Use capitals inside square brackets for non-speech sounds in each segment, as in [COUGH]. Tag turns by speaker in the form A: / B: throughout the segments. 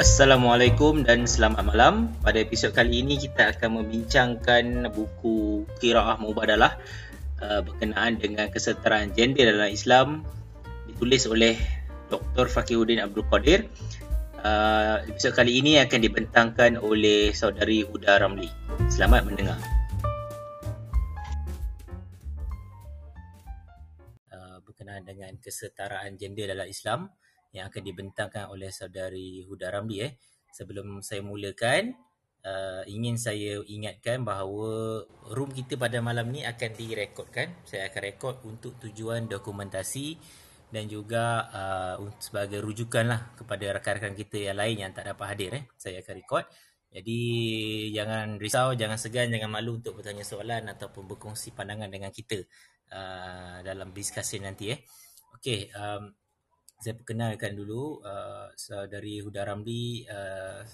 A: Assalamualaikum dan selamat malam. Pada episod kali ini kita akan membincangkan buku Qiraah Mubadalah uh, berkenaan dengan kesetaraan gender dalam Islam ditulis oleh Dr. Fakihuddin Abdul Qadir. Uh, episod kali ini akan dibentangkan oleh saudari Huda Ramli. Selamat mendengar. Uh, kesetaraan gender dalam Islam yang akan dibentangkan oleh saudari Huda Ramli eh. Sebelum saya mulakan, uh, ingin saya ingatkan bahawa room kita pada malam ni akan direkodkan. Saya akan rekod untuk tujuan dokumentasi dan juga uh, sebagai rujukan lah kepada rakan-rakan kita yang lain yang tak dapat hadir eh. Saya akan rekod. Jadi jangan risau, jangan segan, jangan malu untuk bertanya soalan ataupun berkongsi pandangan dengan kita uh, dalam diskusi nanti eh. Okey, um, saya perkenalkan dulu uh, dari Huda Ramli uh,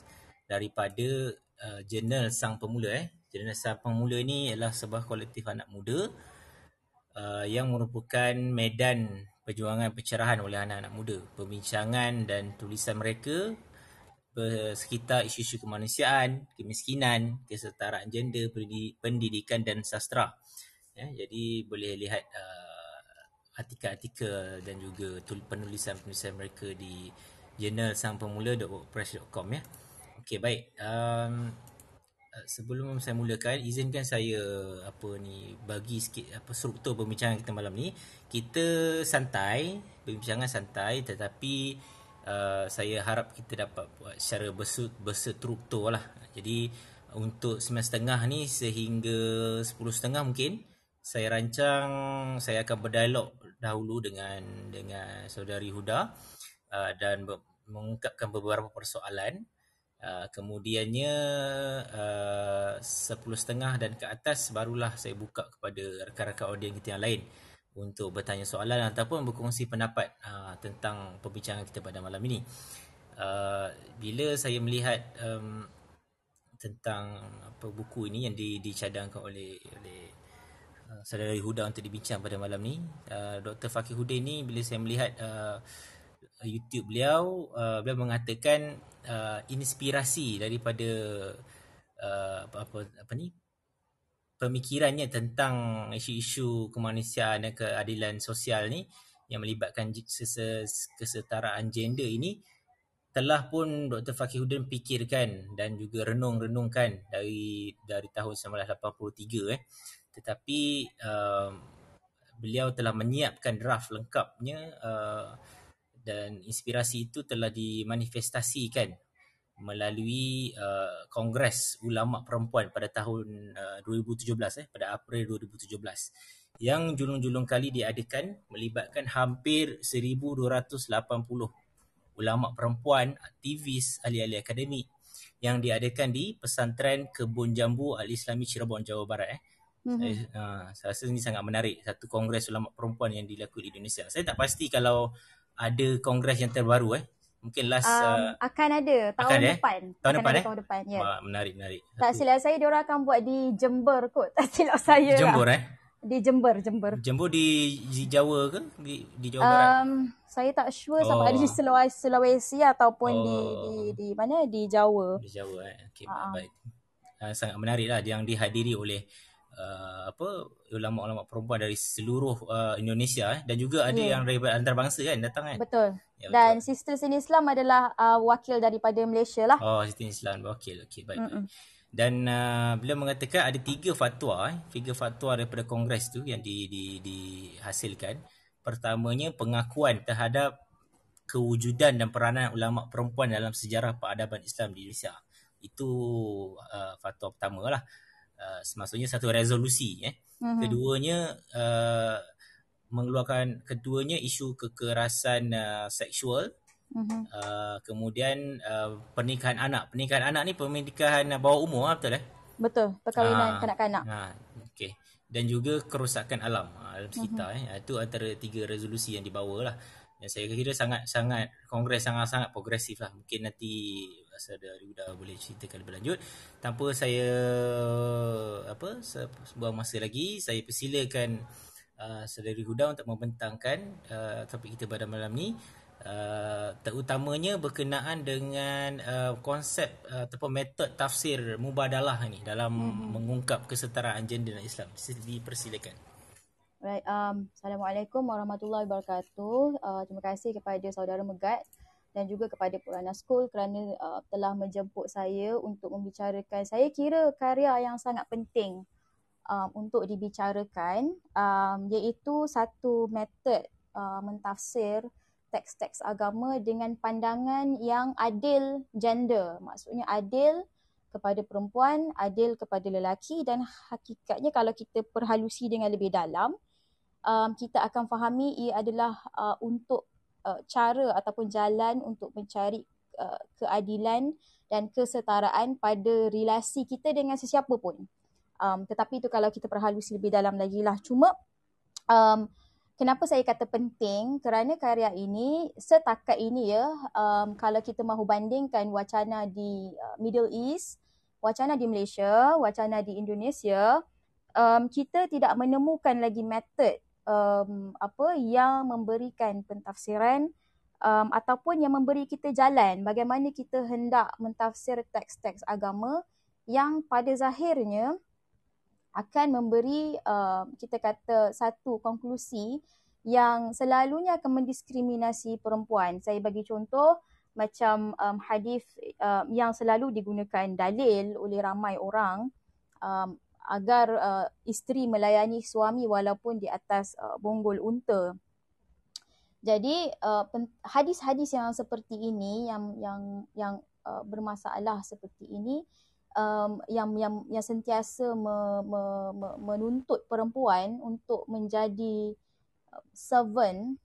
A: daripada uh, Jurnal Sang Pemula eh. Jurnal Sang Pemula ini adalah sebuah kolektif anak muda uh, yang merupakan medan perjuangan pencerahan oleh anak-anak muda. Pembincangan dan tulisan mereka sekitar isu-isu kemanusiaan, kemiskinan, kesetaraan gender, pendidikan dan sastra. Ya, jadi boleh lihat uh, artikel-artikel dan juga penulisan-penulisan mereka di jurnal sangpemula.wordpress.com ya. Okey baik. Um, sebelum saya mulakan izinkan saya apa ni bagi sikit apa struktur pembincangan kita malam ni. Kita santai, perbincangan santai tetapi uh, saya harap kita dapat buat secara berstruktur lah. Jadi untuk semester setengah ni sehingga sepuluh setengah mungkin saya rancang saya akan berdialog dahulu dengan dengan saudari Huda uh, dan mengungkapkan beberapa persoalan. Uh, kemudiannya uh, sepuluh setengah dan ke atas barulah saya buka kepada rakan-rakan audiens kita yang lain untuk bertanya soalan ataupun berkongsi pendapat uh, tentang perbincangan kita pada malam ini. Uh, bila saya melihat um, tentang apa buku ini yang di, dicadangkan oleh oleh saudara Huda untuk dibincang pada malam ni. Uh, Dr. Fakih Hudin ni bila saya melihat uh, YouTube beliau, uh, beliau mengatakan uh, inspirasi daripada uh, apa, apa apa ni pemikirannya tentang isu-isu kemanusiaan dan keadilan sosial ni yang melibatkan kesetaraan gender ini telah pun Dr. Fakih Hudin fikirkan dan juga renung-renungkan dari dari tahun 1983 eh tetapi uh, beliau telah menyiapkan draft lengkapnya uh, dan inspirasi itu telah dimanifestasikan melalui uh, Kongres Ulama Perempuan pada tahun uh, 2017 eh pada April 2017 yang julung-julung kali diadakan melibatkan hampir 1280 ulama perempuan, aktivis, ahli-ahli akademik yang diadakan di Pesantren Kebun Jambu Al-Islami Cirebon Jawa Barat eh Mm-hmm. Saya, uh, saya rasa ini sangat menarik satu kongres ulama perempuan yang dilakukan di Indonesia. Saya tak pasti kalau ada kongres yang terbaru eh. Mungkin last um,
B: uh, akan ada tahun akan, depan.
A: Eh? Tahun
B: akan
A: depan
B: ada
A: eh?
B: Tahun depan ya.
A: Wah, menarik menarik.
B: Tak silap saya dia orang akan buat di Jember kot. [LAUGHS] Tak silap saya.
A: Jember
B: lah.
A: eh?
B: Di Jember, Jember.
A: Jember di, di Jawa ke? Di, di Jawa Barat? Um,
B: saya tak sure oh. sama ada di Sulawesi, Sulawesi ataupun oh. di, di di mana di Jawa.
A: Di Jawa eh. Okey, uh-huh. baik. Uh, sangat menarik lah yang dihadiri oleh uh, apa ulama-ulama perempuan dari seluruh uh, Indonesia eh. Dan juga ada yeah. yang dari antarabangsa kan datang kan?
B: Betul. Ya, dan betul. Sister Sin Islam adalah uh, wakil daripada Malaysia lah.
A: Oh Sister Islam. Wakil okey. Baik, baik. dan uh, beliau mengatakan ada tiga fatwa eh. Tiga fatwa daripada kongres tu yang di di dihasilkan. Pertamanya pengakuan terhadap kewujudan dan peranan ulama perempuan dalam sejarah peradaban Islam di Indonesia itu uh, fatwa pertama lah uh, maksudnya satu resolusi eh. Uh-huh. keduanya uh, mengeluarkan keduanya isu kekerasan uh, seksual. Uh-huh. uh, kemudian uh, pernikahan anak. Pernikahan anak ni pernikahan bawah umur ah, betul eh?
B: Betul perkahwinan uh, kanak-kanak.
A: Uh, okey. Dan juga kerosakan alam alam sekitar uh-huh. eh. Itu antara tiga resolusi yang dibawa lah yang saya kira sangat sangat kongres sangat sangat progresif lah. Mungkin nanti rasa Riuda boleh ceritakan lebih lanjut tanpa saya apa sebuah masa lagi saya persilakan uh, saudari Huda untuk membentangkan uh, topik kita pada malam ni uh, terutamanya berkenaan dengan uh, konsep uh, ataupun metod tafsir mubadalah ini dalam hmm. mengungkap kesetaraan gender dan Islam. Dipersilakan.
B: Right, um, Assalamualaikum warahmatullahi wabarakatuh. Uh, terima kasih kepada saudara Megat dan juga kepada Purana School kerana uh, telah menjemput saya untuk membicarakan. Saya kira karya yang sangat penting um, untuk dibicarakan um, iaitu satu metod uh, mentafsir teks-teks agama dengan pandangan yang adil gender. Maksudnya adil kepada perempuan, adil kepada lelaki dan hakikatnya kalau kita perhalusi dengan lebih dalam, um, kita akan fahami ia adalah uh, untuk uh, cara ataupun jalan untuk mencari uh, keadilan dan kesetaraan pada relasi kita dengan sesiapa pun. Um, tetapi itu kalau kita perhalusi lebih dalam lagi lah. Cuma um, kenapa saya kata penting? Kerana karya ini setakat ini ya, um, kalau kita mahu bandingkan wacana di uh, Middle East, wacana di Malaysia, wacana di Indonesia, um, kita tidak menemukan lagi metod um, apa yang memberikan pentafsiran um, ataupun yang memberi kita jalan bagaimana kita hendak mentafsir teks-teks agama yang pada zahirnya akan memberi uh, kita kata satu konklusi yang selalunya akan mendiskriminasi perempuan. Saya bagi contoh macam um, hadis uh, yang selalu digunakan dalil oleh ramai orang um, agar uh, isteri melayani suami walaupun di atas uh, bonggol unta. Jadi uh, hadis-hadis yang seperti ini yang yang yang uh, bermasalah seperti ini um, yang yang yang sentiasa me, me, me, menuntut perempuan untuk menjadi uh, servant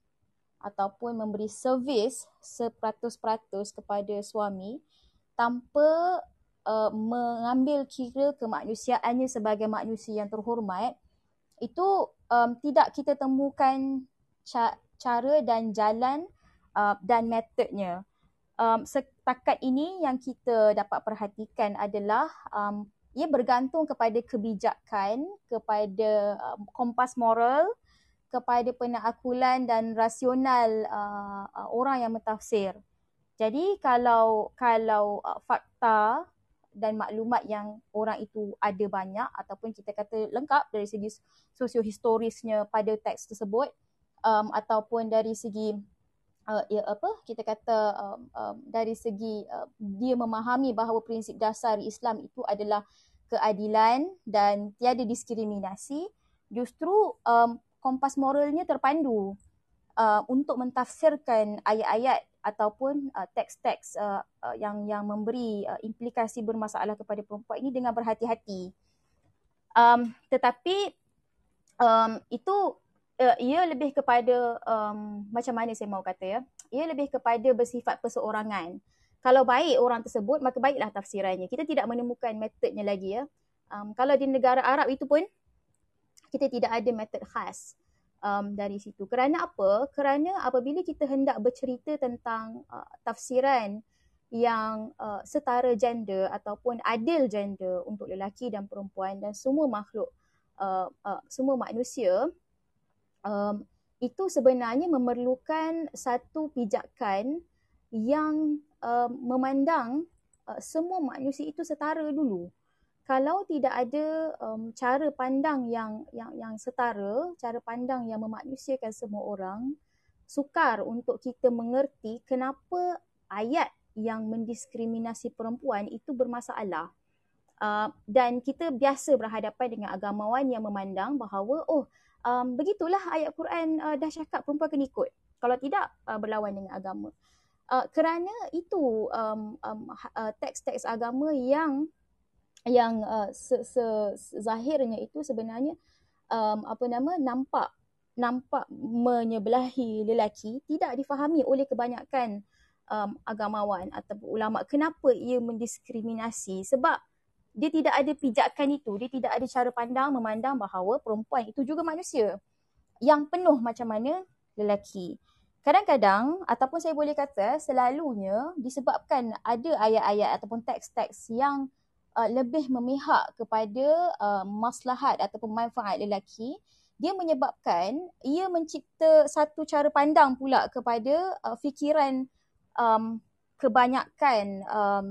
B: ataupun memberi servis seperatus-peratus kepada suami tanpa uh, mengambil kira kemanusiaannya sebagai manusia yang terhormat itu um, tidak kita temukan ca- cara dan jalan uh, dan metodnya um, setakat ini yang kita dapat perhatikan adalah um, ia bergantung kepada kebijakan, kepada um, kompas moral, kepada penakakulan dan rasional uh, orang yang mentafsir. Jadi kalau kalau uh, fakta dan maklumat yang orang itu ada banyak ataupun kita kata lengkap dari segi sosiohistorisnya pada teks tersebut um, ataupun dari segi uh, ya apa kita kata um, um, dari segi uh, dia memahami bahawa prinsip dasar Islam itu adalah keadilan dan tiada diskriminasi justru um, kompas moralnya terpandu uh, untuk mentafsirkan ayat-ayat ataupun uh, teks-teks uh, uh, yang yang memberi uh, implikasi bermasalah kepada perempuan ini dengan berhati-hati. Um, tetapi um, itu uh, ia lebih kepada um, macam mana saya mau kata ya? Ia lebih kepada bersifat perseorangan. Kalau baik orang tersebut maka baiklah tafsirannya. Kita tidak menemukan metodnya lagi ya. Um, kalau di negara Arab itu pun kita tidak ada metod khas um, dari situ kerana apa kerana apabila kita hendak bercerita tentang uh, tafsiran yang uh, setara gender ataupun adil gender untuk lelaki dan perempuan dan semua makhluk uh, uh, semua manusia um, itu sebenarnya memerlukan satu pijakan yang um, memandang uh, semua manusia itu setara dulu. Kalau tidak ada um, cara pandang yang yang yang setara, cara pandang yang memanusiakan semua orang, sukar untuk kita mengerti kenapa ayat yang mendiskriminasi perempuan itu bermasalah. Uh, dan kita biasa berhadapan dengan agamawan yang memandang bahawa oh um, begitulah ayat Quran uh, dah cakap perempuan kena ikut. Kalau tidak uh, berlawan dengan agama. Uh, kerana itu um, um, uh, teks-teks agama yang yang uh, se- zahirnya itu sebenarnya um, apa nama nampak nampak menyebelahi lelaki tidak difahami oleh kebanyakan um, agamawan atau ulama. Kenapa ia mendiskriminasi? Sebab dia tidak ada pijakan itu, dia tidak ada cara pandang memandang bahawa perempuan itu juga manusia yang penuh macam mana lelaki. Kadang-kadang ataupun saya boleh kata selalunya disebabkan ada ayat-ayat ataupun teks-teks yang uh, lebih memihak kepada uh, maslahat ataupun manfaat lelaki dia menyebabkan ia mencipta satu cara pandang pula kepada uh, fikiran um, kebanyakan um,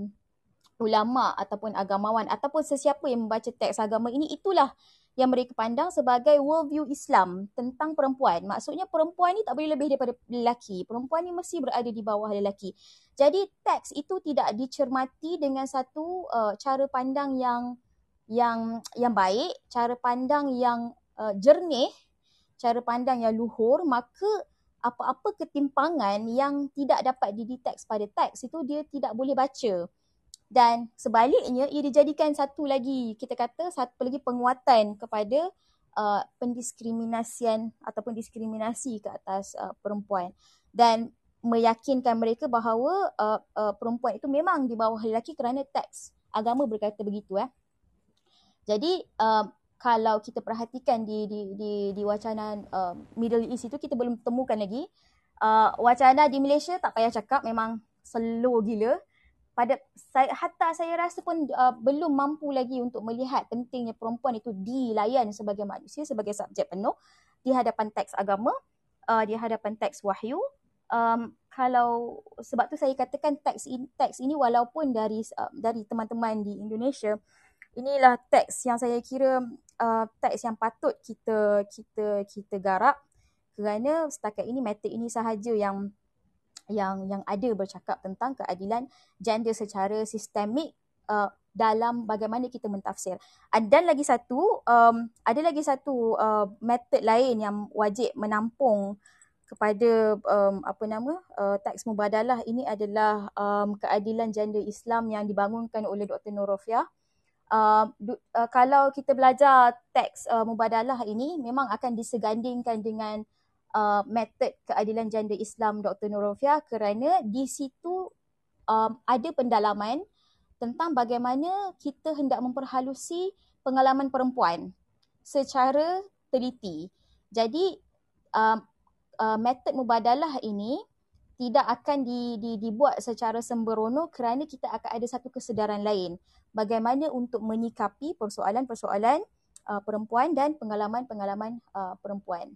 B: ulama ataupun agamawan ataupun sesiapa yang membaca teks agama ini. Itulah yang mereka pandang sebagai worldview Islam tentang perempuan. Maksudnya perempuan ni tak boleh lebih daripada lelaki. Perempuan ni mesti berada di bawah lelaki. Jadi teks itu tidak dicermati dengan satu uh, cara pandang yang yang yang baik, cara pandang yang uh, jernih, cara pandang yang luhur, maka apa-apa ketimpangan yang tidak dapat dideteks pada teks itu dia tidak boleh baca. Dan sebaliknya ia dijadikan satu lagi kita kata satu lagi penguatan kepada uh, pendiskriminasian ataupun diskriminasi ke atas uh, perempuan. Dan meyakinkan mereka bahawa uh, uh, perempuan itu memang di bawah lelaki kerana teks agama berkata begitu eh. Jadi uh, kalau kita perhatikan di di di, di wacana uh, Middle East itu kita belum temukan lagi. Uh, wacana di Malaysia tak payah cakap memang slow gila pada saya hatta saya rasa pun uh, belum mampu lagi untuk melihat pentingnya perempuan itu dilayan sebagai manusia sebagai subjek penuh di hadapan teks agama uh, di hadapan teks wahyu. Um, kalau sebab tu saya katakan teks in, teks ini walaupun dari uh, dari teman-teman di Indonesia inilah teks yang saya kira uh, teks yang patut kita kita kita garap. Kerana setakat ini metod ini sahaja yang yang yang ada bercakap tentang keadilan gender secara sistemik uh, dalam bagaimana kita mentafsir. Dan lagi satu, um, ada lagi satu uh, metod lain yang wajib menampung kepada um, apa nama uh, teks mubadalah ini adalah um, keadilan gender Islam yang dibangunkan oleh Dr. Norofia. Uh, uh, kalau kita belajar teks uh, mubadalah ini memang akan disegandingkan dengan uh, metod keadilan janda Islam Dr. Nurofia kerana di situ um, ada pendalaman tentang bagaimana kita hendak memperhalusi pengalaman perempuan secara teliti. Jadi um, uh, metod mubadalah ini tidak akan di, di, dibuat secara sembrono kerana kita akan ada satu kesedaran lain bagaimana untuk menyikapi persoalan-persoalan uh, perempuan dan pengalaman-pengalaman uh, perempuan.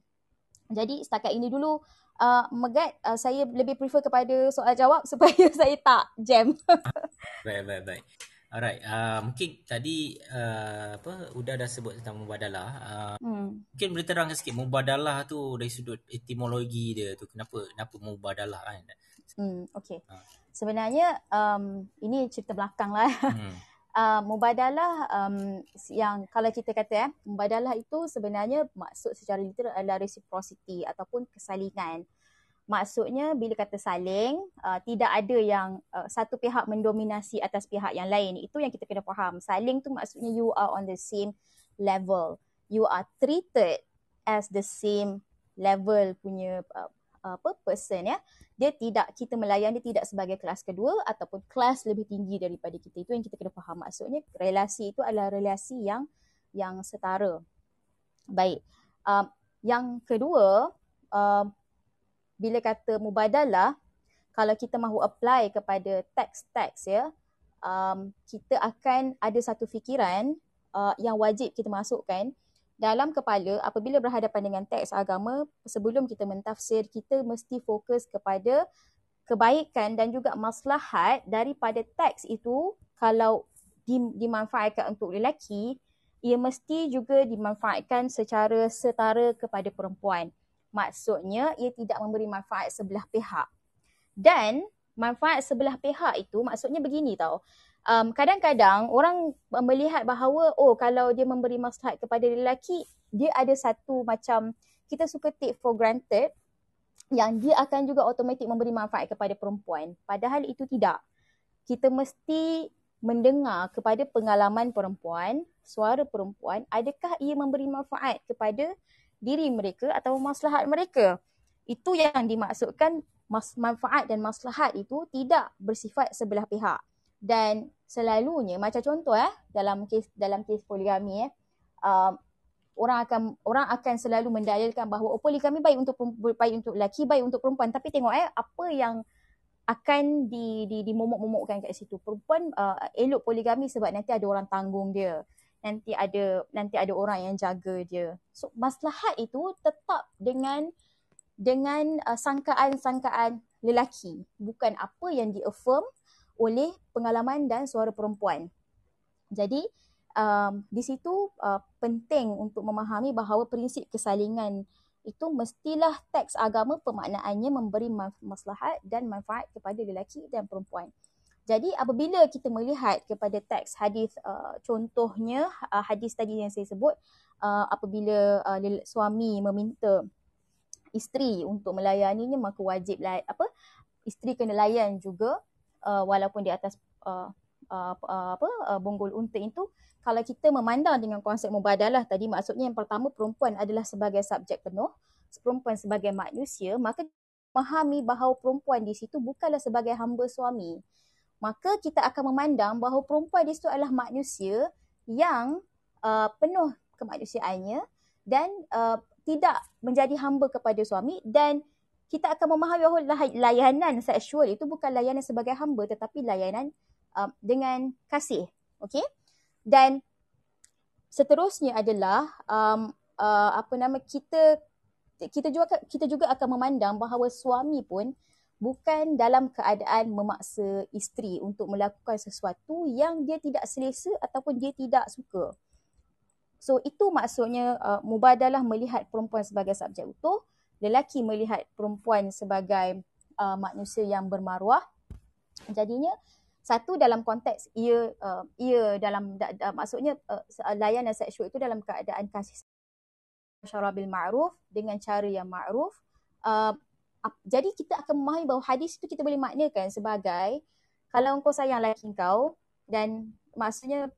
B: Jadi setakat ini dulu uh, Megat uh, saya lebih prefer kepada soal jawab [LAUGHS] supaya saya tak jam. [LAUGHS]
A: baik baik baik. Alright, uh, mungkin tadi uh, apa Uda dah sebut tentang mubadalah. Uh, hmm. Mungkin boleh terangkan sikit mubadalah tu dari sudut etimologi dia tu kenapa kenapa mubadalah kan?
B: Hmm, okay. Uh. Sebenarnya um, ini cerita belakang lah. Hmm. [LAUGHS] uh, mubadalah um, yang kalau kita kata eh mubadalah itu sebenarnya maksud secara literal adalah reciprocity ataupun kesalingan. Maksudnya bila kata saling uh, tidak ada yang uh, satu pihak mendominasi atas pihak yang lain. Itu yang kita kena faham. Saling tu maksudnya you are on the same level. You are treated as the same level punya uh, apa person ya. Dia tidak kita melayan dia tidak sebagai kelas kedua ataupun kelas lebih tinggi daripada kita. Itu yang kita kena faham. Maksudnya relasi itu adalah relasi yang yang setara. Baik. Um, yang kedua um, bila kata mubadalah kalau kita mahu apply kepada teks-teks ya um, kita akan ada satu fikiran uh, yang wajib kita masukkan dalam kepala apabila berhadapan dengan teks agama sebelum kita mentafsir kita mesti fokus kepada kebaikan dan juga maslahat daripada teks itu. Kalau dimanfaatkan untuk lelaki ia mesti juga dimanfaatkan secara setara kepada perempuan. Maksudnya ia tidak memberi manfaat sebelah pihak. Dan manfaat sebelah pihak itu maksudnya begini tau um, kadang-kadang orang melihat bahawa oh kalau dia memberi maslahat kepada lelaki dia ada satu macam kita suka take for granted yang dia akan juga automatik memberi manfaat kepada perempuan. Padahal itu tidak. Kita mesti mendengar kepada pengalaman perempuan suara perempuan adakah ia memberi manfaat kepada diri mereka atau maslahat mereka. Itu yang dimaksudkan manfaat dan maslahat itu tidak bersifat sebelah pihak. Dan selalunya macam contoh eh dalam kes dalam kes poligami eh uh, orang akan orang akan selalu mendalilkan bahawa oh, poligami baik untuk baik untuk lelaki baik untuk perempuan. Tapi tengok eh apa yang akan di di dimomok-momokkan kat situ. Perempuan uh, elok poligami sebab nanti ada orang tanggung dia. Nanti ada nanti ada orang yang jaga dia. So maslahat itu tetap dengan dengan uh, sangkaan-sangkaan lelaki, bukan apa yang di-affirm oleh pengalaman dan suara perempuan. Jadi um, di situ uh, penting untuk memahami bahawa prinsip kesalingan itu mestilah teks agama pemaknaannya memberi maslahat dan manfaat kepada lelaki dan perempuan. Jadi apabila kita melihat kepada teks hadis uh, contohnya uh, hadis tadi yang saya sebut uh, apabila uh, suami meminta isteri untuk melayaninya maka wajib lah apa isteri kena layan juga uh, walaupun di atas uh, uh, uh, apa uh, bonggol unta itu kalau kita memandang dengan konsep mubadalah tadi maksudnya yang pertama perempuan adalah sebagai subjek penuh perempuan sebagai manusia maka memahami bahawa perempuan di situ bukanlah sebagai hamba suami. Maka kita akan memandang bahawa perempuan di situ adalah manusia yang uh, penuh kemanusiaannya dan uh, tidak menjadi hamba kepada suami dan kita akan memahami bahawa layanan seksual itu bukan layanan sebagai hamba tetapi layanan uh, dengan kasih. Okay? Dan seterusnya adalah um, uh, apa nama kita kita juga kita juga akan memandang bahawa suami pun bukan dalam keadaan memaksa isteri untuk melakukan sesuatu yang dia tidak selesa ataupun dia tidak suka. So itu maksudnya uh, mubadalah melihat perempuan sebagai subjek utuh, lelaki melihat perempuan sebagai uh, manusia yang bermaruah. Jadinya satu dalam konteks ia uh, ia dalam da, da, maksudnya uh, layanan seksual itu dalam keadaan kasih syarabil ma'ruf dengan cara yang ma'ruf. Uh, jadi kita akan memahami bahawa hadis itu kita boleh maknakan sebagai kalau engkau sayang lelaki kau dan maksudnya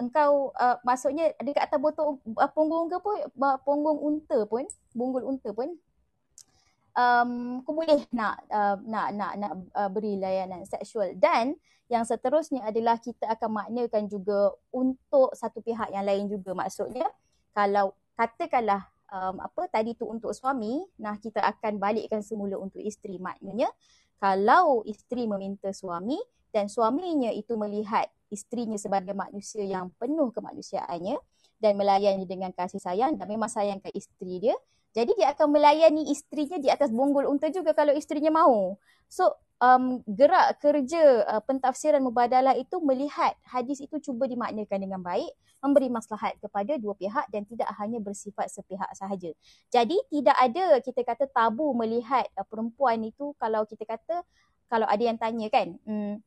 B: engkau uh, maksudnya dekat atas botol uh, punggung ke pun uh, punggung unta pun bunggul unta pun um, kau boleh nak uh, nak nak nak uh, beri layanan seksual dan yang seterusnya adalah kita akan maknakan juga untuk satu pihak yang lain juga maksudnya kalau katakanlah um, apa tadi tu untuk suami, nah kita akan balikkan semula untuk isteri. Maknanya kalau isteri meminta suami dan suaminya itu melihat isterinya sebagai manusia yang penuh kemanusiaannya dan melayani dengan kasih sayang dan memang sayangkan isteri dia, jadi dia akan melayani isterinya di atas bonggol unta juga kalau isterinya mahu. So um, gerak kerja uh, pentafsiran mubadalah itu melihat hadis itu cuba dimaknakan dengan baik, memberi maslahat kepada dua pihak dan tidak hanya bersifat sepihak sahaja. Jadi tidak ada kita kata tabu melihat uh, perempuan itu kalau kita kata kalau ada yang tanya kan, hmm,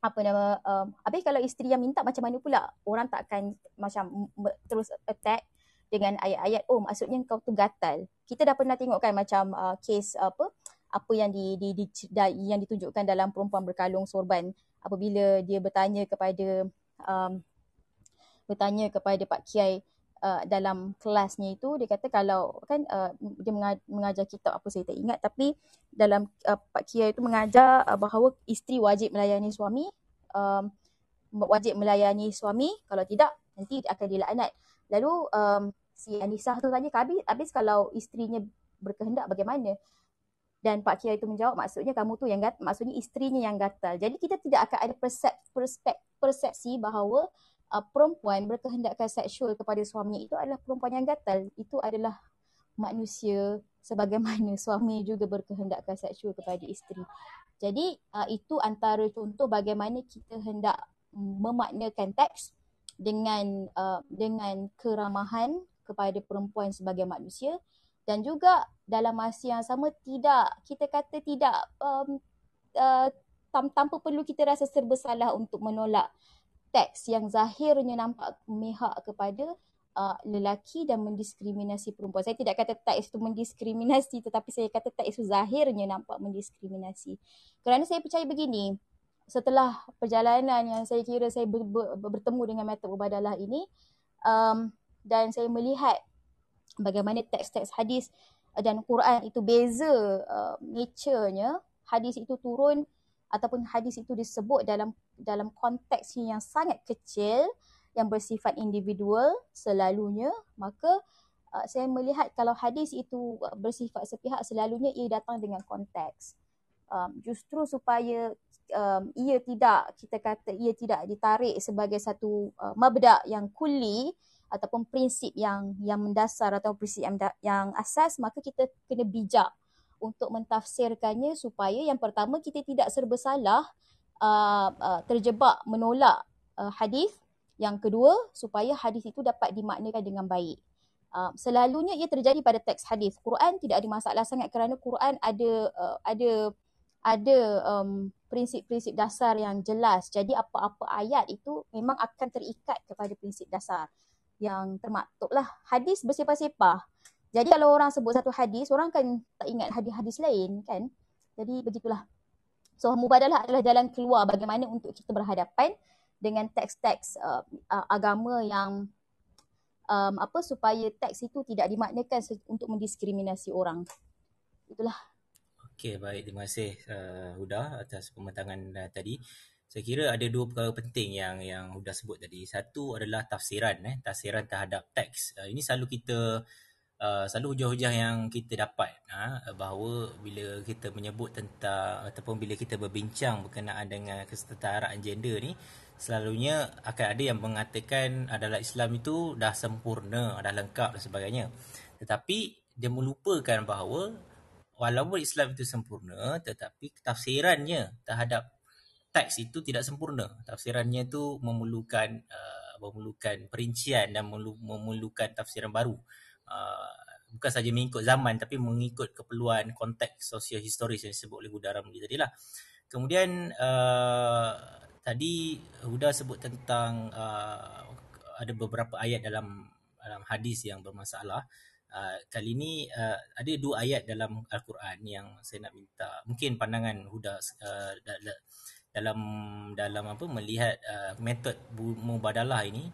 B: apa nama, um, habis kalau isteri yang minta macam mana pula? Orang tak akan macam terus attack dengan ayat-ayat, oh maksudnya kau tu gatal. Kita dah pernah tengok kan macam uh, case apa, apa yang di, di, di, di yang ditunjukkan dalam perempuan berkalung sorban apabila dia bertanya kepada um, bertanya kepada Pak Kiai uh, dalam kelasnya itu dia kata kalau kan uh, dia mengajar kitab apa saya tak ingat tapi dalam uh, Pak Kiai itu mengajar uh, bahawa isteri wajib melayani suami um, wajib melayani suami kalau tidak nanti akan dilaknat lalu um, si Anisah tu tanya habis, habis kalau isterinya berkehendak bagaimana dan Pak Kiai itu menjawab maksudnya kamu tu yang gatal, maksudnya isterinya yang gatal. Jadi kita tidak akan ada persep, persep, persepsi bahawa uh, perempuan berkehendakkan seksual kepada suaminya itu adalah perempuan yang gatal. Itu adalah manusia sebagaimana [LAUGHS] suami juga berkehendakkan seksual kepada isteri. Jadi uh, itu antara contoh bagaimana kita hendak memaknakan teks dengan uh, dengan keramahan kepada perempuan sebagai manusia dan juga dalam masa yang sama tidak kita kata tidak um, uh, tanpa perlu kita rasa serba salah untuk menolak teks yang zahirnya nampak memihak kepada uh, lelaki dan mendiskriminasi perempuan. Saya tidak kata teks itu mendiskriminasi tetapi saya kata teks itu zahirnya nampak mendiskriminasi. Kerana saya percaya begini, setelah perjalanan yang saya kira saya ber, ber, bertemu dengan metode ubadalah ini um, dan saya melihat bagaimana teks-teks hadis dan Quran itu beza uh, nature-nya hadis itu turun ataupun hadis itu disebut dalam dalam konteks yang sangat kecil yang bersifat individual selalunya maka uh, saya melihat kalau hadis itu bersifat sepihak selalunya ia datang dengan konteks. Um, justru supaya um, ia tidak kita kata ia tidak ditarik sebagai satu uh, mabda yang kuli ataupun prinsip yang yang mendasar atau prinsip yang, yang asas maka kita kena bijak untuk mentafsirkannya supaya yang pertama kita tidak serba salah uh, uh, terjebak menolak uh, hadis yang kedua supaya hadis itu dapat dimaknakan dengan baik uh, selalunya ia terjadi pada teks hadis Quran tidak ada masalah sangat kerana Quran ada uh, ada ada um, prinsip-prinsip dasar yang jelas jadi apa-apa ayat itu memang akan terikat kepada prinsip dasar yang termaktub lah. Hadis bersepah-sepah. Jadi kalau orang sebut satu hadis, orang kan tak ingat hadis-hadis lain kan. Jadi begitulah. So mubadalah adalah jalan keluar bagaimana untuk kita berhadapan dengan teks-teks uh, uh, agama yang um, apa supaya teks itu tidak dimaknakan untuk mendiskriminasi orang. Itulah.
A: Okey, baik. Terima kasih uh, Huda atas pematangan uh, tadi saya kira ada dua perkara penting yang yang Huda sebut tadi. Satu adalah tafsiran eh, tafsiran terhadap teks. Uh, ini selalu kita uh, selalu hujah-hujah yang kita dapat uh, bahawa bila kita menyebut tentang ataupun bila kita berbincang berkenaan dengan kesetaraan gender ni selalunya akan ada yang mengatakan adalah Islam itu dah sempurna, dah lengkap dan sebagainya. Tetapi dia melupakan bahawa walaupun Islam itu sempurna tetapi tafsirannya terhadap teks itu tidak sempurna. Tafsirannya itu memerlukan uh, memerlukan perincian dan memerlukan tafsiran baru. Uh, bukan saja mengikut zaman tapi mengikut keperluan konteks sosio-historis yang disebut oleh Huda Ramli tadi lah. Kemudian uh, tadi Huda sebut tentang uh, ada beberapa ayat dalam dalam hadis yang bermasalah. Uh, kali ini uh, ada dua ayat dalam Al-Quran yang saya nak minta mungkin pandangan Huda uh, dalam dalam apa melihat uh, metod mubadalah ini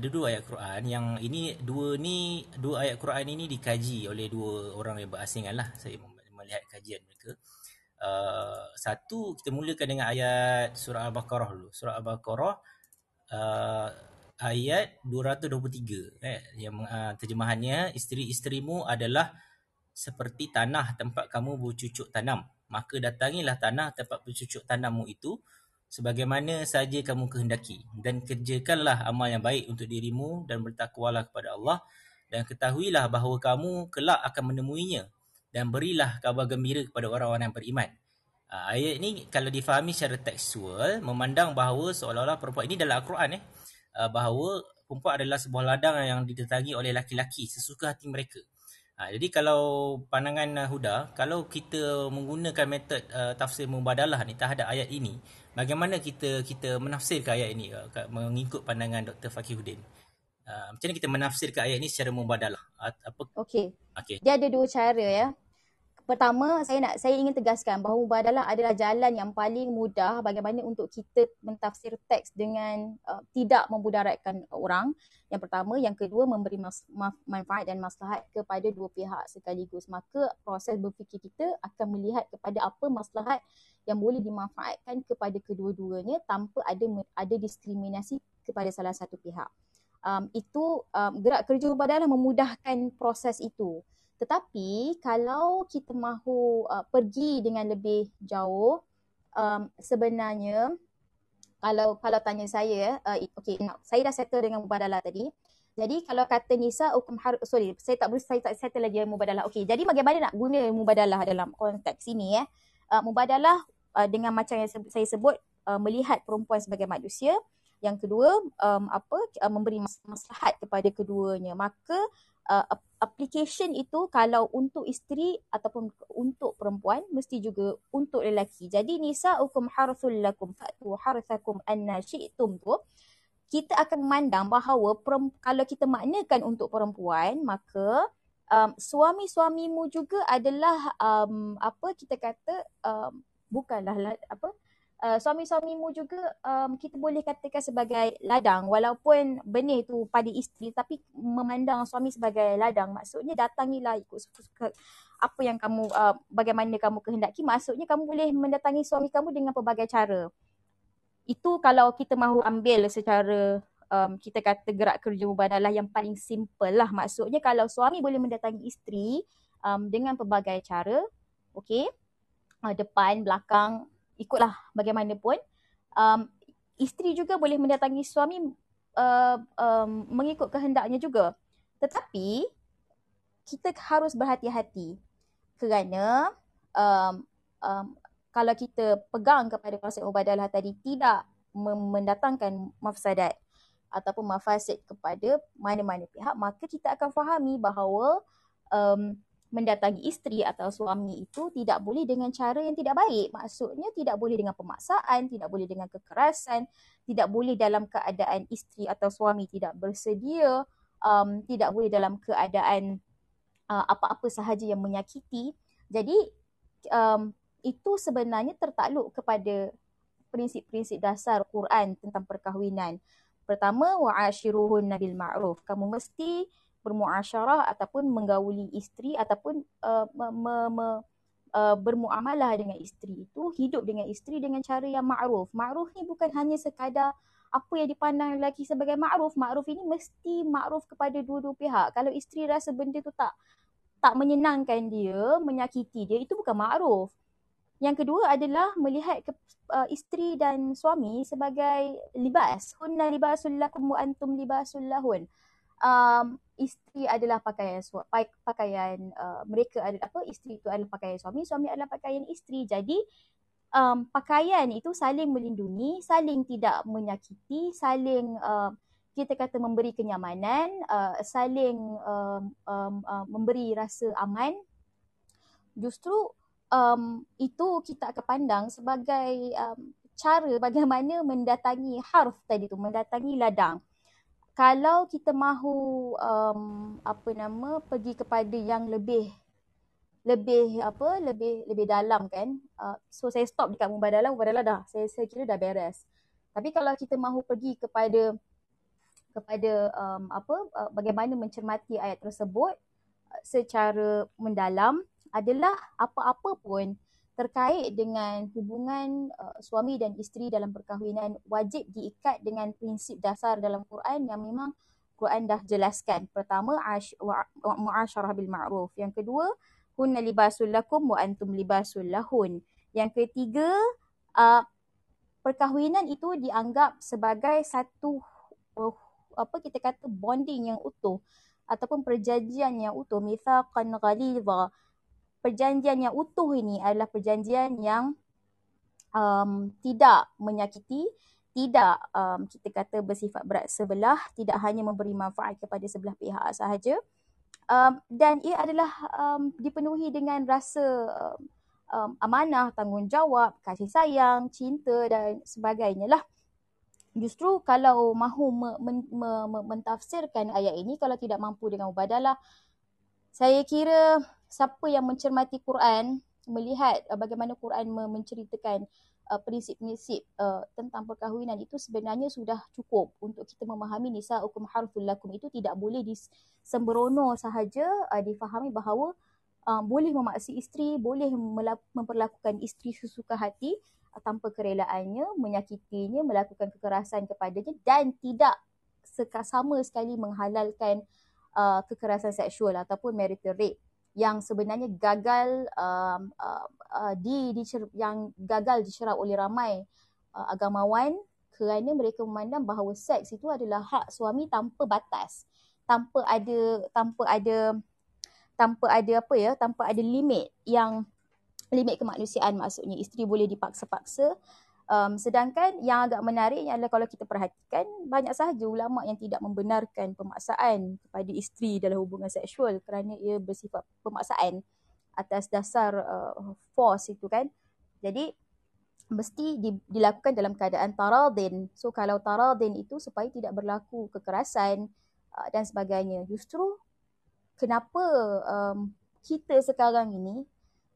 A: ada dua ayat Quran. Yang ini dua ni dua ayat Quran ini dikaji oleh dua orang yang berasingan lah. Saya melihat kajian mereka. Uh, satu kita mulakan dengan ayat surah al-baqarah dulu. Surah al-baqarah uh, ayat 223 eh yang uh, terjemahannya isteri-isterimu adalah seperti tanah tempat kamu bercucuk tanam. Maka datangilah tanah tempat bercucuk tanammu itu sebagaimana saja kamu kehendaki dan kerjakanlah amal yang baik untuk dirimu dan bertakwalah kepada Allah dan ketahuilah bahawa kamu kelak akan menemuinya dan berilah kabar gembira kepada orang-orang yang beriman. Ha, ayat ini kalau difahami secara tekstual memandang bahawa seolah-olah perempuan ini dalam Al-Quran eh ha, bahawa perempuan adalah sebuah ladang yang didatangi oleh laki-laki sesuka hati mereka. Ha, jadi kalau pandangan uh, Huda, kalau kita menggunakan metod uh, tafsir mubadalah ni terhadap ayat ini, bagaimana kita kita menafsirkan ayat ini uh, mengikut pandangan Dr. Fakihuddin? Uh, macam mana kita menafsirkan ayat ini secara mubadalah?
B: Apa? Okey. Okay. Dia ada dua cara ya. Pertama, saya nak saya ingin tegaskan bahawa mubadalah adalah jalan yang paling mudah bagaimana untuk kita mentafsir teks dengan uh, tidak memudaratkan orang. Yang pertama, yang kedua memberi mas, manfaat dan maslahat kepada dua pihak sekaligus. Maka proses berfikir kita akan melihat kepada apa maslahat yang boleh dimanfaatkan kepada kedua-duanya tanpa ada ada diskriminasi kepada salah satu pihak. Um, itu um, gerak kerja mubadalah memudahkan proses itu. Tetapi kalau kita mahu uh, pergi dengan lebih jauh, um, sebenarnya kalau kalau tanya saya, uh, okay, no, saya dah settle dengan mubadalah tadi. Jadi kalau kata Nisa hukum sorry, saya tak boleh saya tak settle lagi mubadalah. Okey, jadi bagaimana nak guna mubadalah dalam konteks ini ya? Uh, mubadalah uh, dengan macam yang saya sebut uh, melihat perempuan sebagai manusia. Yang kedua, um, apa uh, memberi maslahat kepada keduanya. Maka uh, application itu kalau untuk isteri ataupun untuk perempuan mesti juga untuk lelaki. Jadi nisa ukum harthul lakum fatu harthakum anna syi'tum tu kita akan memandang bahawa kalau kita maknakan untuk perempuan maka um, suami-suamimu juga adalah um, apa kita kata um, bukanlah apa uh, suami-suamimu juga um, kita boleh katakan sebagai ladang. Walaupun benih tu pada isteri tapi memandang suami sebagai ladang. Maksudnya datangilah ikut suka apa yang kamu uh, bagaimana kamu kehendaki. Maksudnya kamu boleh mendatangi suami kamu dengan pelbagai cara. Itu kalau kita mahu ambil secara um, kita kata gerak kerja mubadalah yang paling simple lah. Maksudnya kalau suami boleh mendatangi isteri um, dengan pelbagai cara okey? Uh, depan belakang ikutlah bagaimanapun um, isteri juga boleh mendatangi suami uh, um, mengikut kehendaknya juga. Tetapi kita harus berhati-hati kerana um, um, kalau kita pegang kepada konsep mubadalah tadi tidak mendatangkan mafsadat ataupun mafasid kepada mana-mana pihak maka kita akan fahami bahawa um, mendatangi isteri atau suami itu tidak boleh dengan cara yang tidak baik. Maksudnya tidak boleh dengan pemaksaan, tidak boleh dengan kekerasan, tidak boleh dalam keadaan isteri atau suami tidak bersedia, um, tidak boleh dalam keadaan uh, apa-apa sahaja yang menyakiti. Jadi um, itu sebenarnya tertakluk kepada prinsip-prinsip dasar Quran tentang perkahwinan. Pertama, wa'ashiruhun nabil ma'ruf. Kamu mesti bermuasyarah ataupun menggauli isteri ataupun uh, me, me, me, uh, bermuamalah dengan isteri itu hidup dengan isteri dengan cara yang ma'ruf. Ma'ruf ni bukan hanya sekadar apa yang dipandang lelaki sebagai ma'ruf. Ma'ruf ini mesti ma'ruf kepada dua-dua pihak. Kalau isteri rasa benda tu tak tak menyenangkan dia, menyakiti dia, itu bukan ma'ruf. Yang kedua adalah melihat ke, uh, isteri dan suami sebagai libas. Hunna libasul lakum wa antum libasul lahun um, isteri adalah pakaian pakaian uh, mereka adalah apa isteri itu adalah pakaian suami suami adalah pakaian isteri. Jadi um, pakaian itu saling melindungi saling tidak menyakiti saling uh, kita kata memberi kenyamanan uh, saling um, um, uh, memberi rasa aman. Justru um, itu kita akan pandang sebagai um, cara bagaimana mendatangi harf tadi tu mendatangi ladang kalau kita mahu um, apa nama pergi kepada yang lebih lebih apa lebih lebih dalam kan uh, so saya stop dekat mubadalah mubadalah dah saya saya kira dah beres. Tapi kalau kita mahu pergi kepada kepada um, apa uh, bagaimana mencermati ayat tersebut uh, secara mendalam adalah apa-apa pun terkait dengan hubungan uh, suami dan isteri dalam perkahwinan wajib diikat dengan prinsip dasar dalam Quran yang memang Quran dah jelaskan. Pertama, mu'asyarah bil ma'ruf. Yang kedua, hunna libasul lakum wa antum libasul lahun. Yang ketiga, uh, perkahwinan itu dianggap sebagai satu uh, apa kita kata bonding yang utuh ataupun perjanjian yang utuh mithaqan ghalidha perjanjian yang utuh ini adalah perjanjian yang um, tidak menyakiti, tidak um, kita kata bersifat berat sebelah, tidak hanya memberi manfaat kepada sebelah pihak sahaja. Um, dan ia adalah um, dipenuhi dengan rasa um, um, amanah, tanggungjawab, kasih sayang, cinta dan sebagainya lah. Justru kalau mahu me- men- me- mentafsirkan ayat ini, kalau tidak mampu dengan ubadalah, saya kira siapa yang mencermati Quran melihat uh, bagaimana Quran menceritakan uh, prinsip-prinsip uh, tentang perkahwinan itu sebenarnya sudah cukup untuk kita memahami nisa hukum harful lakum. Itu tidak boleh disembrono sahaja uh, difahami bahawa uh, boleh memaksi isteri boleh memperlakukan isteri sesuka hati uh, tanpa kerelaannya menyakitinya melakukan kekerasan kepadanya dan tidak sama sekali menghalalkan uh, kekerasan seksual ataupun marital rape yang sebenarnya gagal uh, uh, di, di yang gagal dicerap oleh ramai uh, agamawan kerana mereka memandang bahawa seks itu adalah hak suami tanpa batas. Tanpa ada tanpa ada tanpa ada apa ya tanpa ada limit yang limit kemanusiaan maksudnya. Isteri boleh dipaksa-paksa Um, sedangkan yang agak menariknya adalah kalau kita perhatikan banyak sahaja ulama yang tidak membenarkan pemaksaan kepada isteri dalam hubungan seksual kerana ia bersifat pemaksaan atas dasar uh, force itu kan. Jadi mesti di, dilakukan dalam keadaan taradin. So kalau taradin itu supaya tidak berlaku kekerasan uh, dan sebagainya. Justru kenapa um, kita sekarang ini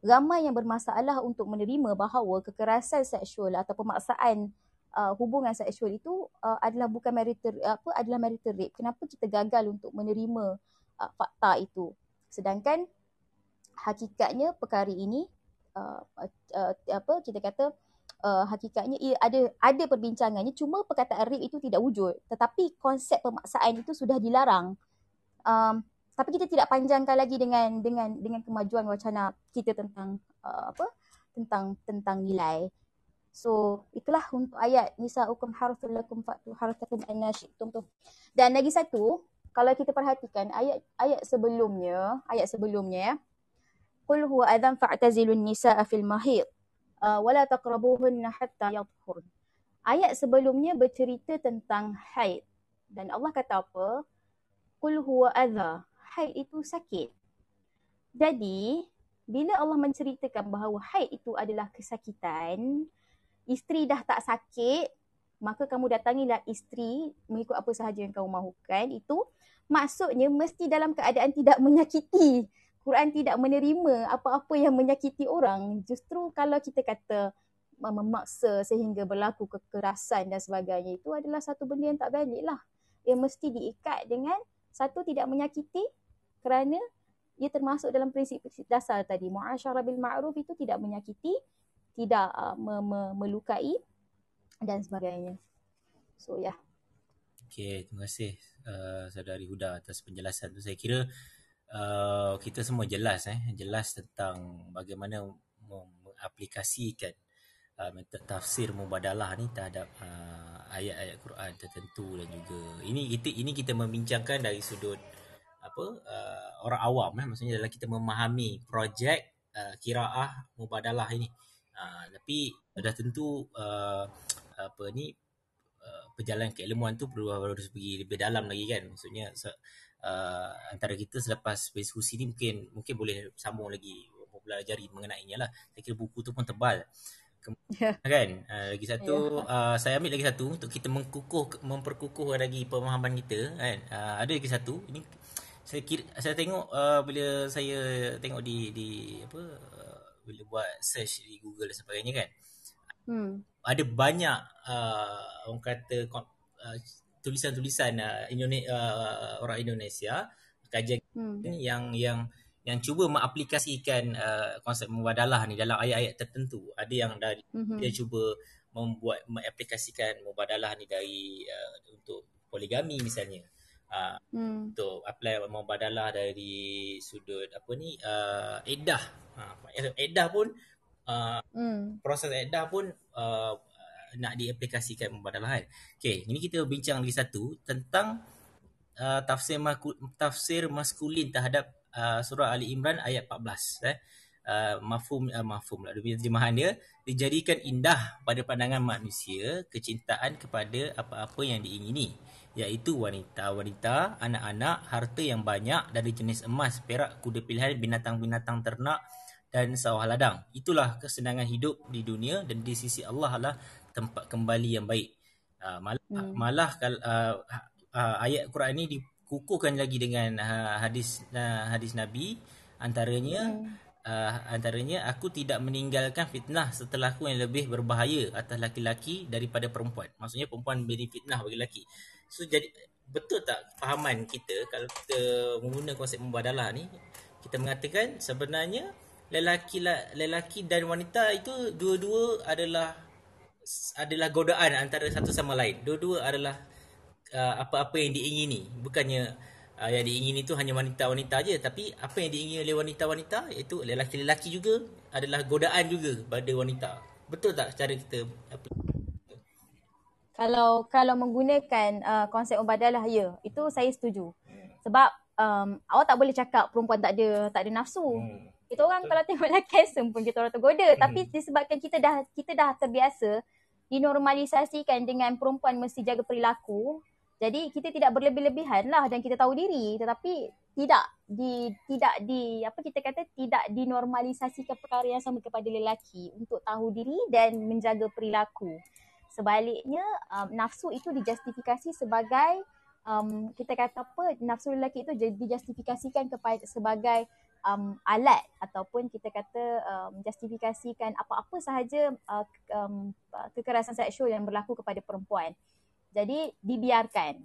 B: ramai yang bermasalah untuk menerima bahawa kekerasan seksual atau pemaksaan uh, hubungan seksual itu uh, adalah bukan marital apa adalah marital rape. Kenapa kita gagal untuk menerima uh, fakta itu? Sedangkan hakikatnya perkara ini uh, uh, apa kita kata uh, hakikatnya ia ada ada perbincangannya cuma perkataan rape itu tidak wujud tetapi konsep pemaksaan itu sudah dilarang. Um, tapi kita tidak panjangkan lagi dengan dengan dengan kemajuan wacana kita tentang uh, apa tentang tentang nilai So itulah untuk ayat nisaukum harthul lakum fatu harthakum annasyitum tu. Dan lagi satu, kalau kita perhatikan ayat ayat sebelumnya, ayat sebelumnya ya. Qul huwa adzan fa'tazilun nisaa fil mahid uh, wala taqrabuhunna hatta yadhhurn. Ayat sebelumnya bercerita tentang haid dan Allah kata apa? Qul huwa adza. Haid itu sakit. Jadi, bila Allah menceritakan bahawa haid itu adalah kesakitan, isteri dah tak sakit, maka kamu datangilah isteri mengikut apa sahaja yang kamu mahukan. Itu maksudnya mesti dalam keadaan tidak menyakiti. Quran tidak menerima apa-apa yang menyakiti orang. Justru kalau kita kata memaksa sehingga berlaku kekerasan dan sebagainya itu adalah satu benda yang tak valid lah. Ia mesti diikat dengan satu tidak menyakiti kerana ia termasuk dalam prinsip-prinsip dasar tadi. Mu'asyarah bil ma'ruf itu tidak menyakiti, tidak uh, me- me- melukai dan sebagainya. So ya. Yeah.
A: Okay, terima kasih uh, saudari Huda atas penjelasan tu. Saya kira uh, kita semua jelas eh, jelas tentang bagaimana mengaplikasikan uh, tafsir mubadalah ni terhadap uh, ayat-ayat Quran tertentu dan juga ini kita ini kita membincangkan dari sudut apa uh, orang awam eh. Maksudnya adalah kita memahami projek uh, kiraah mubadalah ini. Uh, tapi sudah tentu uh, apa ni uh, perjalanan keilmuan tu perlu harus pergi lebih dalam lagi kan. Maksudnya uh, antara kita selepas diskusi ni mungkin mungkin boleh sambung lagi mempelajari mengenainya lah. Saya kira buku tu pun tebal. Yeah. kan? Uh, lagi satu yeah. uh, saya ambil lagi satu untuk kita mengkukuh memperkukuh lagi pemahaman kita kan? Uh, ada lagi satu. Ini saya kira saya tengok uh, bila saya tengok di di apa uh, bila buat search di Google dan sebagainya kan. Hmm. Ada banyak uh, orang kata uh, tulisan-tulisan uh, Indonesia uh, orang Indonesia kajian hmm. yang yang yang cuba mengaplikasikan uh, konsep mubadalah ni dalam ayat-ayat tertentu. Ada yang dari hmm. dia cuba membuat mengaplikasikan mubadalah ni dari uh, untuk poligami misalnya uh, hmm. untuk apply mubadalah dari sudut apa ni uh, edah uh, edah pun uh, hmm. proses edah pun uh, nak diaplikasikan mubadalah kan. Okey ini kita bincang lagi satu tentang uh, tafsir tafsir maskulin terhadap uh, surah ali imran ayat 14 eh. Uh, mafhum uh, mafhum lah. Terjemahan dia dijadikan indah pada pandangan manusia kecintaan kepada apa-apa yang diingini iaitu wanita-wanita, anak-anak, harta yang banyak dari jenis emas, perak, kuda pilihan, binatang-binatang ternak dan sawah ladang. Itulah kesenangan hidup di dunia dan di sisi Allah adalah tempat kembali yang baik. Uh, malah hmm. malah uh, uh, ayat Quran ini dikukuhkan lagi dengan uh, hadis uh, hadis Nabi antaranya hmm uh, antaranya aku tidak meninggalkan fitnah setelah aku yang lebih berbahaya atas laki-laki daripada perempuan. Maksudnya perempuan beri fitnah bagi lelaki. So jadi betul tak fahaman kita kalau kita menggunakan konsep membadalah ni kita mengatakan sebenarnya lelaki lelaki dan wanita itu dua-dua adalah adalah godaan antara satu sama lain. Dua-dua adalah uh, apa-apa yang diingini. Bukannya uh, yang diingini itu hanya wanita-wanita aja tapi apa yang diingini oleh wanita-wanita iaitu lelaki-lelaki juga adalah godaan juga pada wanita betul tak cara kita
B: kalau kalau menggunakan uh, konsep ubadalah ya itu saya setuju sebab um, awak tak boleh cakap perempuan tak ada tak ada nafsu hmm. kita orang kalau tengok lelaki handsome pun kita orang tergoda hmm. tapi disebabkan kita dah kita dah terbiasa dinormalisasikan dengan perempuan mesti jaga perilaku jadi kita tidak berlebih-lebihan lah dan kita tahu diri tetapi tidak di tidak di apa kita kata tidak dinormalisasikan perkara yang sama kepada lelaki untuk tahu diri dan menjaga perilaku. Sebaliknya um, nafsu itu dijustifikasi sebagai um, kita kata apa nafsu lelaki itu dijustifikasikan kepada sebagai um, alat ataupun kita kata um, justifikasikan apa-apa sahaja uh, um, kekerasan seksual yang berlaku kepada perempuan. Jadi dibiarkan.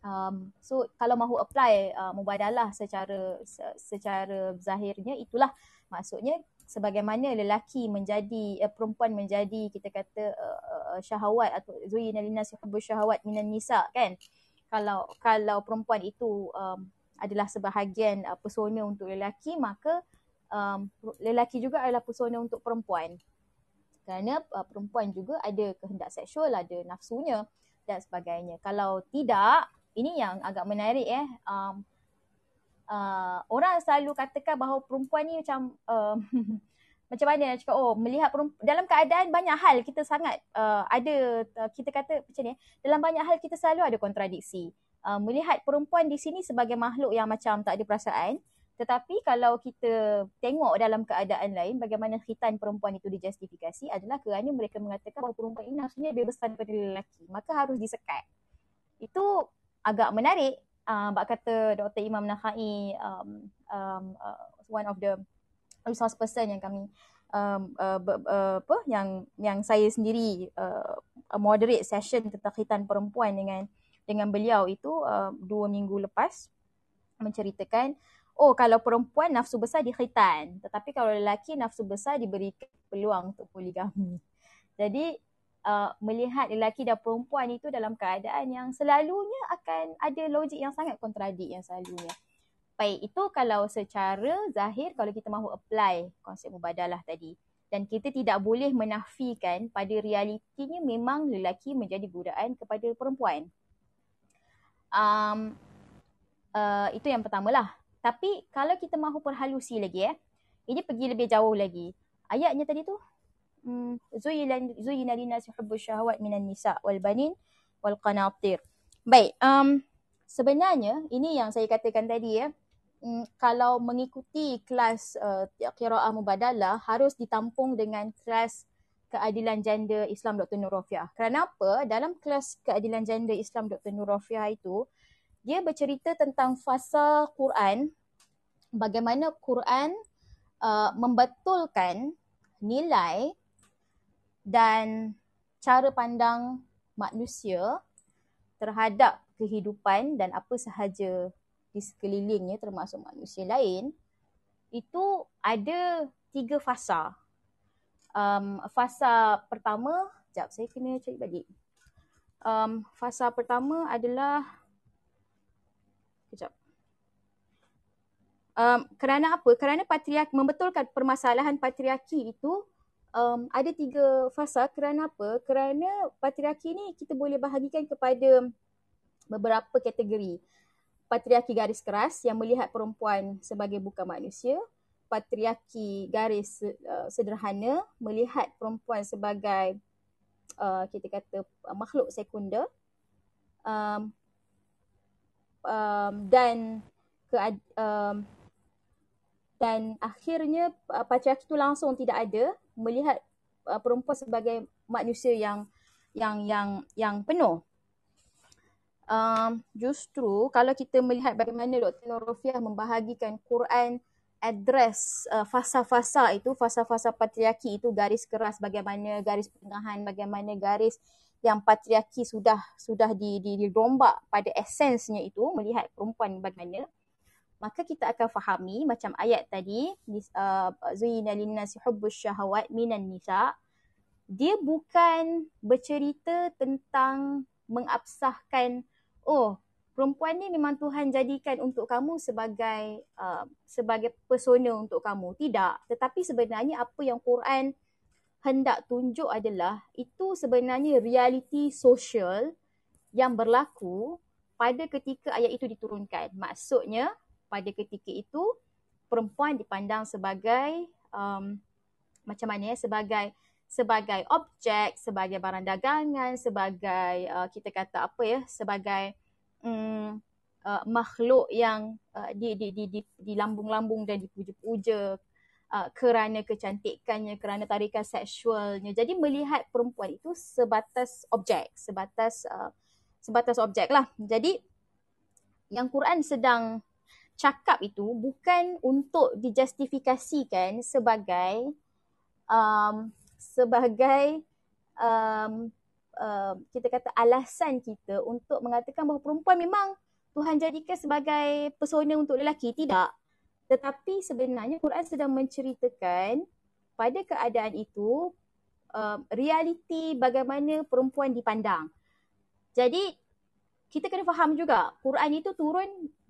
B: Um, so kalau mahu apply uh, mubadalah secara secara zahirnya itulah maksudnya sebagaimana lelaki menjadi uh, perempuan menjadi kita kata uh, syahwat atau zuyina linas hubbu syahwat minan nisa kan kalau kalau perempuan itu um, adalah sebahagian uh, pesona untuk lelaki maka um, lelaki juga adalah pesona untuk perempuan kerana uh, perempuan juga ada kehendak seksual, ada nafsunya dan sebagainya. Kalau tidak, ini yang agak menarik eh. Um, uh, orang selalu katakan bahawa perempuan ni macam uh, [LAUGHS] macam mana nak cakap? Oh melihat perempuan dalam keadaan banyak hal kita sangat uh, ada uh, kita kata macam ni dalam banyak hal kita selalu ada kontradiksi. Uh, melihat perempuan di sini sebagai makhluk yang macam tak ada perasaan tetapi kalau kita tengok dalam keadaan lain bagaimana khitan perempuan itu dijustifikasi adalah kerana mereka mengatakan bahawa perempuan ini nafsunya lebih besar daripada lelaki maka harus disekat. Itu agak menarik uh, bak kata Dr. Imam Nahai um, um, uh, one of the resource person yang kami um, uh, uh, apa yang yang saya sendiri uh, moderate session tentang khitan perempuan dengan dengan beliau itu uh, dua minggu lepas menceritakan oh kalau perempuan nafsu besar di khitan tetapi kalau lelaki nafsu besar diberi peluang untuk poligami jadi uh, melihat lelaki dan perempuan itu dalam keadaan yang selalunya akan ada logik yang sangat kontradik yang selalunya Baik, itu kalau secara zahir kalau kita mahu apply konsep mubadalah tadi. Dan kita tidak boleh menafikan pada realitinya memang lelaki menjadi budakan kepada perempuan. Um, uh, itu yang pertama lah. Tapi kalau kita mahu perhalusi lagi eh, ini pergi lebih jauh lagi. Ayatnya tadi tu, hmm, Zuyina lina suhubbu syahwat minan nisa wal banin wal qanatir. Baik, um, sebenarnya ini yang saya katakan tadi ya, mm, kalau mengikuti kelas uh, qiraah mubadalah harus ditampung dengan kelas keadilan gender Islam Dr. Nurofiah. Kerana apa? Dalam kelas keadilan gender Islam Dr. Nurofiah itu dia bercerita tentang fasa Quran bagaimana Quran uh, membetulkan nilai dan cara pandang manusia terhadap kehidupan dan apa sahaja di sekelilingnya termasuk manusia lain itu ada tiga fasa. Um, fasa pertama, sekejap saya kena cari balik. Um, fasa pertama adalah, sekejap. Um, kerana apa? Kerana patriarki, membetulkan permasalahan patriarki itu um, ada tiga fasa. Kerana apa? Kerana patriarki ni kita boleh bahagikan kepada beberapa kategori patriarki garis keras yang melihat perempuan sebagai bukan manusia, patriarki garis uh, sederhana melihat perempuan sebagai uh, kita kata uh, makhluk sekunder um, um, dan ke um, dan akhirnya uh, patriarki itu langsung tidak ada melihat uh, perempuan sebagai manusia yang yang yang yang penuh um, justru kalau kita melihat bagaimana Dr. Norofiah membahagikan Quran address uh, fasa-fasa itu, fasa-fasa patriarki itu garis keras bagaimana garis pertengahan, bagaimana garis yang patriarki sudah sudah di, di, dirombak pada esensnya itu melihat perempuan bagaimana maka kita akan fahami macam ayat tadi uh, zuyina linnasi hubbus syahawat minan nisa dia bukan bercerita tentang mengabsahkan oh perempuan ni memang Tuhan jadikan untuk kamu sebagai uh, sebagai persona untuk kamu. Tidak. Tetapi sebenarnya apa yang Quran hendak tunjuk adalah itu sebenarnya realiti sosial yang berlaku pada ketika ayat itu diturunkan. Maksudnya pada ketika itu perempuan dipandang sebagai um, macam mana ya sebagai sebagai objek, sebagai barang dagangan, sebagai uh, kita kata apa ya, sebagai um, uh, makhluk yang uh, di, di, di, di, di dan dipuja-puja uh, kerana kecantikannya, kerana tarikan seksualnya. Jadi melihat perempuan itu sebatas objek, sebatas uh, sebatas objek lah. Jadi yang Quran sedang cakap itu bukan untuk dijustifikasikan sebagai um, sebagai um, uh, kita kata alasan kita untuk mengatakan bahawa perempuan memang Tuhan jadikan sebagai persona untuk lelaki. Tidak. Tetapi sebenarnya Quran sedang menceritakan pada keadaan itu um, realiti bagaimana perempuan dipandang. Jadi kita kena faham juga Quran itu turun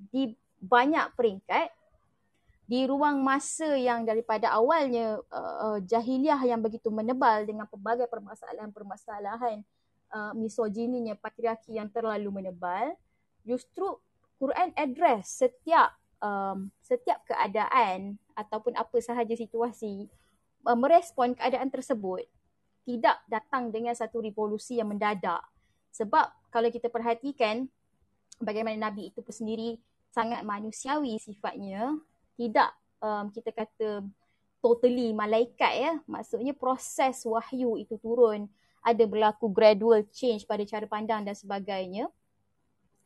B: di banyak peringkat di ruang masa yang daripada awalnya uh, jahiliah yang begitu menebal dengan pelbagai permasalahan-permasalahan uh, misogininya patriarki yang terlalu menebal justru Quran address setiap um, setiap keadaan ataupun apa sahaja situasi uh, merespon keadaan tersebut tidak datang dengan satu revolusi yang mendadak. Sebab kalau kita perhatikan bagaimana nabi itu sendiri sangat manusiawi sifatnya tidak um, kita kata totally malaikat ya. Maksudnya proses wahyu itu turun, ada berlaku gradual change pada cara pandang dan sebagainya.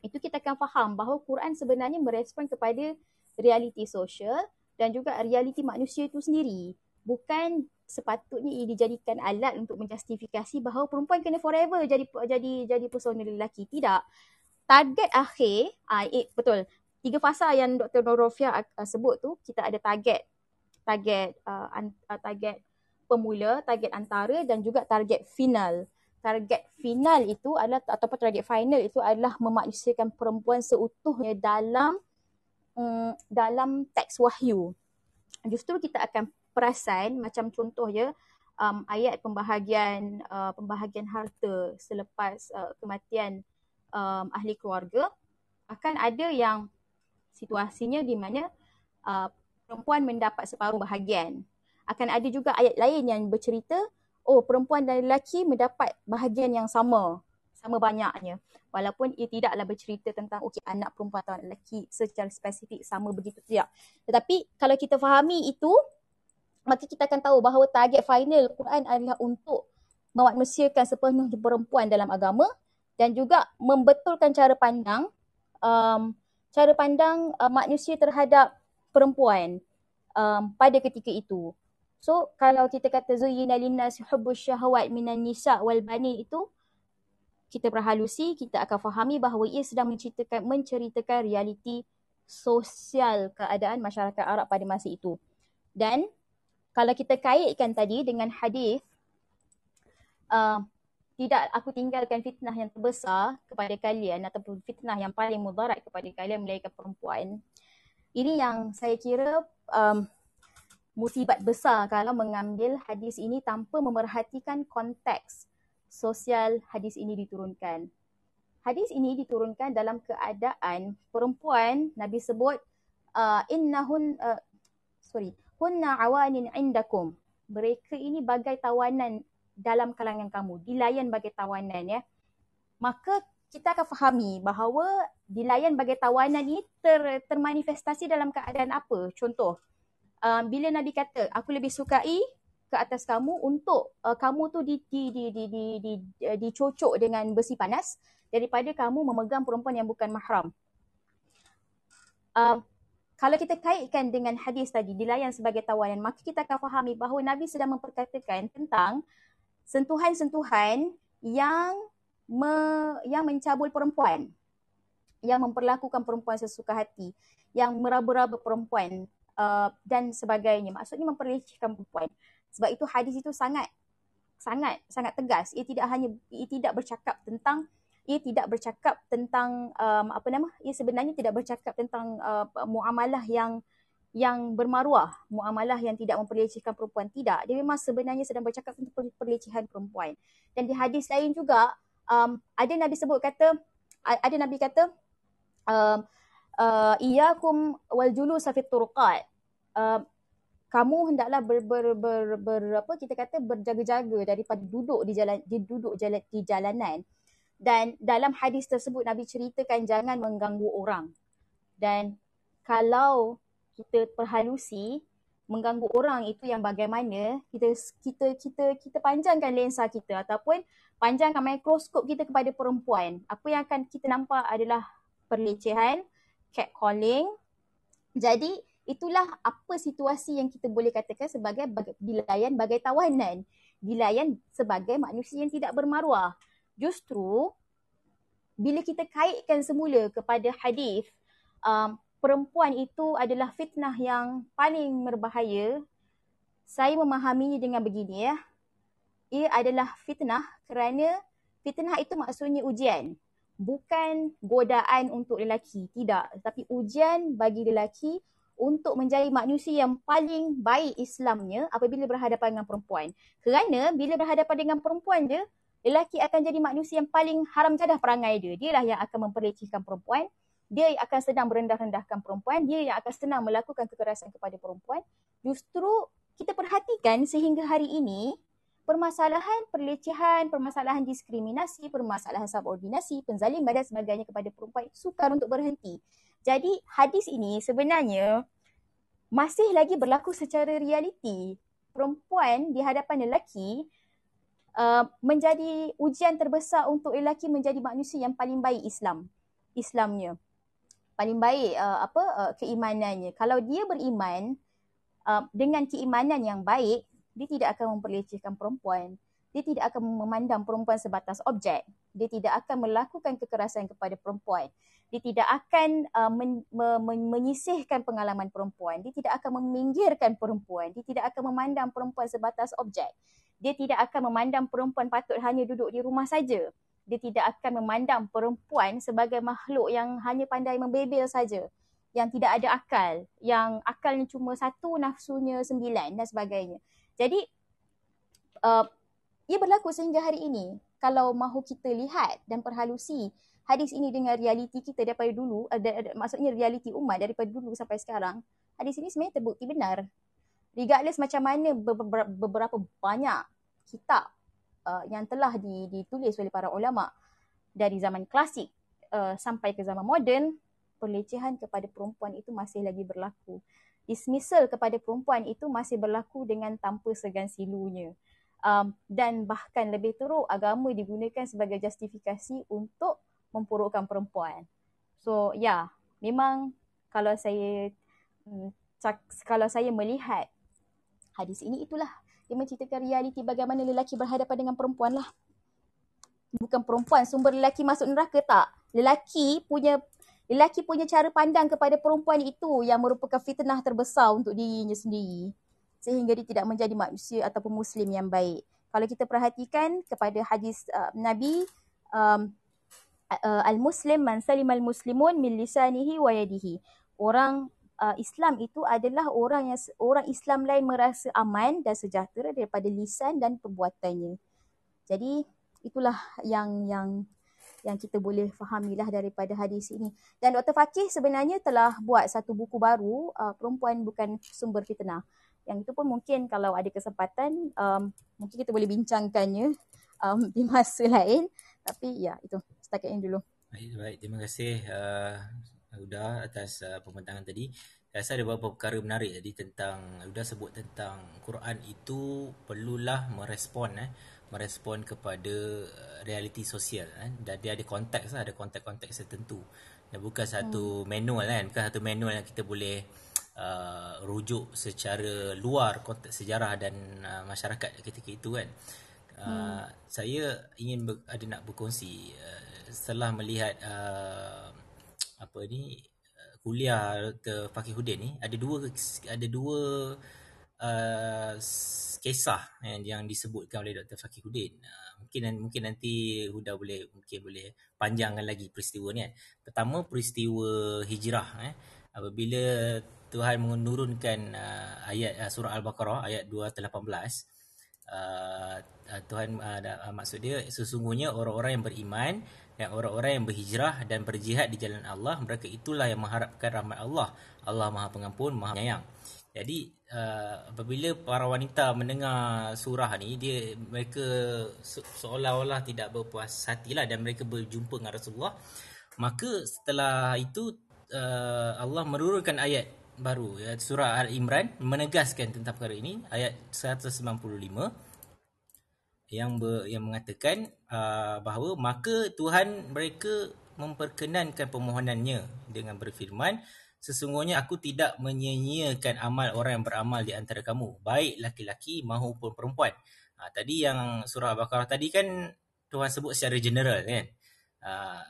B: Itu kita akan faham bahawa Quran sebenarnya merespon kepada realiti sosial dan juga realiti manusia itu sendiri. Bukan sepatutnya ia dijadikan alat untuk menjustifikasi bahawa perempuan kena forever jadi jadi jadi personal lelaki. Tidak. Target akhir, ah, eh, betul tiga fasa yang Dr. Norofia uh, sebut tu kita ada target target uh, uh, target pemula, target antara dan juga target final. Target final itu adalah ataupun target final itu adalah memanusiakan perempuan seutuhnya dalam um, dalam teks wahyu. Justru kita akan perasan macam contohnya um, ayat pembahagian uh, pembahagian harta selepas uh, kematian um, ahli keluarga akan ada yang situasinya di mana uh, perempuan mendapat separuh bahagian. Akan ada juga ayat lain yang bercerita, oh perempuan dan lelaki mendapat bahagian yang sama, sama banyaknya. Walaupun ia tidaklah bercerita tentang okey anak perempuan atau anak lelaki secara spesifik sama begitu tidak. Tetapi kalau kita fahami itu, maka kita akan tahu bahawa target final Quran adalah untuk memanusiakan sepenuhnya perempuan dalam agama dan juga membetulkan cara pandang um, cara pandang uh, manusia terhadap perempuan um, pada ketika itu. So kalau kita kata zuyyina linnas hubbus syahawat minan nisa wal banin itu kita berhalusi kita akan fahami bahawa ia sedang menceritakan menceritakan realiti sosial keadaan masyarakat Arab pada masa itu. Dan kalau kita kaitkan tadi dengan hadis uh, tidak aku tinggalkan fitnah yang terbesar kepada kalian ataupun fitnah yang paling mudarat kepada kalian melainkan perempuan. Ini yang saya kira um, musibat besar kalau mengambil hadis ini tanpa memerhatikan konteks sosial hadis ini diturunkan. Hadis ini diturunkan dalam keadaan perempuan Nabi sebut uh, innahun uh, sorry hunna awanin indakum. Mereka ini bagai tawanan dalam kalangan kamu, dilayan bagai tawanan ya. Maka kita akan fahami bahawa dilayan bagai tawanan ini ter, termanifestasi dalam keadaan apa? Contoh, uh, bila Nabi kata, aku lebih sukai ke atas kamu untuk uh, kamu tu di, di, di, di, di, di, di, dicocok dengan besi panas daripada kamu memegang perempuan yang bukan mahram. Uh, kalau kita kaitkan dengan hadis tadi, dilayan sebagai tawanan, maka kita akan fahami bahawa Nabi sedang memperkatakan tentang sentuhan-sentuhan yang me, yang mencabul perempuan yang memperlakukan perempuan sesuka hati yang meraba-raba perempuan uh, dan sebagainya. Maksudnya memperlecehkan perempuan. Sebab itu hadis itu sangat sangat sangat tegas. Ia tidak hanya ia tidak bercakap tentang ia tidak bercakap tentang um, apa nama? Ia sebenarnya tidak bercakap tentang uh, muamalah yang yang bermaruah, muamalah yang tidak memperlecehkan perempuan. Tidak, dia memang sebenarnya sedang bercakap tentang perlecehan perempuan. Dan di hadis lain juga, um, ada Nabi sebut kata, ada Nabi kata, um, uh, iyakum wal julu safit turuqat. Um, kamu hendaklah ber, ber, ber, ber, apa kita kata berjaga-jaga daripada duduk di jalan di duduk jalan di jalanan dan dalam hadis tersebut Nabi ceritakan jangan mengganggu orang dan kalau kita perhalusi mengganggu orang itu yang bagaimana kita kita kita kita panjangkan lensa kita ataupun panjangkan mikroskop kita kepada perempuan. Apa yang akan kita nampak adalah perlecehan catcalling. Jadi itulah apa situasi yang kita boleh katakan sebagai dilayan bagai tawanan dilayan sebagai manusia yang tidak bermaruah. Justru bila kita kaitkan semula kepada hadis um, perempuan itu adalah fitnah yang paling berbahaya, saya memahaminya dengan begini ya. Ia adalah fitnah kerana fitnah itu maksudnya ujian. Bukan godaan untuk lelaki, tidak. Tapi ujian bagi lelaki untuk menjadi manusia yang paling baik Islamnya apabila berhadapan dengan perempuan. Kerana bila berhadapan dengan perempuan je, lelaki akan jadi manusia yang paling haram jadah perangai dia. Dia lah yang akan memperlecehkan perempuan. Dia yang akan sedang merendah-rendahkan perempuan. Dia yang akan senang melakukan kekerasan kepada perempuan. Justru kita perhatikan sehingga hari ini, permasalahan perlecehan, permasalahan diskriminasi, permasalahan subordinasi, penzaliman dan sebagainya kepada perempuan sukar untuk berhenti. Jadi hadis ini sebenarnya masih lagi berlaku secara realiti. Perempuan di hadapan lelaki uh, menjadi ujian terbesar untuk lelaki menjadi manusia yang paling baik Islam. Islamnya. Paling baik uh, apa uh, keimanannya. Kalau dia beriman uh, dengan keimanan yang baik, dia tidak akan memperlecehkan perempuan. Dia tidak akan memandang perempuan sebatas objek. Dia tidak akan melakukan kekerasan kepada perempuan. Dia tidak akan uh, men, me, men, menyisihkan pengalaman perempuan. Dia tidak akan meminggirkan perempuan. Dia tidak akan memandang perempuan sebatas objek dia tidak akan memandang perempuan patut hanya duduk di rumah saja. Dia tidak akan memandang perempuan sebagai makhluk yang hanya pandai membebel saja. Yang tidak ada akal. Yang akalnya cuma satu, nafsunya sembilan dan sebagainya. Jadi, uh, ia berlaku sehingga hari ini. Kalau mahu kita lihat dan perhalusi hadis ini dengan realiti kita daripada dulu, ada, ada, maksudnya realiti umat daripada dulu sampai sekarang, hadis ini sebenarnya terbukti benar. Regardless macam mana beberapa banyak kitab uh, yang telah ditulis oleh para ulama dari zaman klasik uh, sampai ke zaman moden pelecehan kepada perempuan itu masih lagi berlaku. Dismissal kepada perempuan itu masih berlaku dengan tanpa segan silunya. Um, dan bahkan lebih teruk agama digunakan sebagai justifikasi untuk memperukkan perempuan. So ya yeah, memang kalau saya hmm, kalau saya melihat hadis ini itulah dia menceritakan realiti bagaimana lelaki berhadapan dengan perempuan lah. Bukan perempuan sumber lelaki masuk neraka tak. Lelaki punya lelaki punya cara pandang kepada perempuan itu yang merupakan fitnah terbesar untuk dirinya sendiri. Sehingga dia tidak menjadi manusia ataupun muslim yang baik. Kalau kita perhatikan kepada hadis uh, Nabi um, uh, al-muslim man salim al-muslimun min lisanihi wa yadihi. Orang uh, Islam itu adalah orang yang orang Islam lain merasa aman dan sejahtera daripada lisan dan perbuatannya. Jadi itulah yang yang yang kita boleh fahamilah daripada hadis ini. Dan Dr. Fakih sebenarnya telah buat satu buku baru, uh, Perempuan Bukan Sumber Fitnah. Yang itu pun mungkin kalau ada kesempatan, um, mungkin kita boleh bincangkannya um, [LAUGHS] di masa lain. Tapi ya, itu setakat ini dulu.
A: Baik, baik. Terima kasih uh, Huda atas uh, pembentangan tadi. Saya rasa ada beberapa perkara menarik tadi tentang Huda sebut tentang Quran itu perlulah merespon eh merespon kepada uh, realiti sosial eh dan dia ada konteks lah, ada konteks-konteks tertentu. Dan bukan satu hmm. manual kan, bukan satu manual yang kita boleh uh, rujuk secara luar konteks sejarah dan uh, masyarakat ketika itu kan. Uh, hmm. saya ingin ber, ada nak berkongsi uh, setelah melihat uh, apa ni uh, kuliah Dr. Fakihudin ni ada dua ada dua uh, kisah yang, yang disebutkan oleh Dr. Fakihudin. Uh, mungkin mungkin nanti Huda boleh mungkin boleh panjangkan lagi peristiwa ni kan. Pertama peristiwa hijrah eh apabila Tuhan menurunkan uh, ayat uh, surah Al-Baqarah ayat 218 uh, Tuhan uh, uh, maksud dia sesungguhnya orang-orang yang beriman dan orang-orang yang berhijrah dan berjihad di jalan Allah mereka itulah yang mengharapkan rahmat Allah. Allah Maha Pengampun Maha Penyayang. Jadi uh, apabila para wanita mendengar surah ni dia mereka se- seolah-olah tidak berpuas hatilah dan mereka berjumpa dengan Rasulullah maka setelah itu uh, Allah menurunkan ayat baru ya, surah Al-Imran menegaskan tentang perkara ini ayat 195 yang ber, yang mengatakan uh, bahawa maka Tuhan mereka memperkenankan permohonannya dengan berfirman sesungguhnya aku tidak menyia-nyiakan amal orang yang beramal di antara kamu baik laki-laki maupun perempuan. Uh, tadi yang surah Al-Baqarah tadi kan Tuhan sebut secara general kan. Uh,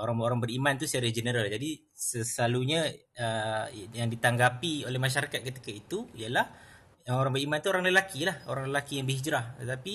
A: orang-orang beriman tu secara general. Jadi selalunya uh, yang ditanggapi oleh masyarakat ketika itu ialah orang beriman tu orang lelaki lah, orang lelaki yang berhijrah. Tetapi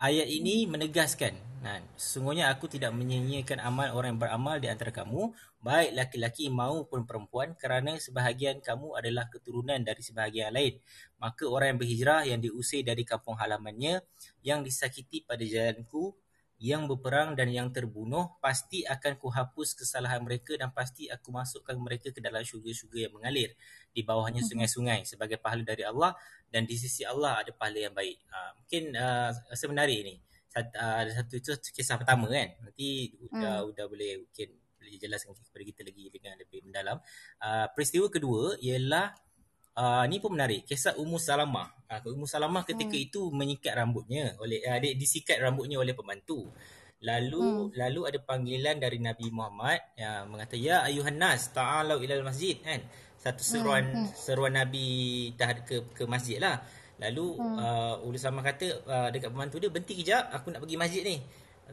A: ayat ini menegaskan Nah, sesungguhnya aku tidak menyia-nyiakan amal orang yang beramal di antara kamu, baik laki-laki maupun perempuan kerana sebahagian kamu adalah keturunan dari sebahagian lain. Maka orang yang berhijrah yang diusir dari kampung halamannya, yang disakiti pada jalanku, yang berperang dan yang terbunuh pasti akan kuhapus kesalahan mereka dan pasti aku masukkan mereka ke dalam syurga-syurga yang mengalir di bawahnya mhm. sungai-sungai sebagai pahala dari Allah dan di sisi Allah ada pahala yang baik. Uh, mungkin uh, rasa menarik ini. Sat, uh, ada satu itu kisah pertama kan. Nanti udah hmm. udah boleh mungkin boleh jelaskan kepada kita lagi dengan lebih mendalam. Uh, peristiwa kedua ialah uh, ni pun menarik. Kisah Ummu Salamah. Uh, Ummu Salamah ketika hmm. itu menyikat rambutnya oleh uh, dia disikat rambutnya oleh pembantu. Lalu hmm. lalu ada panggilan dari Nabi Muhammad yang mengatakan ya ayuhan nas ta'alu ila masjid kan. Satu seruan hmm. hmm. seruan Nabi dah ke ke masjid lah. Lalu hmm. uh, Ulu Salamah kata uh, dekat pembantu dia berhenti kejap aku nak pergi masjid ni.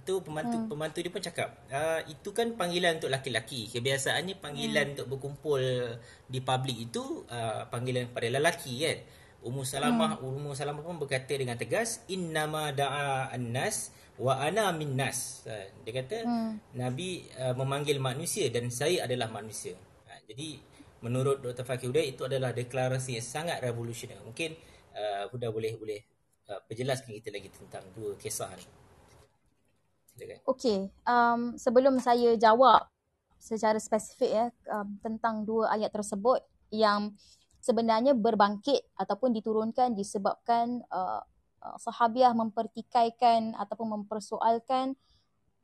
A: Tu pembantu hmm. pembantu dia pun cakap, uh, itu kan panggilan untuk laki-laki. Kebiasaannya panggilan hmm. untuk berkumpul di publik itu uh, panggilan kepada lelaki kan. Ummu Salamah hmm. Ummu Salamah pun berkata dengan tegas, innama da'a an-nas wa ana minnas. Uh, dia kata hmm. Nabi uh, memanggil manusia dan saya adalah manusia. Uh, jadi menurut Dr. Uday itu adalah deklarasi yang sangat revolusioner. Mungkin uh, Huda boleh boleh uh, perjelaskan kita lagi tentang dua kisah ni.
B: Silakan. Okay, um, sebelum saya jawab secara spesifik ya um, tentang dua ayat tersebut yang sebenarnya berbangkit ataupun diturunkan disebabkan uh, uh, sahabiah mempertikaikan ataupun mempersoalkan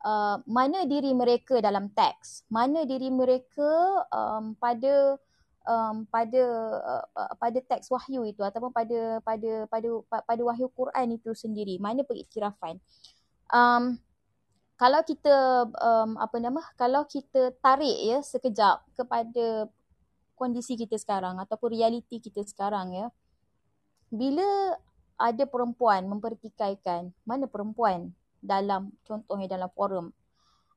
B: uh, mana diri mereka dalam teks, mana diri mereka um, pada um, pada uh, uh, pada teks wahyu itu ataupun pada pada pada pada wahyu Quran itu sendiri, mana pengiktirafan. Um, kalau kita um, apa nama kalau kita tarik ya sekejap kepada kondisi kita sekarang ataupun realiti kita sekarang ya bila ada perempuan mempertikaikan mana perempuan dalam contohnya dalam forum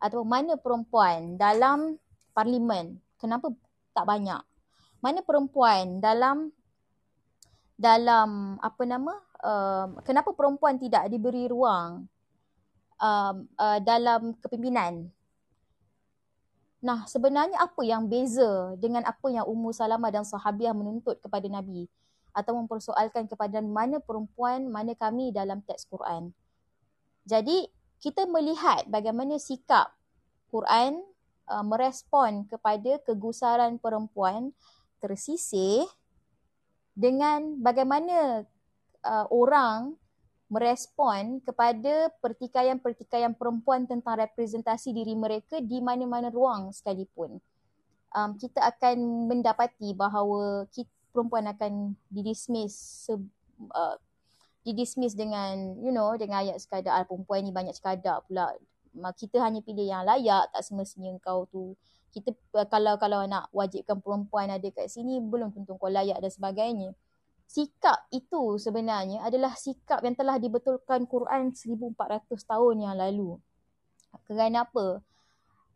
B: atau mana perempuan dalam parlimen kenapa tak banyak mana perempuan dalam dalam apa nama uh, kenapa perempuan tidak diberi ruang um, uh, dalam kepimpinan. Nah, sebenarnya apa yang beza dengan apa yang Ummu Salamah dan sahabiah menuntut kepada Nabi atau mempersoalkan kepada mana perempuan, mana kami dalam teks Quran. Jadi, kita melihat bagaimana sikap Quran uh, merespon kepada kegusaran perempuan tersisih dengan bagaimana uh, orang merespon kepada pertikaian-pertikaian perempuan tentang representasi diri mereka di mana-mana ruang sekalipun. Um, kita akan mendapati bahawa kita, perempuan akan didismiss se, uh, didismiss dengan you know dengan ayat sekadar ah, perempuan ni banyak sekadar pula kita hanya pilih yang layak tak semestinya kau tu kita uh, kalau kalau nak wajibkan perempuan ada kat sini belum tentu kau layak dan sebagainya sikap itu sebenarnya adalah sikap yang telah dibetulkan Quran 1400 tahun yang lalu. Kerana apa?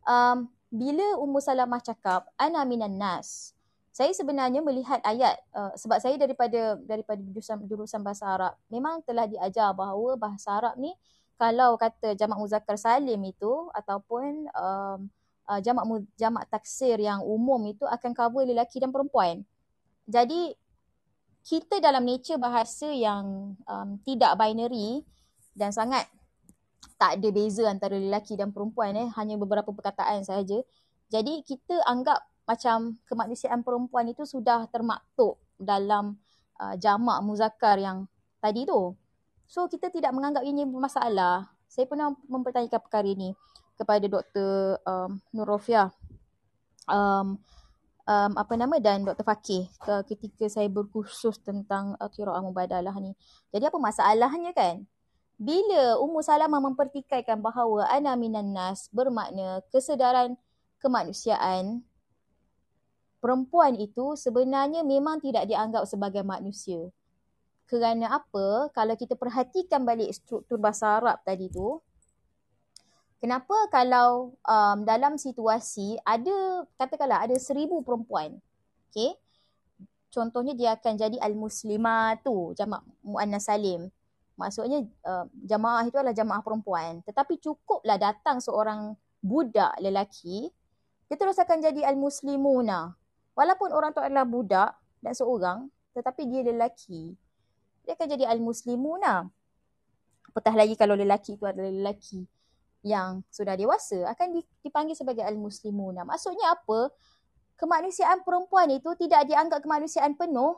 B: Um, bila Ummu Salamah cakap ana minan nas, saya sebenarnya melihat ayat uh, sebab saya daripada daripada jurusan jurusan bahasa Arab, memang telah diajar bahawa bahasa Arab ni kalau kata jamak muzakkar salim itu ataupun um, uh, jamak jamak taksir yang umum itu akan cover lelaki dan perempuan. Jadi kita dalam nature bahasa yang um, tidak binary dan sangat tak ada beza antara lelaki dan perempuan eh hanya beberapa perkataan saja. Jadi kita anggap macam kemanusiaan perempuan itu sudah termaktub dalam uh, jamak muzakkar yang tadi tu. So kita tidak menganggap ini masalah. Saya pernah mempertanyakan perkara ini kepada Dr. Um, Nurofiah. Um, um, apa nama dan Dr. Fakih ketika saya berkhusus tentang uh, kiraah mubadalah ni. Jadi apa masalahnya kan? Bila Ummu Salamah mempertikaikan bahawa ana minan nas bermakna kesedaran kemanusiaan perempuan itu sebenarnya memang tidak dianggap sebagai manusia. Kerana apa? Kalau kita perhatikan balik struktur bahasa Arab tadi tu, Kenapa kalau um, dalam situasi ada katakanlah ada seribu perempuan, okay? Contohnya dia akan jadi al-muslimah tu jamak muannas salim. Maksudnya uh, jamaah itu adalah jamaah perempuan. Tetapi cukuplah datang seorang budak lelaki, dia terus akan jadi al-muslimuna. Walaupun orang tu adalah budak dan seorang, tetapi dia lelaki. Dia akan jadi al-muslimuna. Apatah lagi kalau lelaki itu adalah lelaki yang sudah dewasa, akan dipanggil sebagai al-muslimuna. Maksudnya apa? Kemanusiaan perempuan itu tidak dianggap kemanusiaan penuh,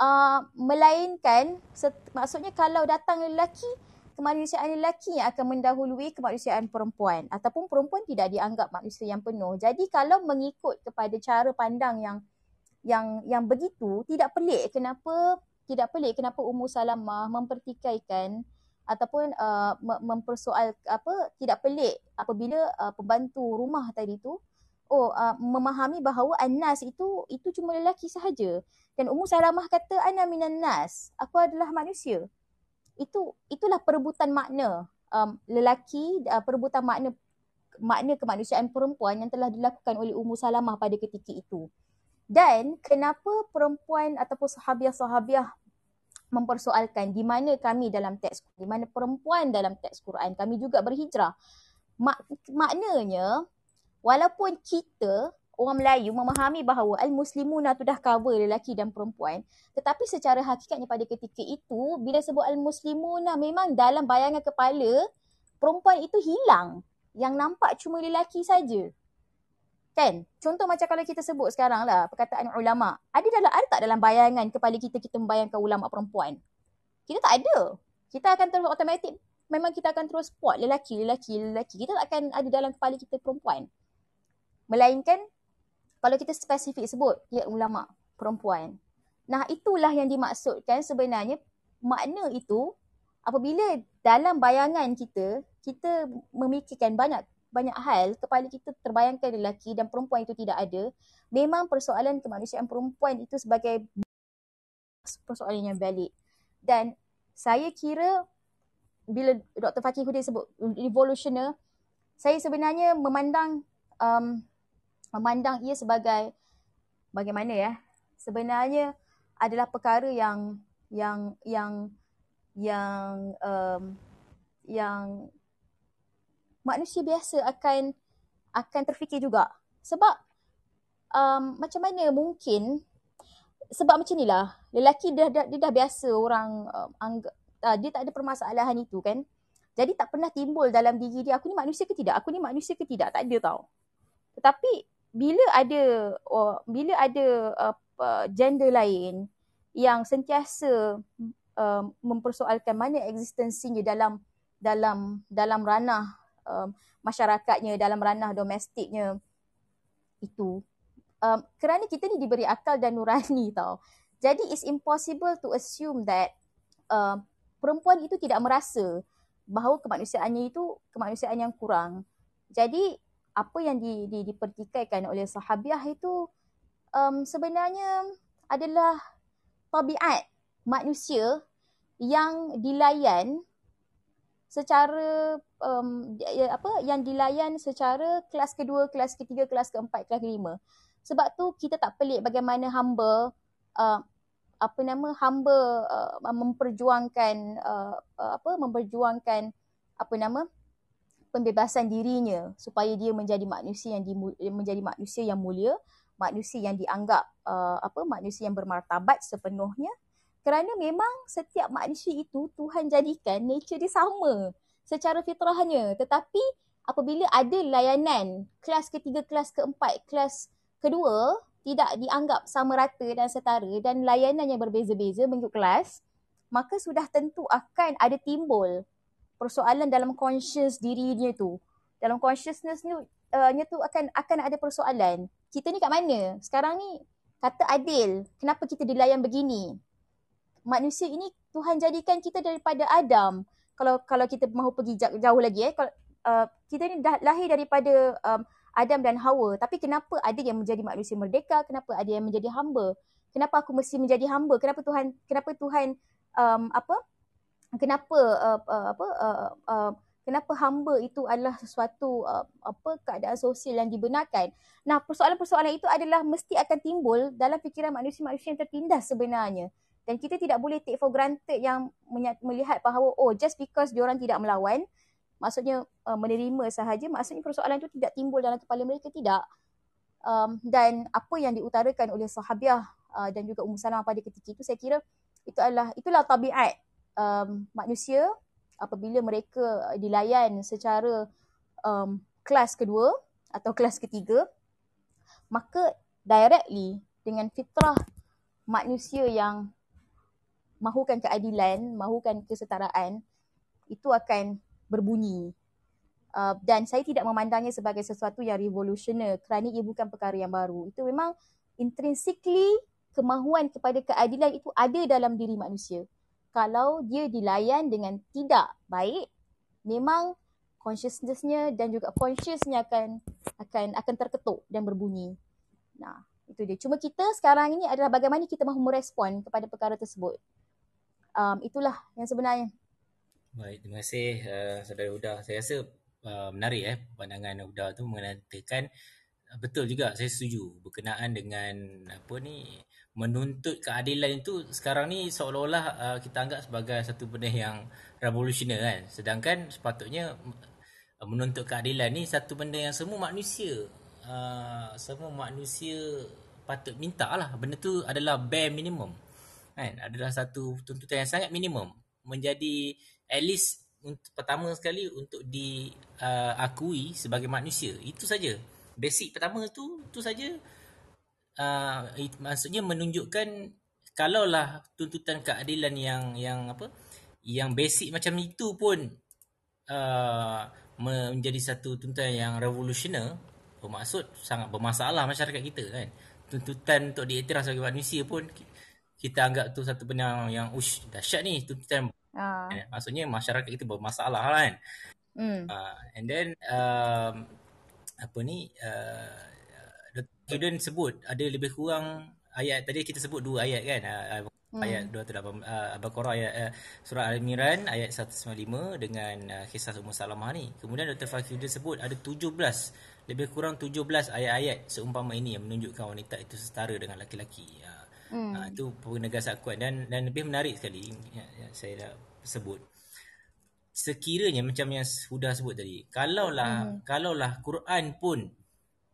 B: uh, melainkan maksudnya kalau datang lelaki kemanusiaan lelaki yang akan mendahului kemanusiaan perempuan ataupun perempuan tidak dianggap manusia yang penuh. Jadi kalau mengikut kepada cara pandang yang yang yang begitu tidak pelik kenapa tidak pelik kenapa Ummu Salamah mempertikaikan ataupun uh, mempersoal apa tidak pelik apabila uh, pembantu rumah tadi tu oh uh, memahami bahawa Anas itu itu cuma lelaki sahaja. Dan Ummu Salamah kata ana minan nas. Aku adalah manusia. Itu itulah perebutan makna um, lelaki uh, perebutan makna makna kemanusiaan perempuan yang telah dilakukan oleh Ummu Salamah pada ketika itu. Dan kenapa perempuan ataupun sahabiah-sahabiah mempersoalkan di mana kami dalam teks di mana perempuan dalam teks Quran kami juga berhijrah. Mak, maknanya walaupun kita orang Melayu memahami bahawa al-muslimuna tu dah cover lelaki dan perempuan tetapi secara hakikatnya pada ketika itu bila sebut al-muslimuna memang dalam bayangan kepala perempuan itu hilang. Yang nampak cuma lelaki saja kan? Contoh macam kalau kita sebut sekarang lah perkataan ulama. Ada dalam ada tak dalam bayangan kepala kita kita membayangkan ulama perempuan? Kita tak ada. Kita akan terus automatik memang kita akan terus spot lelaki lelaki lelaki. Kita tak akan ada dalam kepala kita perempuan. Melainkan kalau kita spesifik sebut dia ulama perempuan. Nah itulah yang dimaksudkan sebenarnya makna itu apabila dalam bayangan kita kita memikirkan banyak banyak hal kepala kita terbayangkan lelaki dan perempuan itu tidak ada memang persoalan kemanusiaan perempuan itu sebagai persoalan yang valid dan saya kira bila Dr. Fakih Hudin sebut revolutioner saya sebenarnya memandang um, memandang ia sebagai bagaimana ya sebenarnya adalah perkara yang yang yang yang um, yang manusia biasa akan akan terfikir juga. Sebab um, macam mana mungkin sebab macam inilah lelaki dia dah, dia dah biasa orang um, anggap uh, dia tak ada permasalahan itu kan. Jadi tak pernah timbul dalam diri dia aku ni manusia ke tidak aku ni manusia ke tidak tak ada tau. Tetapi bila ada oh, bila ada uh, gender lain yang sentiasa uh, mempersoalkan mana eksistensinya dalam dalam dalam ranah uh, masyarakatnya dalam ranah domestiknya. Itu. Um, kerana kita ni diberi akal dan nurani [LAUGHS] tau. Jadi it's impossible to assume that uh, perempuan itu tidak merasa bahawa kemanusiaannya itu kemanusiaan yang kurang. Jadi apa yang di, di, dipertikaikan oleh sahabiah itu um, sebenarnya adalah tabiat manusia yang dilayan secara um, apa yang dilayan secara kelas kedua, kelas ketiga, kelas keempat, kelas kelima. Sebab tu kita tak pelik bagaimana hamba uh, apa nama hamba uh, memperjuangkan uh, uh, apa memperjuangkan apa nama pembebasan dirinya supaya dia menjadi manusia yang di, menjadi manusia yang mulia, manusia yang dianggap uh, apa manusia yang bermartabat sepenuhnya kerana memang setiap manusia itu Tuhan jadikan nature dia sama secara fitrahnya tetapi apabila ada layanan kelas ketiga, kelas keempat, kelas kedua tidak dianggap sama rata dan setara dan layanan yang berbeza-beza mengikut kelas maka sudah tentu akan ada timbul persoalan dalam conscious dirinya tu. Dalam consciousness ni uh, nya tu akan akan ada persoalan. Kita ni kat mana? Sekarang ni kata adil, kenapa kita dilayan begini? Manusia ini Tuhan jadikan kita daripada Adam. Kalau kalau kita mahu pergi jauh lagi eh, kalau uh, kita ni dah lahir daripada um, Adam dan Hawa, tapi kenapa ada yang menjadi manusia merdeka? Kenapa ada yang menjadi hamba? Kenapa aku mesti menjadi hamba? Kenapa Tuhan kenapa Tuhan um, apa? kenapa uh, uh, apa uh, uh, kenapa hamba itu adalah sesuatu uh, apa keadaan sosial yang dibenarkan. Nah, persoalan-persoalan itu adalah mesti akan timbul dalam fikiran manusia-manusia yang tertindas sebenarnya. Dan kita tidak boleh take for granted yang melihat bahawa oh just because diorang tidak melawan, maksudnya uh, menerima sahaja, maksudnya persoalan itu tidak timbul dalam kepala mereka, tidak. Um, dan apa yang diutarakan oleh sahabiah uh, dan juga Ummu Salamah pada ketika itu, saya kira itu adalah itulah tabiat um, manusia apabila mereka dilayan secara um, kelas kedua atau kelas ketiga, maka directly dengan fitrah manusia yang mahukan keadilan, mahukan kesetaraan, itu akan berbunyi. Uh, dan saya tidak memandangnya sebagai sesuatu yang revolusioner kerana ia bukan perkara yang baru. Itu memang intrinsically kemahuan kepada keadilan itu ada dalam diri manusia. Kalau dia dilayan dengan tidak baik, memang consciousnessnya dan juga consciousnya akan akan akan terketuk dan berbunyi. Nah, itu dia. Cuma kita sekarang ini adalah bagaimana kita mahu merespon kepada perkara tersebut um, itulah yang sebenarnya.
A: Baik, terima kasih uh, saudara Uda. Saya rasa uh, menarik eh pandangan Uda tu mengatakan uh, betul juga saya setuju berkenaan dengan apa ni menuntut keadilan itu sekarang ni seolah-olah uh, kita anggap sebagai satu benda yang revolusioner kan. Sedangkan sepatutnya uh, menuntut keadilan ni satu benda yang semua manusia uh, semua manusia patut minta lah. Benda tu adalah bare minimum kan? Adalah satu tuntutan yang sangat minimum. Menjadi at least untuk, pertama sekali untuk diakui uh, sebagai manusia. Itu saja. Basic pertama tu tu saja. Uh, it, maksudnya menunjukkan kalaulah tuntutan keadilan yang yang apa yang basic macam itu pun uh, menjadi satu tuntutan yang revolusioner bermaksud sangat bermasalah masyarakat kita kan? Tuntutan untuk diiktiraf sebagai manusia pun kita anggap tu satu benda yang ush dahsyat ni tuntutan uh. eh, maksudnya masyarakat kita bermasalah kan mm. uh, and then um, apa ni uh, Dr. sebut ada lebih kurang ayat tadi kita sebut dua ayat kan uh, hmm. ayat 28 uh, Al-Baqarah ayat uh, surah Al-Imran ayat 195 dengan uh, kisah Ummu Salamah ni kemudian Dr. Fakhruddin sebut ada 17 lebih kurang 17 ayat-ayat seumpama ini yang menunjukkan wanita itu setara dengan laki-laki uh, Hmm. Ha, itu penegasan kuat dan dan lebih menarik sekali ya, ya, saya dah sebut. Sekiranya macam yang sudah sebut tadi, kalaulah hmm. kalaulah Quran pun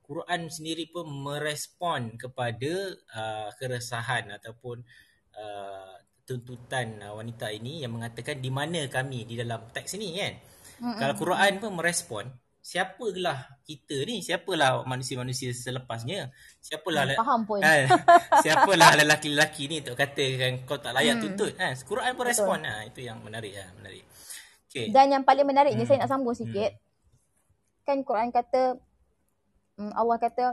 A: Quran sendiri pun merespon kepada uh, keresahan ataupun uh, tuntutan uh, wanita ini yang mengatakan di mana kami di dalam teks ini kan. Hmm. Kalau Quran pun merespon, siapalah kita ni siapalah manusia-manusia selepasnya? Siapalah
B: hmm, faham pun.
A: Ha, [LAUGHS] siapalah lelaki-lelaki ni untuk katakan kau tak layak hmm. tuntut? Ha, Quran pun respon. Ha, itu yang menarik ha, menarik.
B: Okay. dan yang paling menarik ni hmm. saya nak sambung sikit. Hmm. kan Quran kata hmm, Allah kata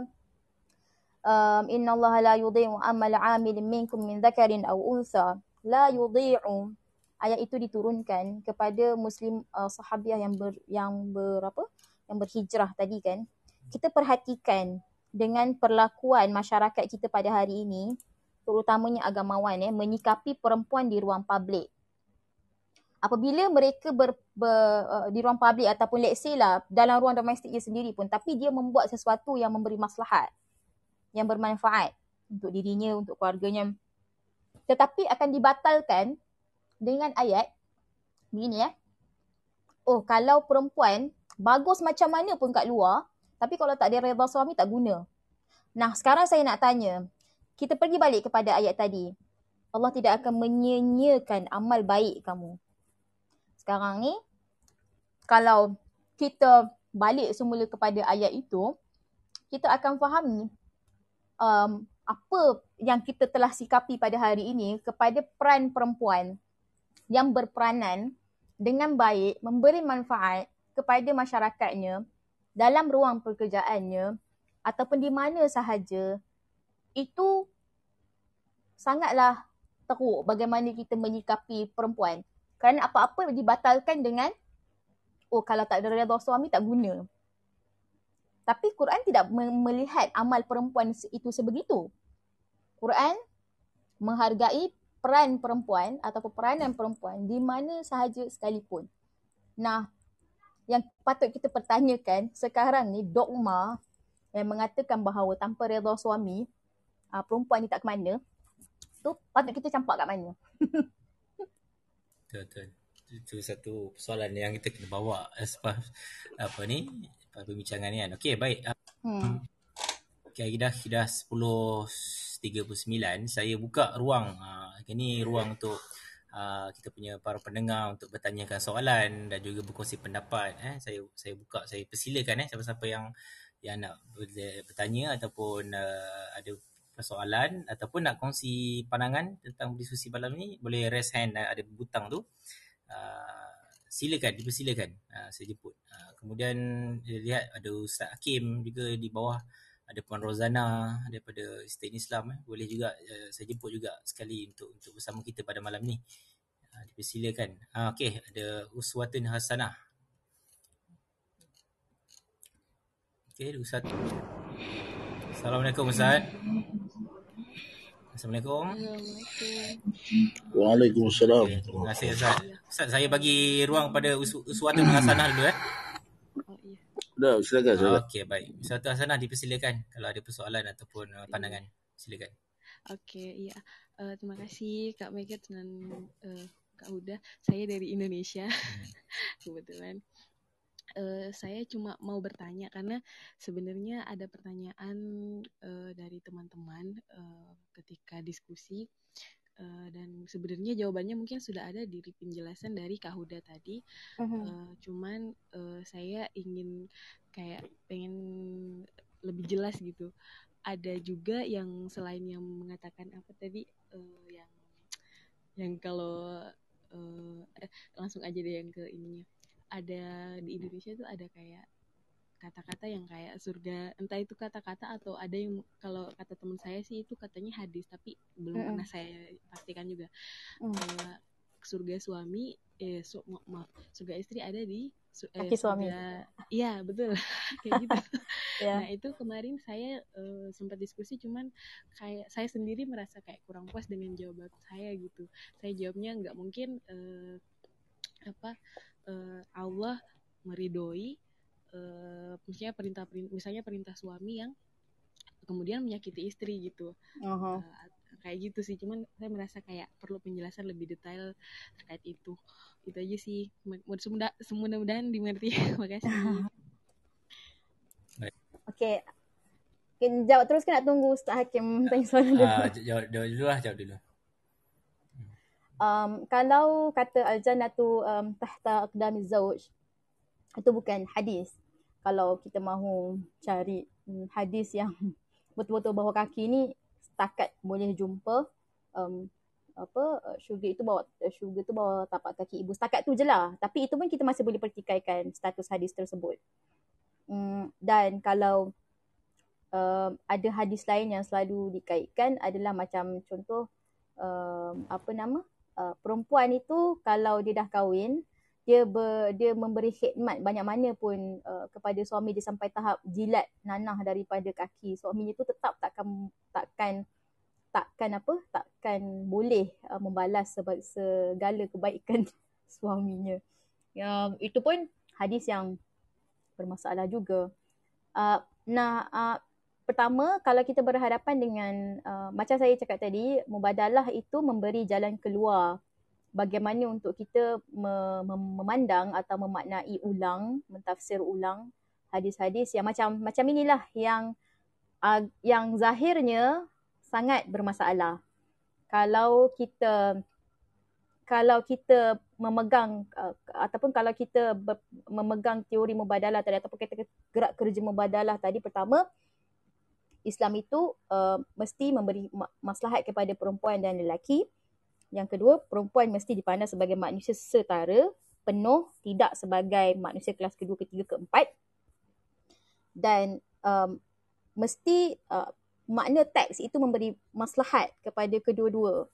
B: um, inna Allah la yudhi'u amal 'amil minkum min dhakarin aw untha. La yudhi'u. Ayat itu diturunkan kepada muslim uh, sahabiah yang ber, yang berapa yang berhijrah tadi kan, kita perhatikan dengan perlakuan masyarakat kita pada hari ini, terutamanya agamawan ya, menyikapi perempuan di ruang publik. Apabila mereka ber, ber, uh, di ruang publik ataupun let's say lah dalam ruang domestik dia sendiri pun tapi dia membuat sesuatu yang memberi maslahat, yang bermanfaat untuk dirinya, untuk keluarganya. Tetapi akan dibatalkan dengan ayat begini ya. Oh, kalau perempuan bagus macam mana pun kat luar, tapi kalau tak ada redha suami tak guna. Nah, sekarang saya nak tanya, kita pergi balik kepada ayat tadi. Allah tidak akan menyanyiakan amal baik kamu. Sekarang ni, kalau kita balik semula kepada ayat itu, kita akan fahami um, apa yang kita telah sikapi pada hari ini kepada peran perempuan yang berperanan dengan baik, memberi manfaat kepada masyarakatnya dalam ruang pekerjaannya ataupun di mana sahaja itu sangatlah teruk bagaimana kita menyikapi perempuan. Kerana apa-apa dibatalkan dengan oh kalau tak ada redha suami tak guna. Tapi Quran tidak melihat amal perempuan itu sebegitu. Quran menghargai peran perempuan ataupun peranan perempuan di mana sahaja sekalipun. Nah yang patut kita pertanyakan sekarang ni dogma yang mengatakan bahawa tanpa redha suami uh, perempuan ni tak ke mana tu patut kita campak kat mana? [LAUGHS]
A: betul betul. Itu satu persoalan yang kita kena bawa as apa ni perbincangan ni kan. Okey, baik. Hmm. Okay, dah dah 10.39 saya buka ruang. Uh, ini ruang untuk uh, kita punya para pendengar untuk bertanyakan soalan dan juga berkongsi pendapat. Eh, saya saya buka, saya persilakan eh siapa-siapa yang yang nak bertanya ataupun uh, ada persoalan ataupun nak kongsi pandangan tentang diskusi malam ni boleh raise hand ada butang tu. Uh, silakan, dipersilakan. Uh, saya jemput. Uh, kemudian lihat ada Ustaz Hakim juga di bawah ada Puan Rozana daripada State Islam eh. boleh juga uh, saya jemput juga sekali untuk untuk bersama kita pada malam ni uh, dipersilakan uh, okey ada Uswatun Hasanah okey Ustaz Assalamualaikum Ustaz Assalamualaikum.
C: Waalaikumsalam.
A: Okay. Terima kasih Ustaz. Ustaz saya bagi ruang pada Uswatun Hasanah dulu eh.
C: Dah, silakan. silakan.
A: Okey, baik. Satu Hasanah dipersilakan kalau ada persoalan ataupun uh, pandangan. Silakan.
D: Okey, ya. Uh, terima kasih Kak Megat dan uh, Kak Huda. Saya dari Indonesia. Hmm. [LAUGHS] Kebetulan. Uh, saya cuma mau bertanya karena sebenarnya ada pertanyaan uh, dari teman-teman uh, ketika diskusi Uh, dan sebenarnya jawabannya mungkin sudah ada di penjelasan dari Kak Huda tadi. Uh-huh. Uh, cuman uh, saya ingin kayak pengen lebih jelas gitu. Ada juga yang selain yang mengatakan apa tadi uh, yang yang kalau uh, eh, langsung aja deh yang ke ininya. Ada di Indonesia tuh ada kayak kata-kata yang kayak surga entah itu kata-kata atau ada yang kalau kata teman saya sih itu katanya hadis tapi belum mm. pernah saya pastikan juga mm. uh, surga suami eh su ma maaf surga istri ada di
B: su eh, suami
D: iya betul [LAUGHS] kayak gitu yeah. nah itu kemarin saya uh, sempat diskusi cuman kayak saya sendiri merasa kayak kurang puas dengan jawaban saya gitu saya jawabnya nggak mungkin uh, apa uh, Allah meridoi uh, misalnya perintah misalnya perintah suami yang kemudian menyakiti istri gitu uh-huh. uh, kayak gitu sih cuman saya merasa kayak perlu penjelasan lebih detail terkait itu itu aja sih semudah semudah-mudahan dimengerti [LAUGHS] makasih
B: Oke, okay. jawab terus kan nak tunggu Ustaz Hakim tanya soalan dulu. Uh,
A: jawab, jawab dulu lah, jawab dulu.
B: Um, kalau kata al-jannatu um, tahta aqdami zawj, itu bukan hadis kalau kita mahu cari um, hadis yang [LAUGHS] betul-betul bawah kaki ni setakat boleh jumpa um, apa syurga itu bawa syurga itu bawa tapak kaki ibu. Setakat tu je lah. Tapi itu pun kita masih boleh pertikaikan status hadis tersebut. Um, dan kalau um, ada hadis lain yang selalu dikaitkan adalah macam contoh um, apa nama uh, perempuan itu kalau dia dah kahwin dia ber, dia memberi khidmat banyak mana pun uh, kepada suami dia sampai tahap jilat nanah daripada kaki. Suaminya tu tetap takkan takkan takkan apa takkan boleh uh, membalas segala kebaikan [LAUGHS] suaminya. Yang itu pun hadis yang bermasalah juga. Uh, nah uh, pertama kalau kita berhadapan dengan uh, macam saya cakap tadi mubadalah itu memberi jalan keluar bagaimana untuk kita memandang atau memaknai ulang, mentafsir ulang hadis-hadis yang macam macam inilah yang yang zahirnya sangat bermasalah. Kalau kita kalau kita memegang uh, ataupun kalau kita memegang teori mubadalah tadi ataupun kita gerak kerja mubadalah tadi pertama Islam itu uh, mesti memberi maslahat kepada perempuan dan lelaki yang kedua, perempuan mesti dipandang sebagai manusia setara, penuh, tidak sebagai manusia kelas kedua, ketiga, keempat. Dan um, mesti uh, makna teks itu memberi maslahat kepada kedua-dua.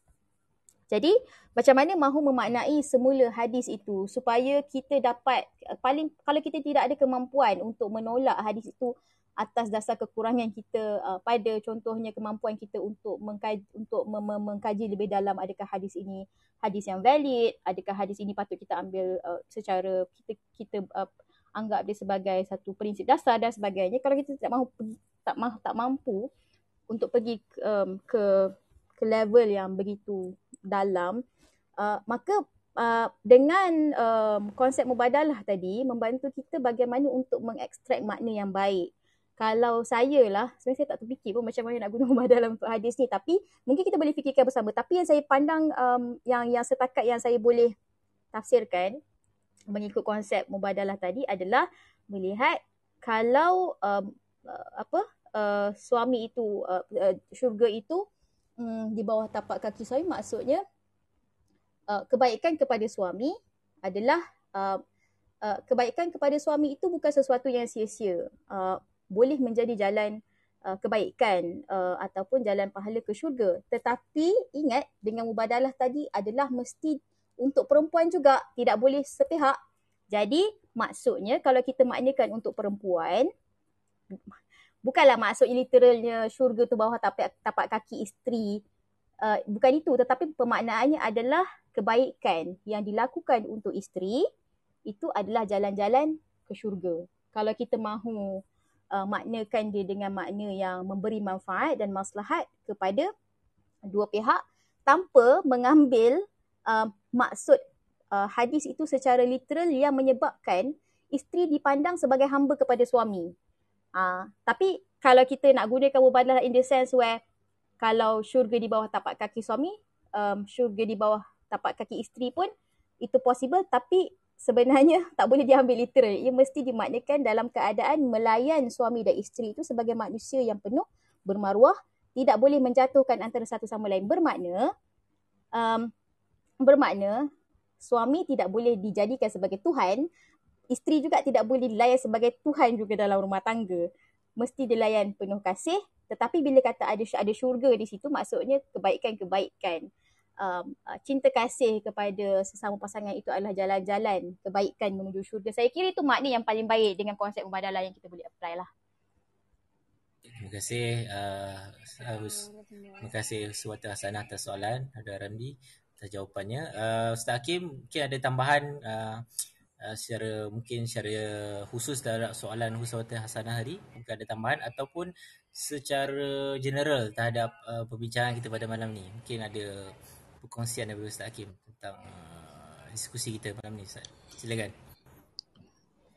B: Jadi, macam mana mahu memaknai semula hadis itu supaya kita dapat, paling kalau kita tidak ada kemampuan untuk menolak hadis itu atas dasar kekurangan kita uh, pada contohnya kemampuan kita untuk mengkaji untuk mem- mengkaji lebih dalam adakah hadis ini hadis yang valid adakah hadis ini patut kita ambil uh, secara kita kita uh, anggap dia sebagai satu prinsip dasar dan sebagainya. Kalau kita tak mahu tak mahu tak mampu untuk pergi um, ke ke level yang begitu dalam uh, maka uh, dengan um, konsep mubadalah tadi membantu kita bagaimana untuk mengekstrak makna yang baik kalau saya lah, sebenarnya saya tak terfikir pun macam mana nak guna [LAUGHS] mubadalah untuk hadis ni. Tapi mungkin kita boleh fikirkan bersama. Tapi yang saya pandang um, yang yang setakat yang saya boleh tafsirkan mengikut konsep mubadalah tadi adalah melihat kalau um, uh, apa uh, suami itu uh, uh, syurga itu um, di bawah tapak kaki suami maksudnya uh, kebaikan kepada suami adalah uh, uh, kebaikan kepada suami itu bukan sesuatu yang sia-sia. Uh, boleh menjadi jalan uh, kebaikan uh, ataupun jalan pahala ke syurga. Tetapi ingat dengan mubadalah tadi adalah mesti untuk perempuan juga, tidak boleh sepihak. Jadi maksudnya kalau kita maknakan untuk perempuan, bukanlah maksudnya literalnya syurga tu bawah tapak, tapak kaki isteri. Uh, bukan itu tetapi pemaknaannya adalah kebaikan yang dilakukan untuk isteri itu adalah jalan-jalan ke syurga. Kalau kita mahu uh, maknakan dia dengan makna yang memberi manfaat dan maslahat kepada dua pihak tanpa mengambil uh, maksud uh, hadis itu secara literal yang menyebabkan isteri dipandang sebagai hamba kepada suami. Uh, tapi kalau kita nak gunakan mubadalah in the sense where kalau syurga di bawah tapak kaki suami, um, syurga di bawah tapak kaki isteri pun itu possible tapi sebenarnya [LAUGHS] tak boleh diambil literal. Ia mesti dimaknakan dalam keadaan melayan suami dan isteri itu sebagai manusia yang penuh bermaruah, tidak boleh menjatuhkan antara satu sama lain. Bermakna, um, bermakna suami tidak boleh dijadikan sebagai Tuhan, isteri juga tidak boleh dilayan sebagai Tuhan juga dalam rumah tangga. Mesti dilayan penuh kasih, tetapi bila kata ada ada syurga di situ, maksudnya kebaikan-kebaikan um, uh, cinta kasih kepada sesama pasangan itu adalah jalan-jalan kebaikan menuju syurga. Saya kira itu makna yang paling baik dengan konsep mubadalah yang kita boleh apply lah.
A: Terima kasih uh, Terima kasih Suwata Hasanah atas soalan Ada Ramdi atas jawapannya uh, Ustaz Hakim mungkin ada tambahan uh, uh, secara mungkin secara khusus terhadap soalan Suwata Hasanah hari mungkin ada tambahan ataupun secara general terhadap uh, perbincangan kita pada malam ni mungkin ada perkongsian daripada Ustaz Hakim tentang uh, diskusi kita malam ni Ustaz. Silakan.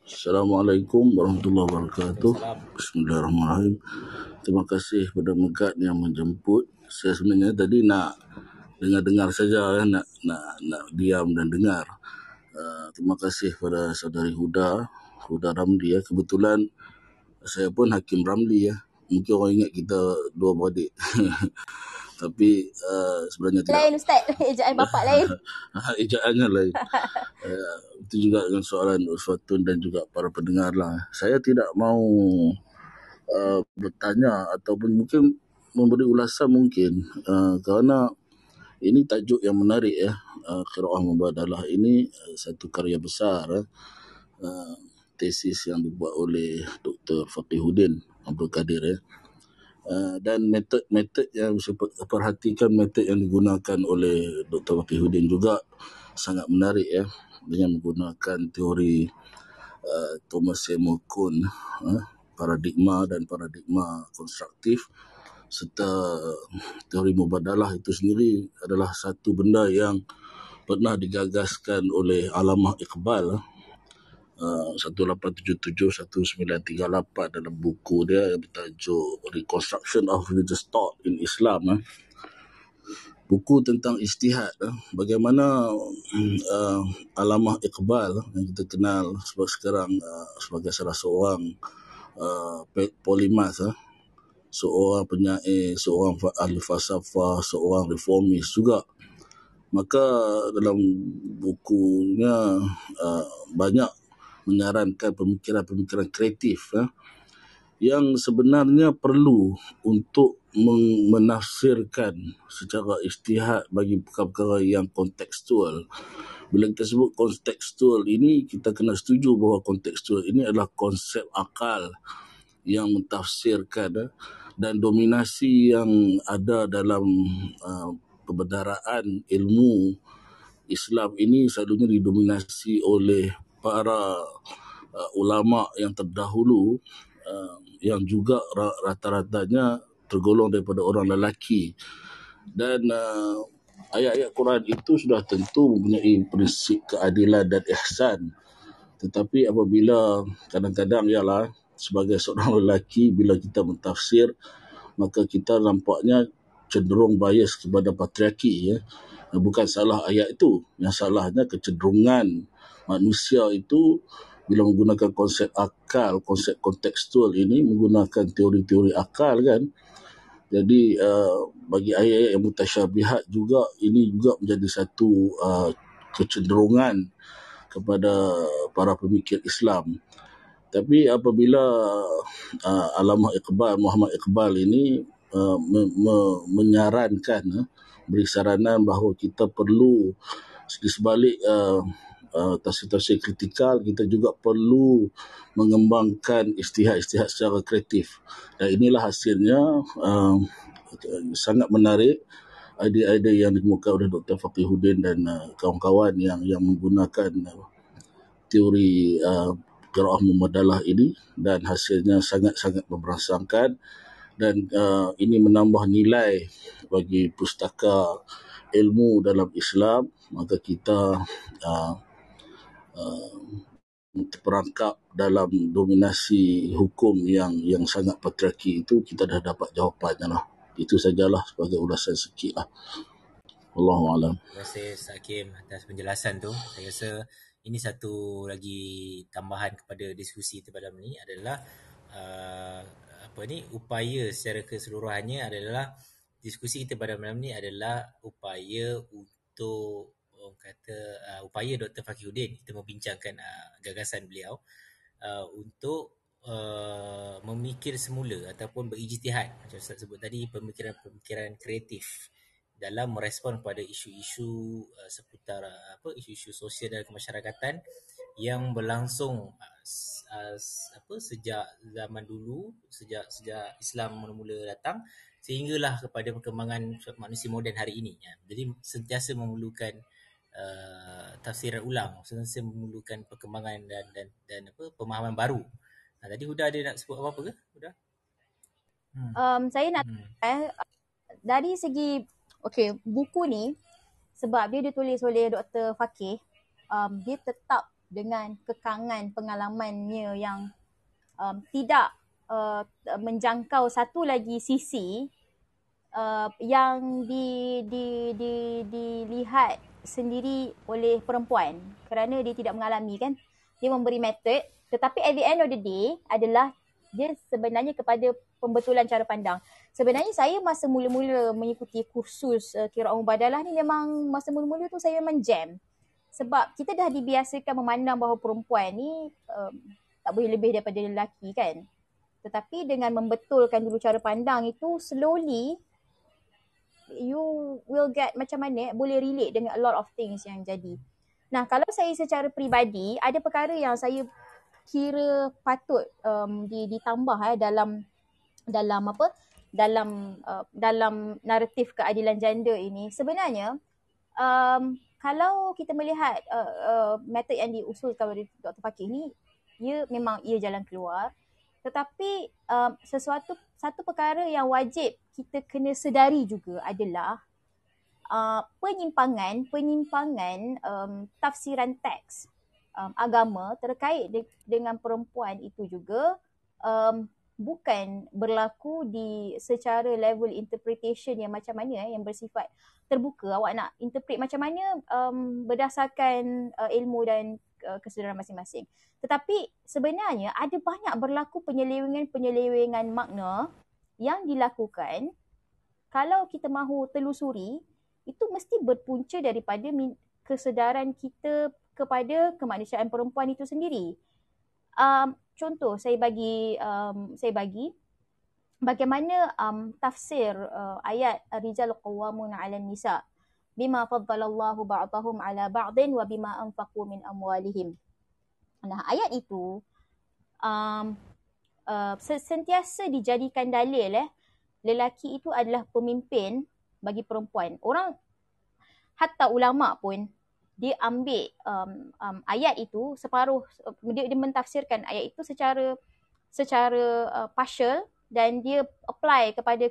C: Assalamualaikum warahmatullahi wabarakatuh. Bismillahirrahmanirrahim. Terima kasih kepada Megat yang menjemput. Saya sebenarnya tadi nak dengar-dengar saja ya, nak nak nak diam dan dengar. Uh, terima kasih kepada saudari Huda, Huda Ramli ya. Kebetulan saya pun Hakim Ramli ya. Mungkin orang ingat kita dua beradik. [LAUGHS] tapi uh, sebenarnya
B: tidak. Lain Ustaz, [LAUGHS] ejaan bapak lain. [LAUGHS]
C: Ejaannya lain. uh, [LAUGHS] itu juga dengan soalan Uswatun dan juga para pendengar lah. Saya tidak mau uh, bertanya ataupun mungkin memberi ulasan mungkin uh, kerana ini tajuk yang menarik ya. Uh, Qira'ah Mubadalah ini uh, satu karya besar uh, uh, tesis yang dibuat oleh Dr. Faqihuddin Abdul Kadir ya. Uh, dan metod-metod yang perhatikan metod yang digunakan oleh Dr. Waqihuddin juga sangat menarik ya dengan menggunakan teori uh, Thomas Seymour Kuhn uh, paradigma dan paradigma konstruktif serta teori mubadalah itu sendiri adalah satu benda yang pernah digagaskan oleh Alamah Iqbal uh, 1877-1938 dalam buku dia yang bertajuk Reconstruction of Religious Thought in Islam. Eh. Buku tentang istihad. Eh. Bagaimana uh, Alamah Iqbal yang kita kenal sebab sekarang uh, sebagai salah seorang uh, polimas. Eh. Seorang penyair, seorang ahli falsafah, seorang reformis juga. Maka dalam bukunya uh, banyak menyarankan pemikiran-pemikiran kreatif ya, yang sebenarnya perlu untuk menafsirkan secara istihad bagi perkara-perkara yang kontekstual. Bila kita sebut kontekstual ini, kita kena setuju bahawa kontekstual ini adalah konsep akal yang mentafsirkan ya, dan dominasi yang ada dalam uh, kebenaran ilmu Islam ini selalunya didominasi oleh para uh, ulama yang terdahulu uh, yang juga rata-ratanya tergolong daripada orang lelaki. Dan uh, ayat-ayat Quran itu sudah tentu mempunyai prinsip keadilan dan ihsan. Tetapi apabila kadang-kadang ialah sebagai seorang [LAUGHS] lelaki bila kita mentafsir maka kita nampaknya cenderung bias kepada patriarki ya. Bukan salah ayat itu. Yang salahnya kecenderungan manusia itu bila menggunakan konsep akal konsep kontekstual ini menggunakan teori-teori akal kan jadi uh, bagi ayat-ayat yang mutasyabihat juga ini juga menjadi satu uh, kecenderungan kepada para pemikir Islam. Tapi apabila uh, Alamah Iqbal, Muhammad Iqbal ini uh, me- me- menyarankan, uh, beri saranan bahawa kita perlu di sebalik uh, uh, tafsir-tafsir kritikal, kita juga perlu mengembangkan istihad-istihad secara kreatif. Dan inilah hasilnya uh, sangat menarik idea-idea yang dikemukakan oleh Dr. Faqihuddin dan uh, kawan-kawan yang yang menggunakan teori uh, qiraah mumadalah ini dan hasilnya sangat-sangat memberangsangkan dan uh, ini menambah nilai bagi pustaka ilmu dalam Islam maka kita uh, uh, terperangkap dalam dominasi hukum yang yang sangat patriarki itu kita dah dapat jawapannya lah itu sajalah sebagai ulasan sikit lah Allahualam.
A: Terima kasih Sakim atas penjelasan tu. Saya rasa ini satu lagi tambahan kepada diskusi kita pada malam ni adalah uh, apa ni upaya secara keseluruhannya adalah diskusi kita pada malam ni adalah upaya untuk orang kata uh, upaya Dr. Fakiruddin kita membincangkan uh, gagasan beliau uh, untuk uh, memikir semula ataupun berijtihad macam Ustaz sebut tadi pemikiran-pemikiran kreatif dalam merespon kepada isu-isu uh, seputar uh, apa isu-isu sosial dan kemasyarakatan yang berlangsung uh, apa sejak zaman dulu sejak sejak Islam mula-mula datang sehinggalah kepada perkembangan manusia moden hari ini ya. Jadi sentiasa memerlukan uh, tafsiran ulang, sentiasa memerlukan perkembangan dan dan dan apa pemahaman baru. Nah, tadi Huda ada nak sebut apa-apa ke? Huda?
B: Hmm. Um, saya nak hmm. eh, dari segi Okay, buku ni sebab dia ditulis oleh Dr. Fakih, um, dia tetap dengan kekangan pengalamannya yang um, tidak uh, menjangkau satu lagi sisi uh, yang di, di, di, dilihat sendiri oleh perempuan kerana dia tidak mengalami kan. Dia memberi metod tetapi at the end of the day adalah dia sebenarnya kepada pembetulan cara pandang sebenarnya saya masa mula-mula mengikuti kursus uh, kiraat mubadalah ni memang masa mula-mula tu saya memang jam. Sebab kita dah dibiasakan memandang bahawa perempuan ni um, tak boleh lebih daripada lelaki kan. Tetapi dengan membetulkan dulu cara pandang itu slowly you will get macam mana boleh relate dengan a lot of things yang jadi. Nah, kalau saya secara peribadi ada perkara yang saya kira patut um, ditambah eh dalam dalam apa dalam uh, dalam naratif keadilan gender ini sebenarnya um, kalau kita melihat uh, uh, metod yang diusulkan oleh Dr. Fakih ni ia memang ia jalan keluar tetapi um, sesuatu satu perkara yang wajib kita kena sedari juga adalah uh, penyimpangan penyimpangan um, tafsiran teks um, agama terkait de- dengan perempuan itu juga um, bukan berlaku di secara level interpretation yang macam mana eh, yang bersifat terbuka. Awak nak interpret macam mana um, berdasarkan uh, ilmu dan kesedaran masing-masing. Tetapi sebenarnya ada banyak berlaku penyelewengan-penyelewengan makna yang dilakukan kalau kita mahu telusuri itu mesti berpunca daripada kesedaran kita kepada kemanusiaan perempuan itu sendiri. Um, contoh saya bagi um, saya bagi bagaimana um, tafsir uh, ayat rijal qawamun 'ala nisa bima faddalallahu ba'dahum 'ala ba'din wa bima anfaqu min amwalihim. Nah, ayat itu um, uh, sentiasa dijadikan dalil eh lelaki itu adalah pemimpin bagi perempuan. Orang hatta ulama pun dia ambil um, um, ayat itu separuh dia, dia mentafsirkan ayat itu secara secara uh, partial dan dia apply kepada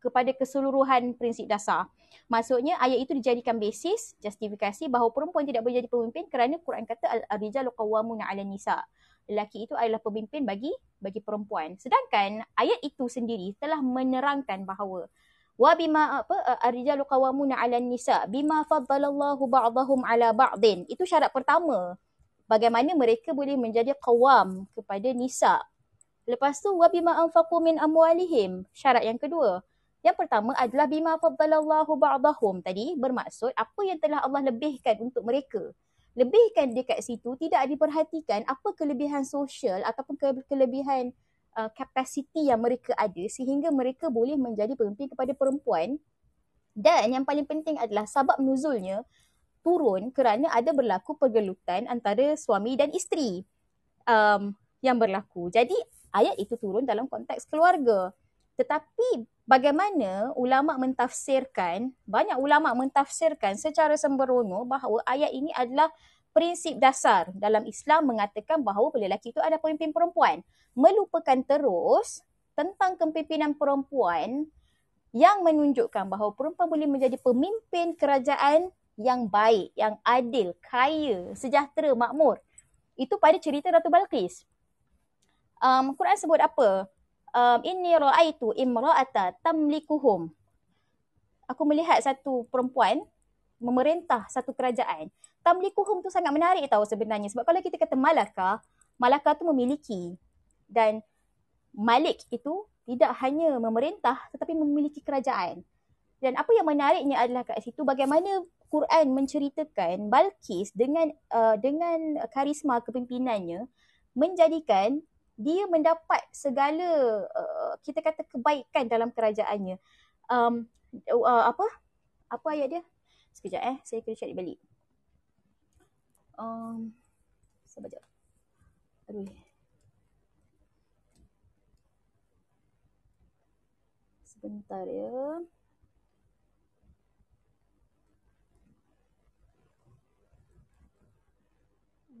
B: kepada keseluruhan prinsip dasar. Maksudnya ayat itu dijadikan basis justifikasi bahawa perempuan tidak boleh jadi pemimpin kerana Quran kata al-rijalu qawwamuna 'ala nisa. Lelaki itu adalah pemimpin bagi bagi perempuan. Sedangkan ayat itu sendiri telah menerangkan bahawa wa bima apa ar-rijalu qawwamuna 'ala nisa bima faddalallahu ba'dahum 'ala ba'din. Itu syarat pertama. Bagaimana mereka boleh menjadi qawam kepada nisa. Lepas tu wa bima anfaqu min amwalihim. Syarat yang kedua. Yang pertama adalah bima faddalallahu ba'dahum tadi bermaksud apa yang telah Allah lebihkan untuk mereka. Lebihkan dekat situ tidak diperhatikan apa kelebihan sosial ataupun kelebihan uh, kapasiti yang mereka ada sehingga mereka boleh menjadi pemimpin kepada perempuan. Dan yang paling penting adalah sabab nuzulnya turun kerana ada berlaku pergelutan antara suami dan isteri um, yang berlaku. Jadi ayat itu turun dalam konteks keluarga. Tetapi bagaimana ulama mentafsirkan, banyak ulama mentafsirkan secara sembrono bahawa ayat ini adalah prinsip dasar dalam Islam mengatakan bahawa lelaki itu ada pemimpin perempuan. Melupakan terus tentang kepimpinan perempuan yang menunjukkan bahawa perempuan boleh menjadi pemimpin kerajaan yang baik, yang adil, kaya, sejahtera, makmur. Itu pada cerita Ratu Balqis. Um, Quran sebut apa? Um, inni ra'aitu imra'ata tamlikuhum. Aku melihat satu perempuan memerintah satu kerajaan. Tamlikuhum tu sangat menarik tahu sebenarnya. Sebab kalau kita kata malaka, malaka tu memiliki. Dan malik itu tidak hanya memerintah tetapi memiliki kerajaan. Dan apa yang menariknya adalah kat situ bagaimana Quran menceritakan Balkis dengan uh, dengan karisma kepimpinannya menjadikan dia mendapat segala uh, kita kata kebaikan dalam kerajaannya. Um, uh, apa? Apa ayat dia? Sekejap eh, saya kena cari balik. Um, sekejap. Aduh. Sebentar ya.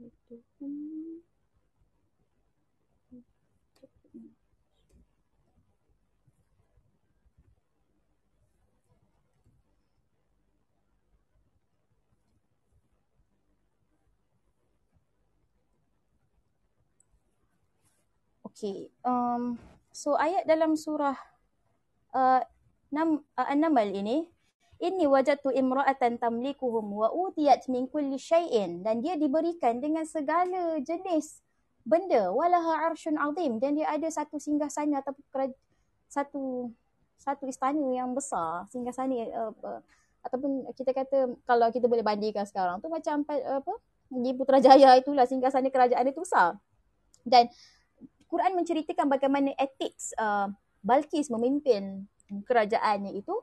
B: Itu. Okay. Um, so ayat dalam surah uh, Nam, uh, An-Naml ini Inni wajadtu imra'atan tamlikuhum wa utiyat min kulli syai'in. Dan dia diberikan dengan segala jenis benda. Walaha arsyun azim. Dan dia ada satu singgahsana ataupun satu satu istana yang besar. Singgahsana uh, uh, ataupun kita kata kalau kita boleh bandingkan sekarang tu macam apa di Putrajaya itulah singgahsana kerajaan itu besar. Dan Quran menceritakan bagaimana etik uh, Balkis memimpin kerajaannya itu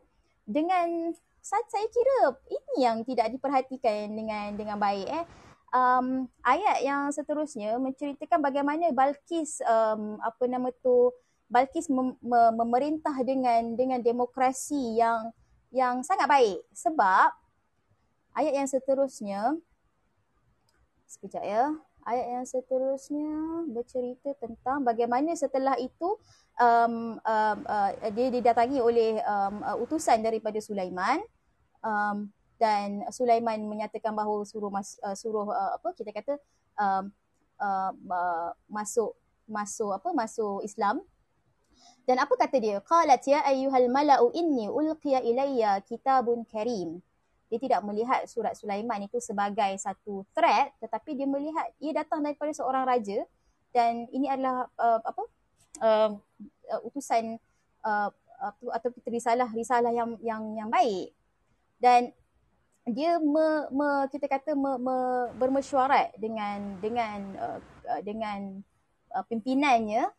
B: dengan saya kira ini yang tidak diperhatikan dengan dengan baik eh. Um, ayat yang seterusnya menceritakan bagaimana Balkis um, apa nama tu Balkis mem- mem- memerintah dengan dengan demokrasi yang yang sangat baik. Sebab ayat yang seterusnya sekejap ya ayat yang seterusnya bercerita tentang bagaimana setelah itu um, um, uh, dia didatangi oleh um, uh, utusan daripada Sulaiman. Um, dan Sulaiman menyatakan bahawa suruh mas, uh, suruh uh, apa kita kata um, uh, uh, masuk masuk apa masuk Islam. Dan apa kata dia? Qalat ya ayyuhal mala'u inni ulqiya ilayya kitabun karim dia tidak melihat surat Sulaiman itu sebagai satu threat tetapi dia melihat ia datang daripada seorang raja dan ini adalah uh, apa uh, uh, utusan uh, atau risalah risalah yang yang yang baik. Dan dia me, me, kita kata me, me, bermesyuarat dengan dengan uh, uh, dengan uh, pimpinannya.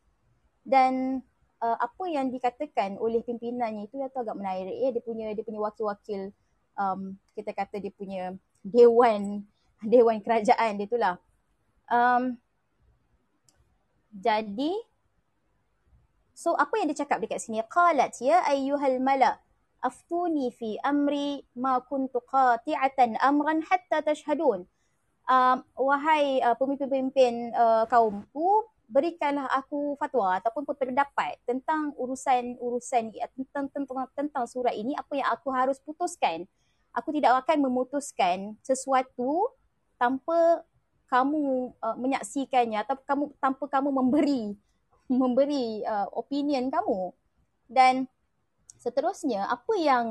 B: Dan uh, apa yang dikatakan oleh pimpinannya itu agak menarik. Ya dia punya dia punya wakil-wakil um, kita kata dia punya dewan dewan kerajaan dia itulah. Um, jadi so apa yang dia cakap dekat sini? Qalat ya ayyuhal mala aftuni fi amri ma kuntu qati'atan amran hatta tashhadun. Um, wahai uh, pemimpin-pemimpin uh, kaumku, berikanlah aku fatwa ataupun pendapat tentang urusan-urusan tentang, tentang tentang surah ini apa yang aku harus putuskan. Aku tidak akan memutuskan sesuatu tanpa kamu uh, menyaksikannya atau kamu tanpa kamu memberi [LAUGHS] memberi uh, opinion kamu. Dan seterusnya apa yang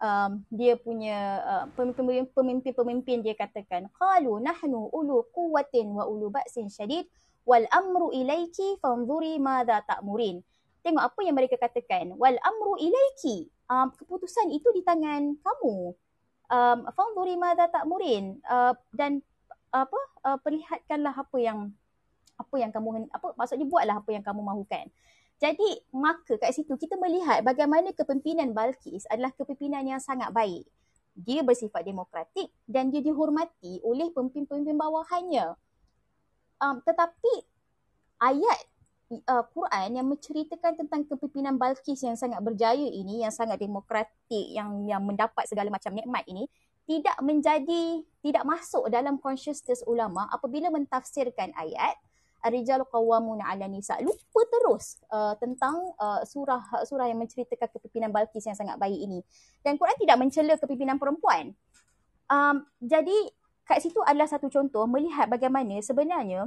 B: um, dia punya uh, pemimpin-pemimpin dia katakan? Qalu nahnu ulu quwwatin wa ulu ba'sin syadid wal amru ilaiki fanzuri madza ta'murin. Tengok apa yang mereka katakan. Wal amru ilaiki um, keputusan itu di tangan kamu um, fanzuri madza ta'murin uh, dan apa uh, perlihatkanlah apa yang apa yang kamu apa maksudnya buatlah apa yang kamu mahukan jadi maka kat situ kita melihat bagaimana kepimpinan Balkis adalah kepimpinan yang sangat baik. Dia bersifat demokratik dan dia dihormati oleh pemimpin-pemimpin bawahannya. Um, tetapi ayat uh, Quran yang menceritakan tentang kepimpinan Balkis yang sangat berjaya ini, yang sangat demokratik, yang yang mendapat segala macam nikmat ini, tidak menjadi, tidak masuk dalam consciousness ulama apabila mentafsirkan ayat Ar-Rijal Qawwamuna 'ala Nisa. Lupa terus uh, tentang uh, surah surah yang menceritakan kepimpinan Balkis yang sangat baik ini. Dan Quran tidak mencela kepimpinan perempuan. Um, jadi kat situ adalah satu contoh melihat bagaimana sebenarnya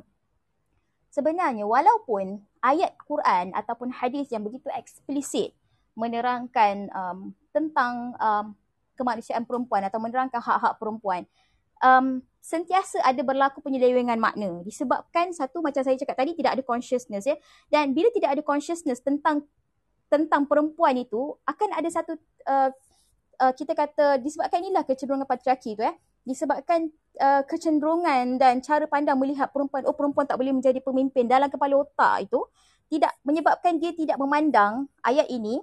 B: sebenarnya walaupun ayat Quran ataupun hadis yang begitu eksplisit menerangkan um, tentang um, kemanusiaan perempuan atau menerangkan hak-hak perempuan um, sentiasa ada berlaku penyelewengan makna. Disebabkan satu macam saya cakap tadi tidak ada consciousness ya. Dan bila tidak ada consciousness tentang tentang perempuan itu akan ada satu uh, uh, kita kata disebabkan inilah kecenderungan patriarki tu ya. Disebabkan uh, kecenderungan dan cara pandang melihat perempuan oh perempuan tak boleh menjadi pemimpin dalam kepala otak itu tidak menyebabkan dia tidak memandang ayat ini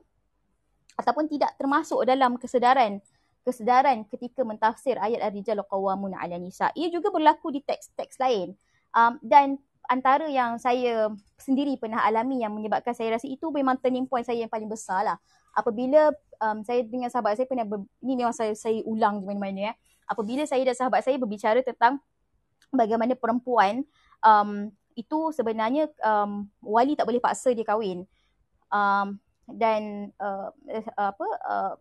B: ataupun tidak termasuk dalam kesedaran kesedaran ketika mentafsir ayat Ar-Rijal Qawwamun 'ala Nisa. Ia juga berlaku di teks-teks lain. Um, dan antara yang saya sendiri pernah alami yang menyebabkan saya rasa itu memang turning point saya yang paling besar lah. Apabila um, saya dengan sahabat saya pernah, ber, ini memang saya, saya ulang di mana-mana ya. Apabila saya dan sahabat saya berbicara tentang bagaimana perempuan um, itu sebenarnya um, wali tak boleh paksa dia kahwin. Um, dan uh, apa uh,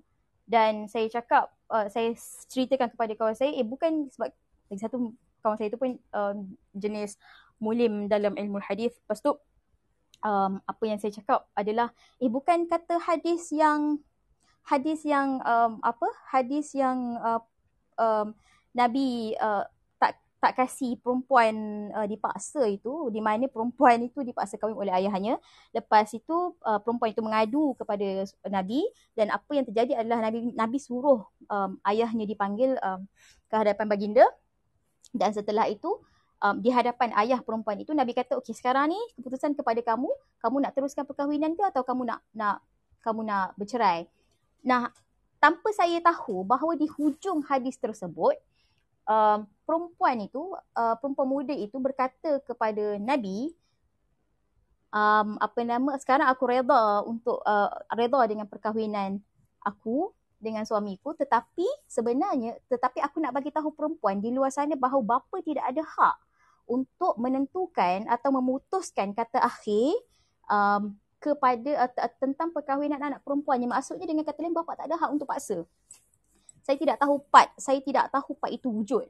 B: dan saya cakap uh, saya ceritakan kepada kawan saya eh bukan sebab lagi satu kawan saya itu pun um, jenis mulim dalam ilmu hadis lepas tu um, apa yang saya cakap adalah eh bukan kata hadis yang hadis yang um, apa hadis yang uh, um, nabi uh, tak kasih perempuan uh, dipaksa itu di mana perempuan itu dipaksa kahwin oleh ayahnya. Lepas itu uh, perempuan itu mengadu kepada nabi dan apa yang terjadi adalah nabi nabi suruh um, ayahnya dipanggil um, ke hadapan baginda. Dan setelah itu um, di hadapan ayah perempuan itu nabi kata okey sekarang ni keputusan kepada kamu kamu nak teruskan perkahwinan ke atau kamu nak nak kamu nak bercerai? Nah tanpa saya tahu bahawa di hujung hadis tersebut uh, perempuan itu, uh, perempuan muda itu berkata kepada Nabi, um, apa nama, sekarang aku reda untuk, uh, reda dengan perkahwinan aku dengan suamiku tetapi sebenarnya, tetapi aku nak bagi tahu perempuan di luar sana bahawa bapa tidak ada hak untuk menentukan atau memutuskan kata akhir um, kepada uh, tentang perkahwinan anak perempuan. Yang maksudnya dengan kata lain bapa tak ada hak untuk paksa saya tidak tahu part, saya tidak tahu part itu wujud.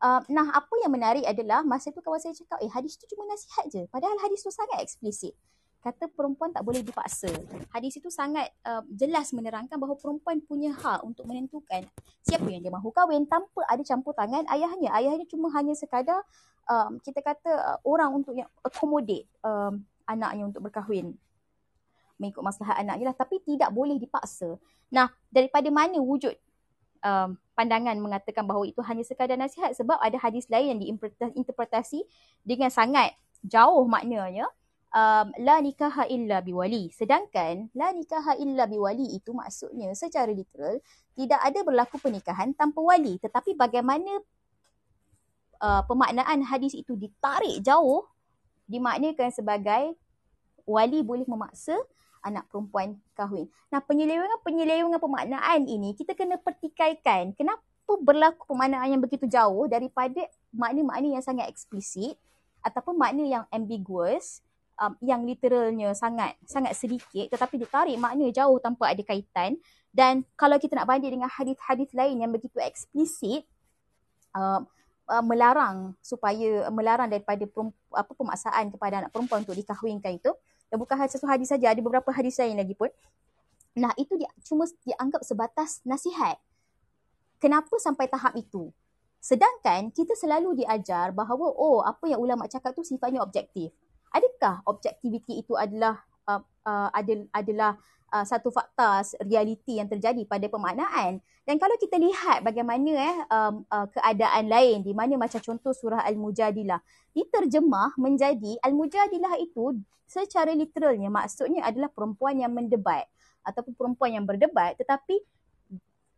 B: Uh, nah, apa yang menarik adalah masa tu kawan saya cakap, eh hadis tu cuma nasihat je. Padahal hadis tu sangat eksplisit. Kata perempuan tak boleh dipaksa. Hadis itu sangat uh, jelas menerangkan bahawa perempuan punya hak untuk menentukan siapa yang dia mahu kahwin tanpa ada campur tangan ayahnya. Ayahnya cuma hanya sekadar um, kita kata uh, orang untuk yang accommodate um, anaknya untuk berkahwin mengikut masalah anaknya lah. Tapi tidak boleh dipaksa. Nah, daripada mana wujud um, pandangan mengatakan bahawa itu hanya sekadar nasihat sebab ada hadis lain yang diinterpretasi dengan sangat jauh maknanya um, la nikaha illa biwali sedangkan la nikaha illa biwali itu maksudnya secara literal tidak ada berlaku pernikahan tanpa wali tetapi bagaimana uh, pemaknaan hadis itu ditarik jauh dimaknakan sebagai wali boleh memaksa anak perempuan kahwin. Nah, penyelewengan-penyelewengan pemaknaan ini kita kena pertikaikan. Kenapa berlaku pemaknaan yang begitu jauh daripada makna-makna yang sangat eksplisit ataupun makna yang ambiguous um, yang literalnya sangat sangat sedikit tetapi ditarik makna jauh tanpa ada kaitan dan kalau kita nak banding dengan hadis-hadis lain yang begitu eksplisit uh, uh, melarang supaya melarang daripada apa pemaksaan kepada anak perempuan untuk dikahwinkan itu dan bukan hanya satu hadis saja ada beberapa hadis lain lagi pun. Nah itu dia cuma dianggap sebatas nasihat. Kenapa sampai tahap itu? Sedangkan kita selalu diajar bahawa oh apa yang ulama cakap tu sifatnya objektif. Adakah objektiviti itu adalah uh, uh, adil, adalah uh, satu fakta realiti yang terjadi pada pemaknaan? Dan kalau kita lihat bagaimana eh um, uh, keadaan lain di mana macam contoh surah Al-Mujadilah diterjemah menjadi Al-Mujadilah itu secara literalnya maksudnya adalah perempuan yang mendebat ataupun perempuan yang berdebat tetapi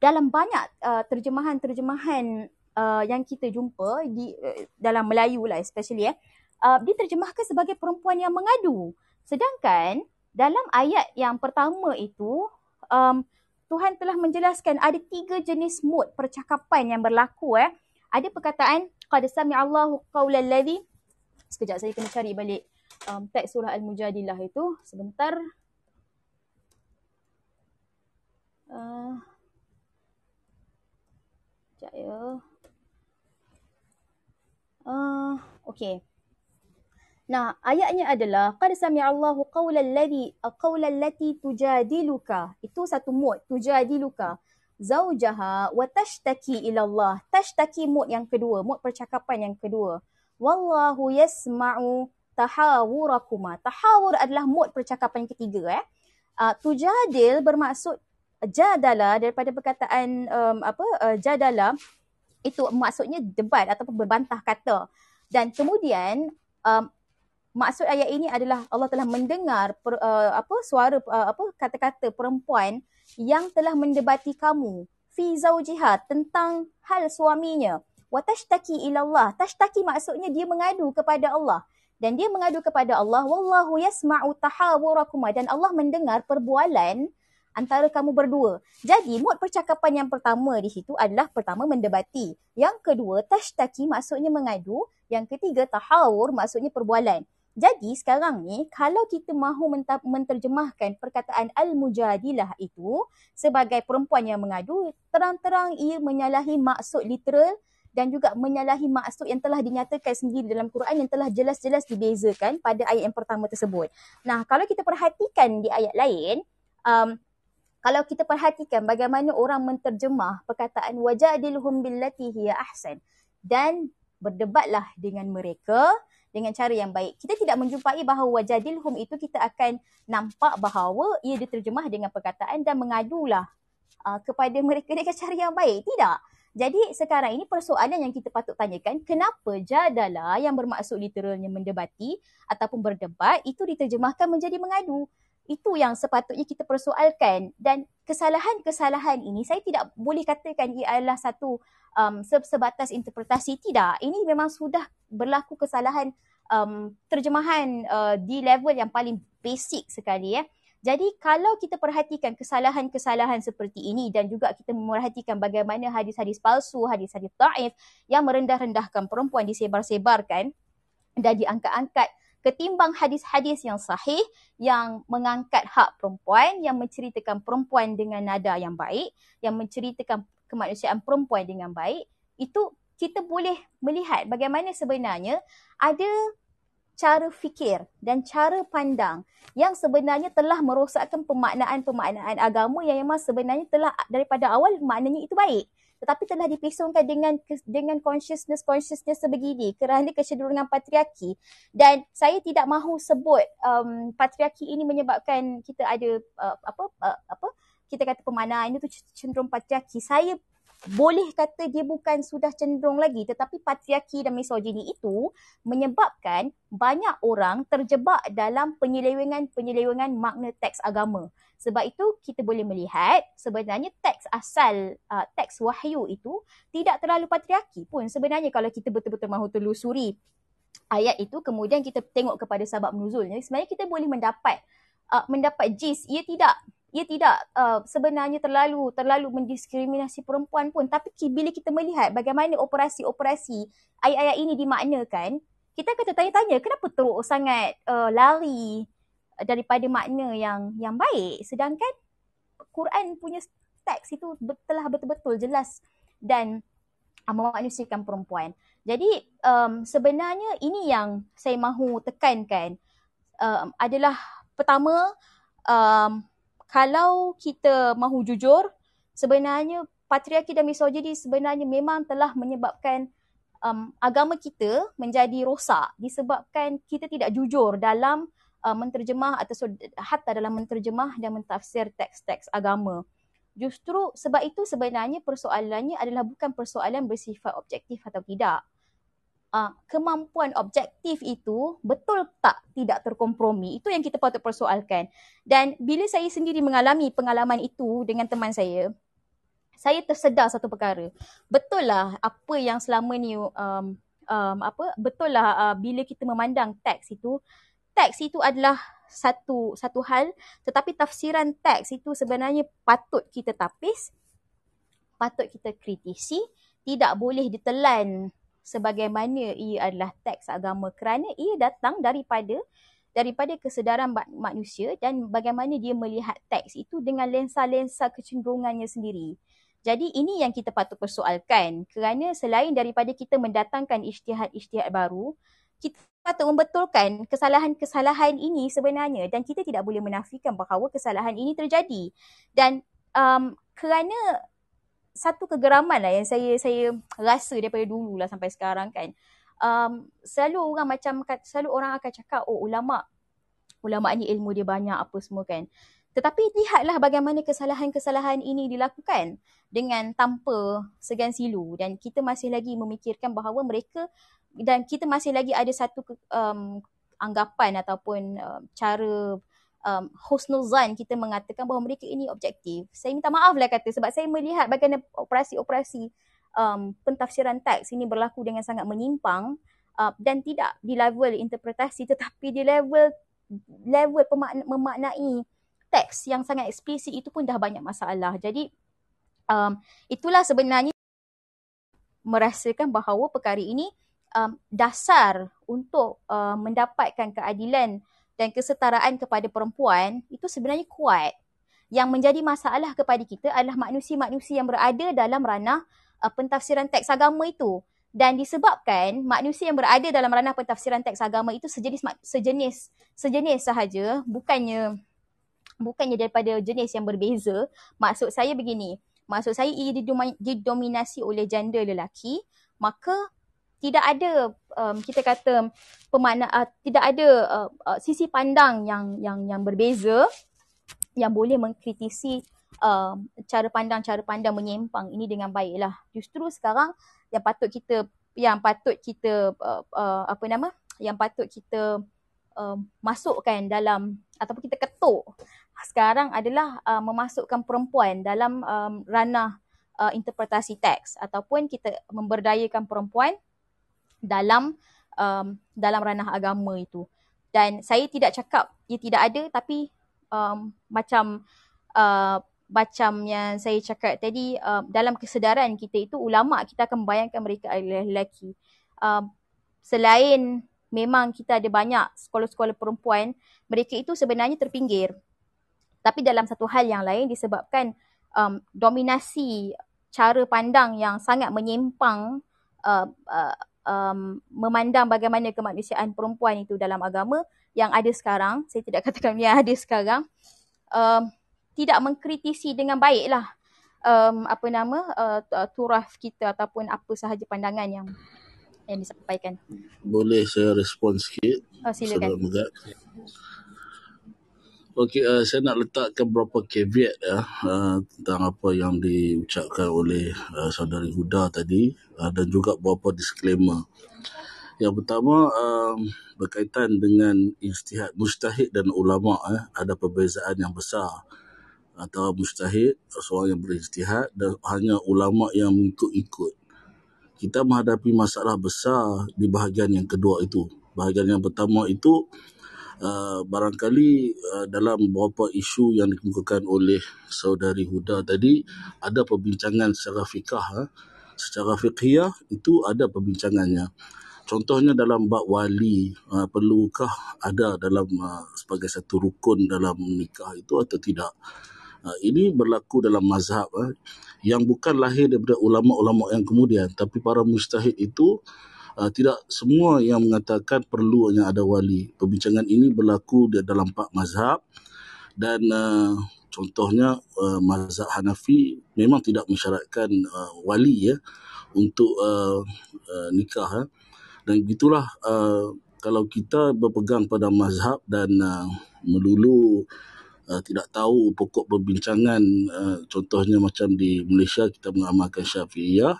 B: dalam banyak uh, terjemahan-terjemahan uh, yang kita jumpa di uh, dalam Melayu lah especially eh uh, diterjemahkan sebagai perempuan yang mengadu sedangkan dalam ayat yang pertama itu um, Tuhan telah menjelaskan ada tiga jenis mood percakapan yang berlaku eh. Ada perkataan qad sami'allahu qaulal ladzi sekejap saya kena cari balik um, teks surah al-mujadilah itu. Sebentar. Uh, sekejap ya. Uh, okay. Nah, ayatnya adalah qad sami'allahu qawlan ladhi qawlan lati tujadiluka. Itu satu mood, tujadiluka. Zaujaha wa tashtaki ila Allah. Tashtaki mood yang kedua, mood percakapan yang kedua. Wallahu yasma'u tahawurakuma. Tahawur adalah mood percakapan ketiga eh. Uh, tujadil bermaksud jadala daripada perkataan um, apa uh, jadala itu maksudnya debat ataupun berbantah kata dan kemudian um, maksud ayat ini adalah Allah telah mendengar per, uh, apa suara uh, apa kata-kata perempuan yang telah mendebati kamu fi zaujiha tentang hal suaminya wa tashtaki ila Allah tashtaki maksudnya dia mengadu kepada Allah dan dia mengadu kepada Allah wallahu yasma'u tahawurakuma dan Allah mendengar perbualan antara kamu berdua. Jadi mood percakapan yang pertama di situ adalah pertama mendebati. Yang kedua tashtaki maksudnya mengadu. Yang ketiga tahawur maksudnya perbualan. Jadi sekarang ni kalau kita mahu menterjemahkan perkataan al-mujadilah itu sebagai perempuan yang mengadu, terang-terang ia menyalahi maksud literal dan juga menyalahi maksud yang telah dinyatakan sendiri dalam Quran yang telah jelas-jelas dibezakan pada ayat yang pertama tersebut. Nah, kalau kita perhatikan di ayat lain, um, kalau kita perhatikan bagaimana orang menterjemah perkataan wajadilhum billati hiya ahsan dan berdebatlah dengan mereka dengan cara yang baik. Kita tidak menjumpai bahawa wajadilhum itu kita akan nampak bahawa ia diterjemah dengan perkataan dan mengadulah uh, kepada mereka dengan cara yang baik. Tidak. Jadi sekarang ini persoalan yang kita patut tanyakan, kenapa jadalah yang bermaksud literalnya mendebati ataupun berdebat itu diterjemahkan menjadi mengadu? itu yang sepatutnya kita persoalkan dan kesalahan-kesalahan ini saya tidak boleh katakan ia adalah satu um, sebatas interpretasi. Tidak. Ini memang sudah berlaku kesalahan um, terjemahan uh, di level yang paling basic sekali ya. Jadi kalau kita perhatikan kesalahan-kesalahan seperti ini dan juga kita memerhatikan bagaimana hadis-hadis palsu, hadis-hadis taif yang merendah-rendahkan perempuan disebar-sebarkan dan diangkat-angkat ketimbang hadis-hadis yang sahih yang mengangkat hak perempuan, yang menceritakan perempuan dengan nada yang baik, yang menceritakan kemanusiaan perempuan dengan baik, itu kita boleh melihat bagaimana sebenarnya ada cara fikir dan cara pandang yang sebenarnya telah merosakkan pemaknaan-pemaknaan agama yang memang sebenarnya telah daripada awal maknanya itu baik. Tetapi telah dipesongkan dengan dengan consciousness consciousness sebegini kerana kecenderungan patriarki. Dan saya tidak mahu sebut um, patriarki ini menyebabkan kita ada uh, apa uh, apa kita kata pemaknaan itu cenderung patriarki. Saya boleh kata dia bukan sudah cenderung lagi tetapi patriarki dan misogini itu menyebabkan banyak orang terjebak dalam penyelewengan-penyelewengan makna teks agama. Sebab itu kita boleh melihat sebenarnya teks asal uh, teks wahyu itu tidak terlalu patriarki pun. Sebenarnya kalau kita betul-betul mahu telusuri ayat itu kemudian kita tengok kepada sebab nuzulnya sebenarnya kita boleh mendapat uh, mendapat jis ia tidak ia tidak uh, sebenarnya terlalu terlalu mendiskriminasi perempuan pun tapi bila kita melihat bagaimana operasi-operasi ayat-ayat ini dimaknakan kita akan tertanya-tanya kenapa teruk sangat uh, lari daripada makna yang yang baik sedangkan Quran punya teks itu telah betul-betul jelas dan memanusiakan perempuan. Jadi um, sebenarnya ini yang saya mahu tekankan um, adalah pertama um, kalau kita mahu jujur sebenarnya patriarki dan misogini sebenarnya memang telah menyebabkan um, agama kita menjadi rosak disebabkan kita tidak jujur dalam uh, menterjemah atau hatta dalam menterjemah dan mentafsir teks-teks agama. Justru sebab itu sebenarnya persoalannya adalah bukan persoalan bersifat objektif atau tidak. Uh, kemampuan objektif itu betul tak tidak terkompromi. Itu yang kita patut persoalkan. Dan bila saya sendiri mengalami pengalaman itu dengan teman saya, saya tersedar satu perkara. Betul lah apa yang selama ni um, um, apa betul lah uh, bila kita memandang teks itu teks itu adalah satu satu hal tetapi tafsiran teks itu sebenarnya patut kita tapis patut kita kritisi tidak boleh ditelan sebagaimana ia adalah teks agama kerana ia datang daripada daripada kesedaran manusia dan bagaimana dia melihat teks itu dengan lensa-lensa kecenderungannya sendiri. Jadi ini yang kita patut persoalkan kerana selain daripada kita mendatangkan isytihad-isytihad baru, kita patut membetulkan kesalahan-kesalahan ini sebenarnya dan kita tidak boleh menafikan bahawa kesalahan ini terjadi. Dan um, kerana satu kegeraman lah yang saya saya rasa daripada dulu lah sampai sekarang kan. Um, selalu orang macam, selalu orang akan cakap, oh ulama, ulama ni ilmu dia banyak apa semua kan. Tetapi lihatlah bagaimana kesalahan-kesalahan ini dilakukan dengan tanpa segan silu dan kita masih lagi memikirkan bahawa mereka dan kita masih lagi ada satu um, anggapan ataupun um, cara um, husnuzan kita mengatakan bahawa mereka ini objektif. Saya minta maaf lah kata sebab saya melihat bagaimana operasi-operasi um, pentafsiran teks ini berlaku dengan sangat menyimpang uh, dan tidak di level interpretasi tetapi di level level pemakna, memaknai teks yang sangat eksplisit itu pun dah banyak masalah. Jadi um, itulah sebenarnya merasakan bahawa perkara ini um, dasar untuk uh, mendapatkan keadilan dan kesetaraan kepada perempuan itu sebenarnya kuat. Yang menjadi masalah kepada kita adalah manusia-manusia yang berada dalam ranah uh, pentafsiran teks agama itu. Dan disebabkan manusia yang berada dalam ranah pentafsiran teks agama itu sejenis sejenis sejenis sahaja, bukannya bukannya daripada jenis yang berbeza. Maksud saya begini, maksud saya ia didominasi oleh janda lelaki, maka tidak ada um, kita kata pemakna uh, tidak ada uh, uh, sisi pandang yang yang yang berbeza yang boleh mengkritisi uh, cara pandang cara pandang menyimpang ini dengan baiklah. Justru sekarang yang patut kita yang patut kita uh, uh, apa nama? yang patut kita uh, masukkan dalam ataupun kita ketuk sekarang adalah uh, memasukkan perempuan dalam um, ranah uh, interpretasi teks ataupun kita memberdayakan perempuan dalam um, dalam ranah agama itu. Dan saya tidak cakap ia tidak ada tapi um, macam uh, macam yang saya cakap tadi uh, dalam kesedaran kita itu ulama kita akan membayangkan mereka adalah lelaki. Uh, selain memang kita ada banyak sekolah-sekolah perempuan, mereka itu sebenarnya terpinggir tapi dalam satu hal yang lain disebabkan um, dominasi cara pandang yang sangat menyimpang uh, uh, um, memandang bagaimana kemanusiaan perempuan itu dalam agama yang ada sekarang, saya tidak [LAUGHS] katakan yang ada sekarang, um, tidak mengkritisi dengan baiklah um, apa nama uh, turaf kita ataupun apa sahaja pandangan yang yang disampaikan.
C: Boleh saya respon sikit?
B: Oh, silakan.
C: Okey, uh, saya nak letakkan beberapa caveat ya uh, tentang apa yang diucapkan oleh uh, saudari Huda tadi uh, dan juga beberapa disclaimer. Yang pertama uh, berkaitan dengan ijtihad mustahid dan ulama eh, ada perbezaan yang besar antara mustahid seorang yang berijtihad dan hanya ulama yang mengikut-ikut. Kita menghadapi masalah besar di bahagian yang kedua itu. Bahagian yang pertama itu Uh, barangkali uh, dalam beberapa isu yang dikemukakan oleh saudari Huda tadi ada perbincangan secara fikah uh, secara fiqhiyah itu ada perbincangannya. Contohnya dalam bab wali, uh, perlukah ada dalam uh, sebagai satu rukun dalam nikah itu atau tidak? Uh, ini berlaku dalam mazhab uh, yang bukan lahir daripada ulama-ulama yang kemudian, tapi para mustahid itu uh, tidak semua yang mengatakan perlunya ada wali. Perbincangan ini berlaku di dalam empat mazhab dan uh, contohnya uh, mazhab Hanafi memang tidak mensyaratkan uh, wali ya untuk uh, uh, nikah. Uh dan gitulah uh, kalau kita berpegang pada mazhab dan uh, melulu uh, tidak tahu pokok perbincangan uh, contohnya macam di Malaysia kita mengamalkan Syafi'iyah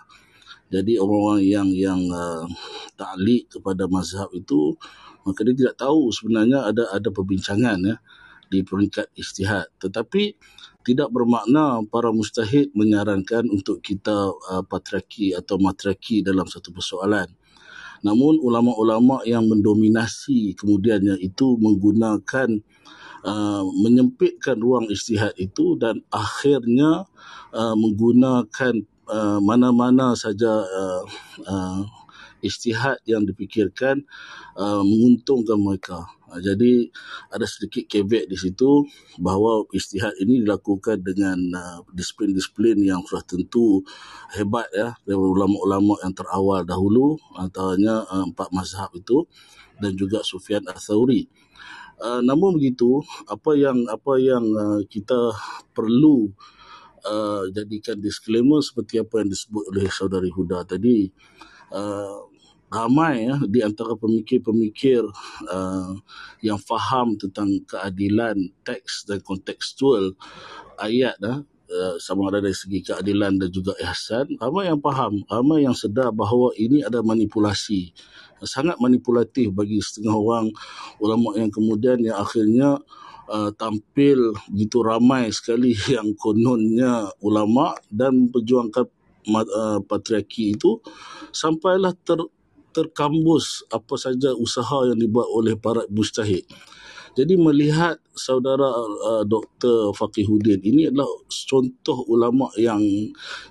C: jadi orang-orang yang yang uh, taklik kepada mazhab itu maka dia tidak tahu sebenarnya ada ada perbincangan ya di peringkat istihad tetapi tidak bermakna para mustahid menyarankan untuk kita uh, patriarki atau matriarki dalam satu persoalan. Namun ulama-ulama yang mendominasi kemudiannya itu menggunakan uh, menyempitkan ruang istihad itu dan akhirnya uh, menggunakan uh, mana-mana saja uh, uh, istihad yang dipikirkan uh, menguntungkan mereka. Uh, jadi ada sedikit caveat di situ bahawa istihad ini dilakukan dengan uh, disiplin-disiplin yang sudah tentu hebat ya dari ulama-ulama yang terawal dahulu antaranya uh, empat mazhab itu dan juga Sufyan Ats-Tsauri. Uh, namun begitu apa yang apa yang uh, kita perlu uh, jadikan disclaimer seperti apa yang disebut oleh saudari Huda tadi. Uh, ramai ya di antara pemikir-pemikir uh, yang faham tentang keadilan teks dan kontekstual ayat dah uh, sama ada dari segi keadilan dan juga ihsan ramai yang faham ramai yang sedar bahawa ini ada manipulasi. Sangat manipulatif bagi setengah orang ulama yang kemudian yang akhirnya Uh, tampil begitu ramai sekali [LAUGHS] yang kononnya ulama dan memperjuangkan uh, patriarki itu sampailah ter, terkambus apa saja usaha yang dibuat oleh para mustahid. Jadi melihat saudara uh, Dr. Faqihuddin ini adalah contoh ulama yang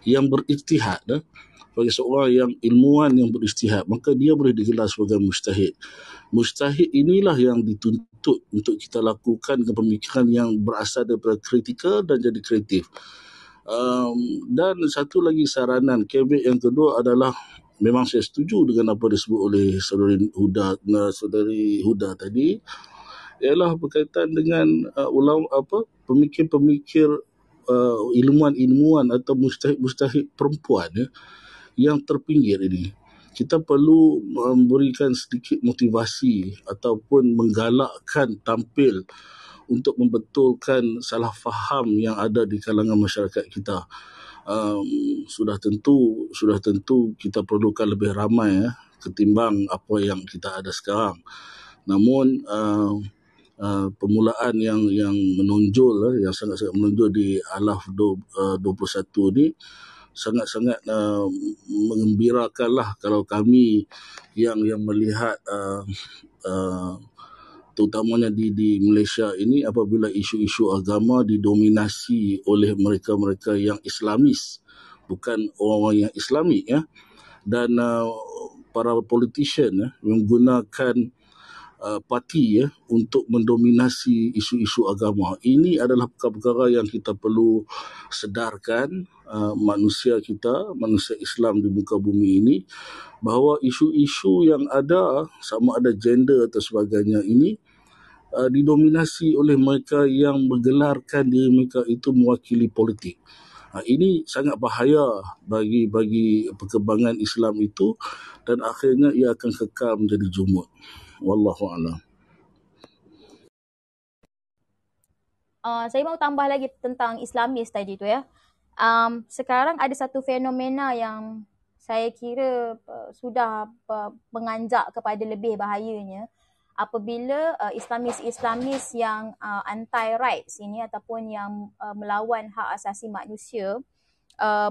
C: yang berijtihad eh? Bagi seorang yang ilmuwan yang berijtihad maka dia boleh digelar sebagai mustahid. Mustahid inilah yang dituntut untuk kita lakukan kepemikiran yang berasal daripada kritikal dan jadi kreatif. Um, dan satu lagi saranan caveat yang kedua adalah memang saya setuju dengan apa disebut oleh saudari Huda saudari Huda tadi ialah berkaitan dengan uh, ulang apa pemikir-pemikir uh, ilmuwan-ilmuwan atau mustahid-mustahid perempuan ya, yang terpinggir ini kita perlu memberikan sedikit motivasi ataupun menggalakkan tampil untuk membetulkan salah faham yang ada di kalangan masyarakat kita um, sudah tentu sudah tentu kita perlukan lebih ramai ya ketimbang apa yang kita ada sekarang. Namun uh, uh, permulaan yang yang menonjol uh, yang sangat-sangat menonjol di Alaf 21 uh, ni sangat-sangat uh, mengembirakanlah kalau kami yang yang melihat uh, uh, terutamanya di di Malaysia ini apabila isu-isu agama didominasi oleh mereka-mereka yang Islamis bukan orang-orang yang Islami ya. Dan uh, para politician ya, menggunakan uh, parti ya untuk mendominasi isu-isu agama ini adalah perkara-perkara yang kita perlu sedarkan uh, manusia kita manusia Islam di muka bumi ini bahawa isu-isu yang ada sama ada gender atau sebagainya ini uh, didominasi oleh mereka yang menggelarkan diri mereka itu mewakili politik. Uh, ini sangat bahaya bagi bagi perkembangan Islam itu dan akhirnya ia akan kekal menjadi jumud. Wallahu a'lam.
B: Uh, saya mau tambah lagi tentang Islamis tadi tu ya. Um, sekarang ada satu fenomena yang saya kira uh, sudah uh, menganjak kepada lebih bahayanya apabila uh, Islamis-Islamis yang uh, anti-rights ini ataupun yang uh, melawan hak asasi manusia uh,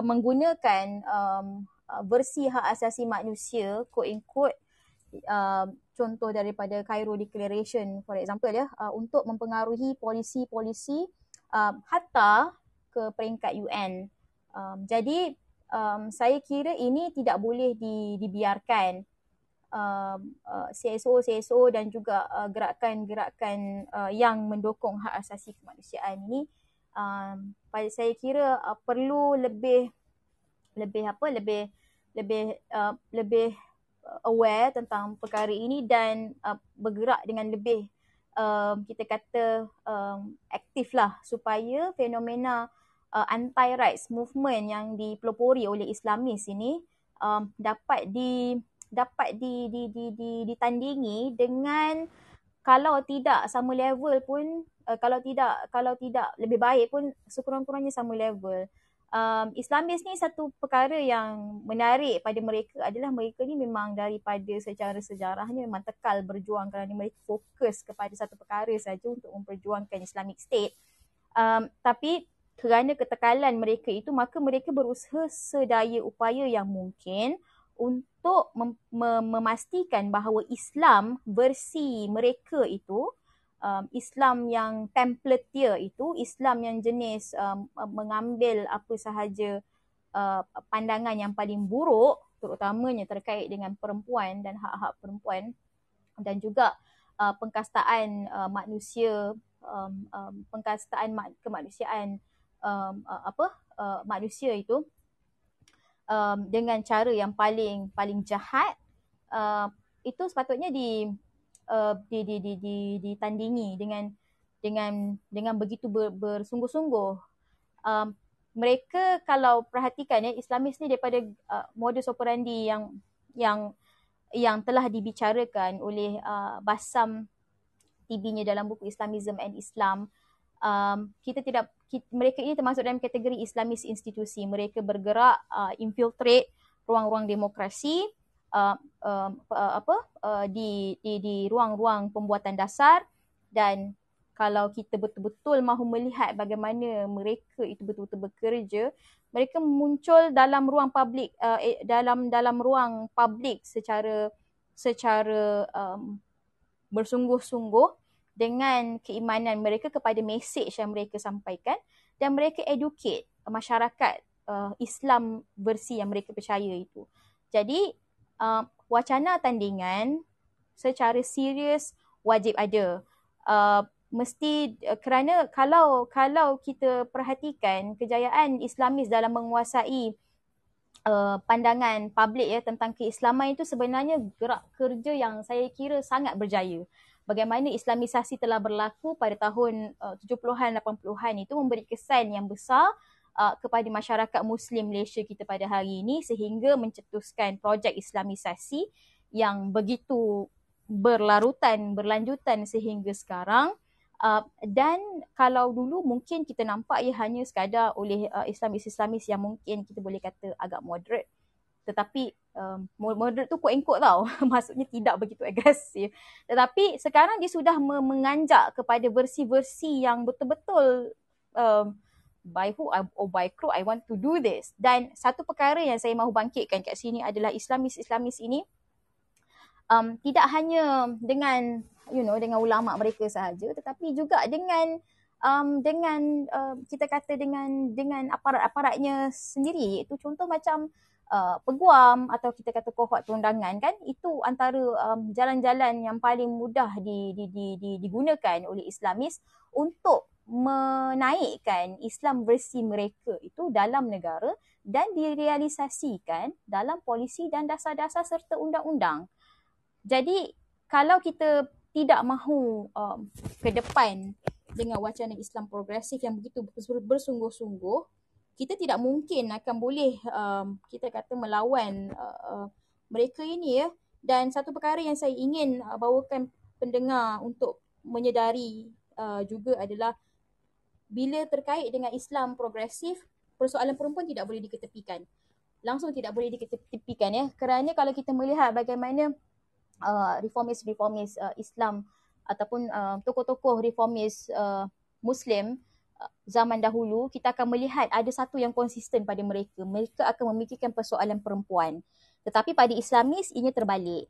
B: menggunakan um, versi hak asasi manusia quote-unquote uh, contoh daripada Cairo Declaration for example ya uh, untuk mempengaruhi polisi-polisi uh, hatta ke peringkat UN. Um, jadi um, saya kira ini tidak boleh di, dibiarkan um, uh, CSO CSO dan juga uh, gerakan-gerakan uh, yang mendukung hak asasi kemanusiaan ini um, pada saya kira uh, perlu lebih lebih apa lebih lebih uh, lebih aware tentang perkara ini dan uh, bergerak dengan lebih um, kita kata um, aktif lah supaya fenomena uh, anti-rights movement yang dipelopori oleh Islamis ini um, dapat di dapat di, di, di, di, ditandingi dengan kalau tidak sama level pun uh, kalau tidak kalau tidak lebih baik pun sekurang-kurangnya sama level um, Islamis ni satu perkara yang menarik pada mereka adalah mereka ni memang daripada secara sejarahnya memang tekal berjuang kerana mereka fokus kepada satu perkara saja untuk memperjuangkan Islamic State. Um, tapi kerana ketekalan mereka itu maka mereka berusaha sedaya upaya yang mungkin untuk mem- mem- memastikan bahawa Islam versi mereka itu um, Islam yang template itu Islam yang jenis um, mengambil apa sahaja uh, pandangan yang paling buruk terutamanya terkait dengan perempuan dan hak-hak perempuan dan juga uh, pengkastaan uh, manusia um, um, pengkastaan ma- kemanusiaan um, uh, apa uh, manusia itu um, dengan cara yang paling paling jahat uh, itu sepatutnya di, uh, di, di di di ditandingi dengan dengan dengan begitu ber, bersungguh-sungguh. Um, mereka kalau perhatikan ya Islamis ni daripada uh, modus operandi yang yang yang telah dibicarakan oleh uh, Basam TB-nya dalam buku Islamism and Islam. Um, kita tidak kita, mereka ini termasuk dalam kategori Islamis institusi. Mereka bergerak uh, infiltrate ruang-ruang demokrasi uh, uh, uh, apa uh, di, di di ruang-ruang pembuatan dasar dan kalau kita betul-betul mahu melihat bagaimana mereka itu betul-betul bekerja mereka muncul dalam ruang publik uh, eh, dalam dalam ruang publik secara secara um, bersungguh-sungguh dengan keimanan mereka kepada mesej yang mereka sampaikan dan mereka educate masyarakat uh, Islam versi yang mereka percaya itu. Jadi uh, wacana tandingan secara serius wajib ada. Uh, mesti uh, kerana kalau kalau kita perhatikan kejayaan Islamis dalam menguasai uh, pandangan publik ya tentang keislaman itu sebenarnya gerak kerja yang saya kira sangat berjaya bagaimana islamisasi telah berlaku pada tahun uh, 70-an 80-an itu memberi kesan yang besar uh, kepada masyarakat muslim Malaysia kita pada hari ini sehingga mencetuskan projek islamisasi yang begitu berlarutan berlanjutan sehingga sekarang. Uh, dan kalau dulu mungkin kita nampak ia hanya sekadar oleh uh, islamis-islamis yang mungkin kita boleh kata agak moderate. Tetapi um, moderate tu quote tau. [LAUGHS] Maksudnya tidak begitu agresif. Tetapi sekarang dia sudah menganjak kepada versi-versi yang betul-betul um, by who or by crew I want to do this. Dan satu perkara yang saya mahu bangkitkan kat sini adalah Islamis-Islamis ini um, tidak hanya dengan you know dengan ulama mereka sahaja tetapi juga dengan um, dengan uh, kita kata dengan dengan aparat-aparatnya sendiri. Iaitu contoh macam uh, peguam atau kita kata kohort perundangan kan itu antara um, jalan-jalan yang paling mudah di, di, di, di, digunakan oleh Islamis untuk menaikkan Islam versi mereka itu dalam negara dan direalisasikan dalam polisi dan dasar-dasar serta undang-undang. Jadi kalau kita tidak mahu um, ke depan dengan wacana Islam progresif yang begitu bersungguh-sungguh, kita tidak mungkin akan boleh um, kita kata melawan uh, uh, mereka ini ya dan satu perkara yang saya ingin uh, bawakan pendengar untuk menyedari uh, juga adalah bila terkait dengan Islam progresif persoalan perempuan tidak boleh diketepikan langsung tidak boleh diketepikan ya kerana kalau kita melihat bagaimana uh, reformis-reformis uh, Islam ataupun uh, tokoh-tokoh reformis uh, Muslim zaman dahulu kita akan melihat ada satu yang konsisten pada mereka. Mereka akan memikirkan persoalan perempuan. Tetapi pada Islamis ini terbalik.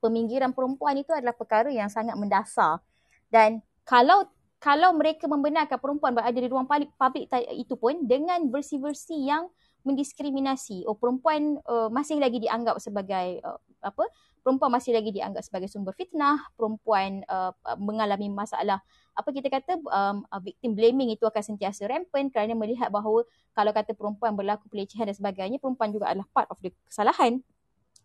B: Peminggiran perempuan itu adalah perkara yang sangat mendasar. Dan kalau kalau mereka membenarkan perempuan berada di ruang publik itu pun dengan versi-versi yang mendiskriminasi. Oh perempuan uh, masih lagi dianggap sebagai uh, apa? Perempuan masih lagi dianggap sebagai sumber fitnah. Perempuan uh, mengalami masalah apa kita kata um, victim blaming itu akan sentiasa rampant kerana melihat bahawa kalau kata perempuan berlaku pelecehan dan sebagainya, perempuan juga adalah part of the kesalahan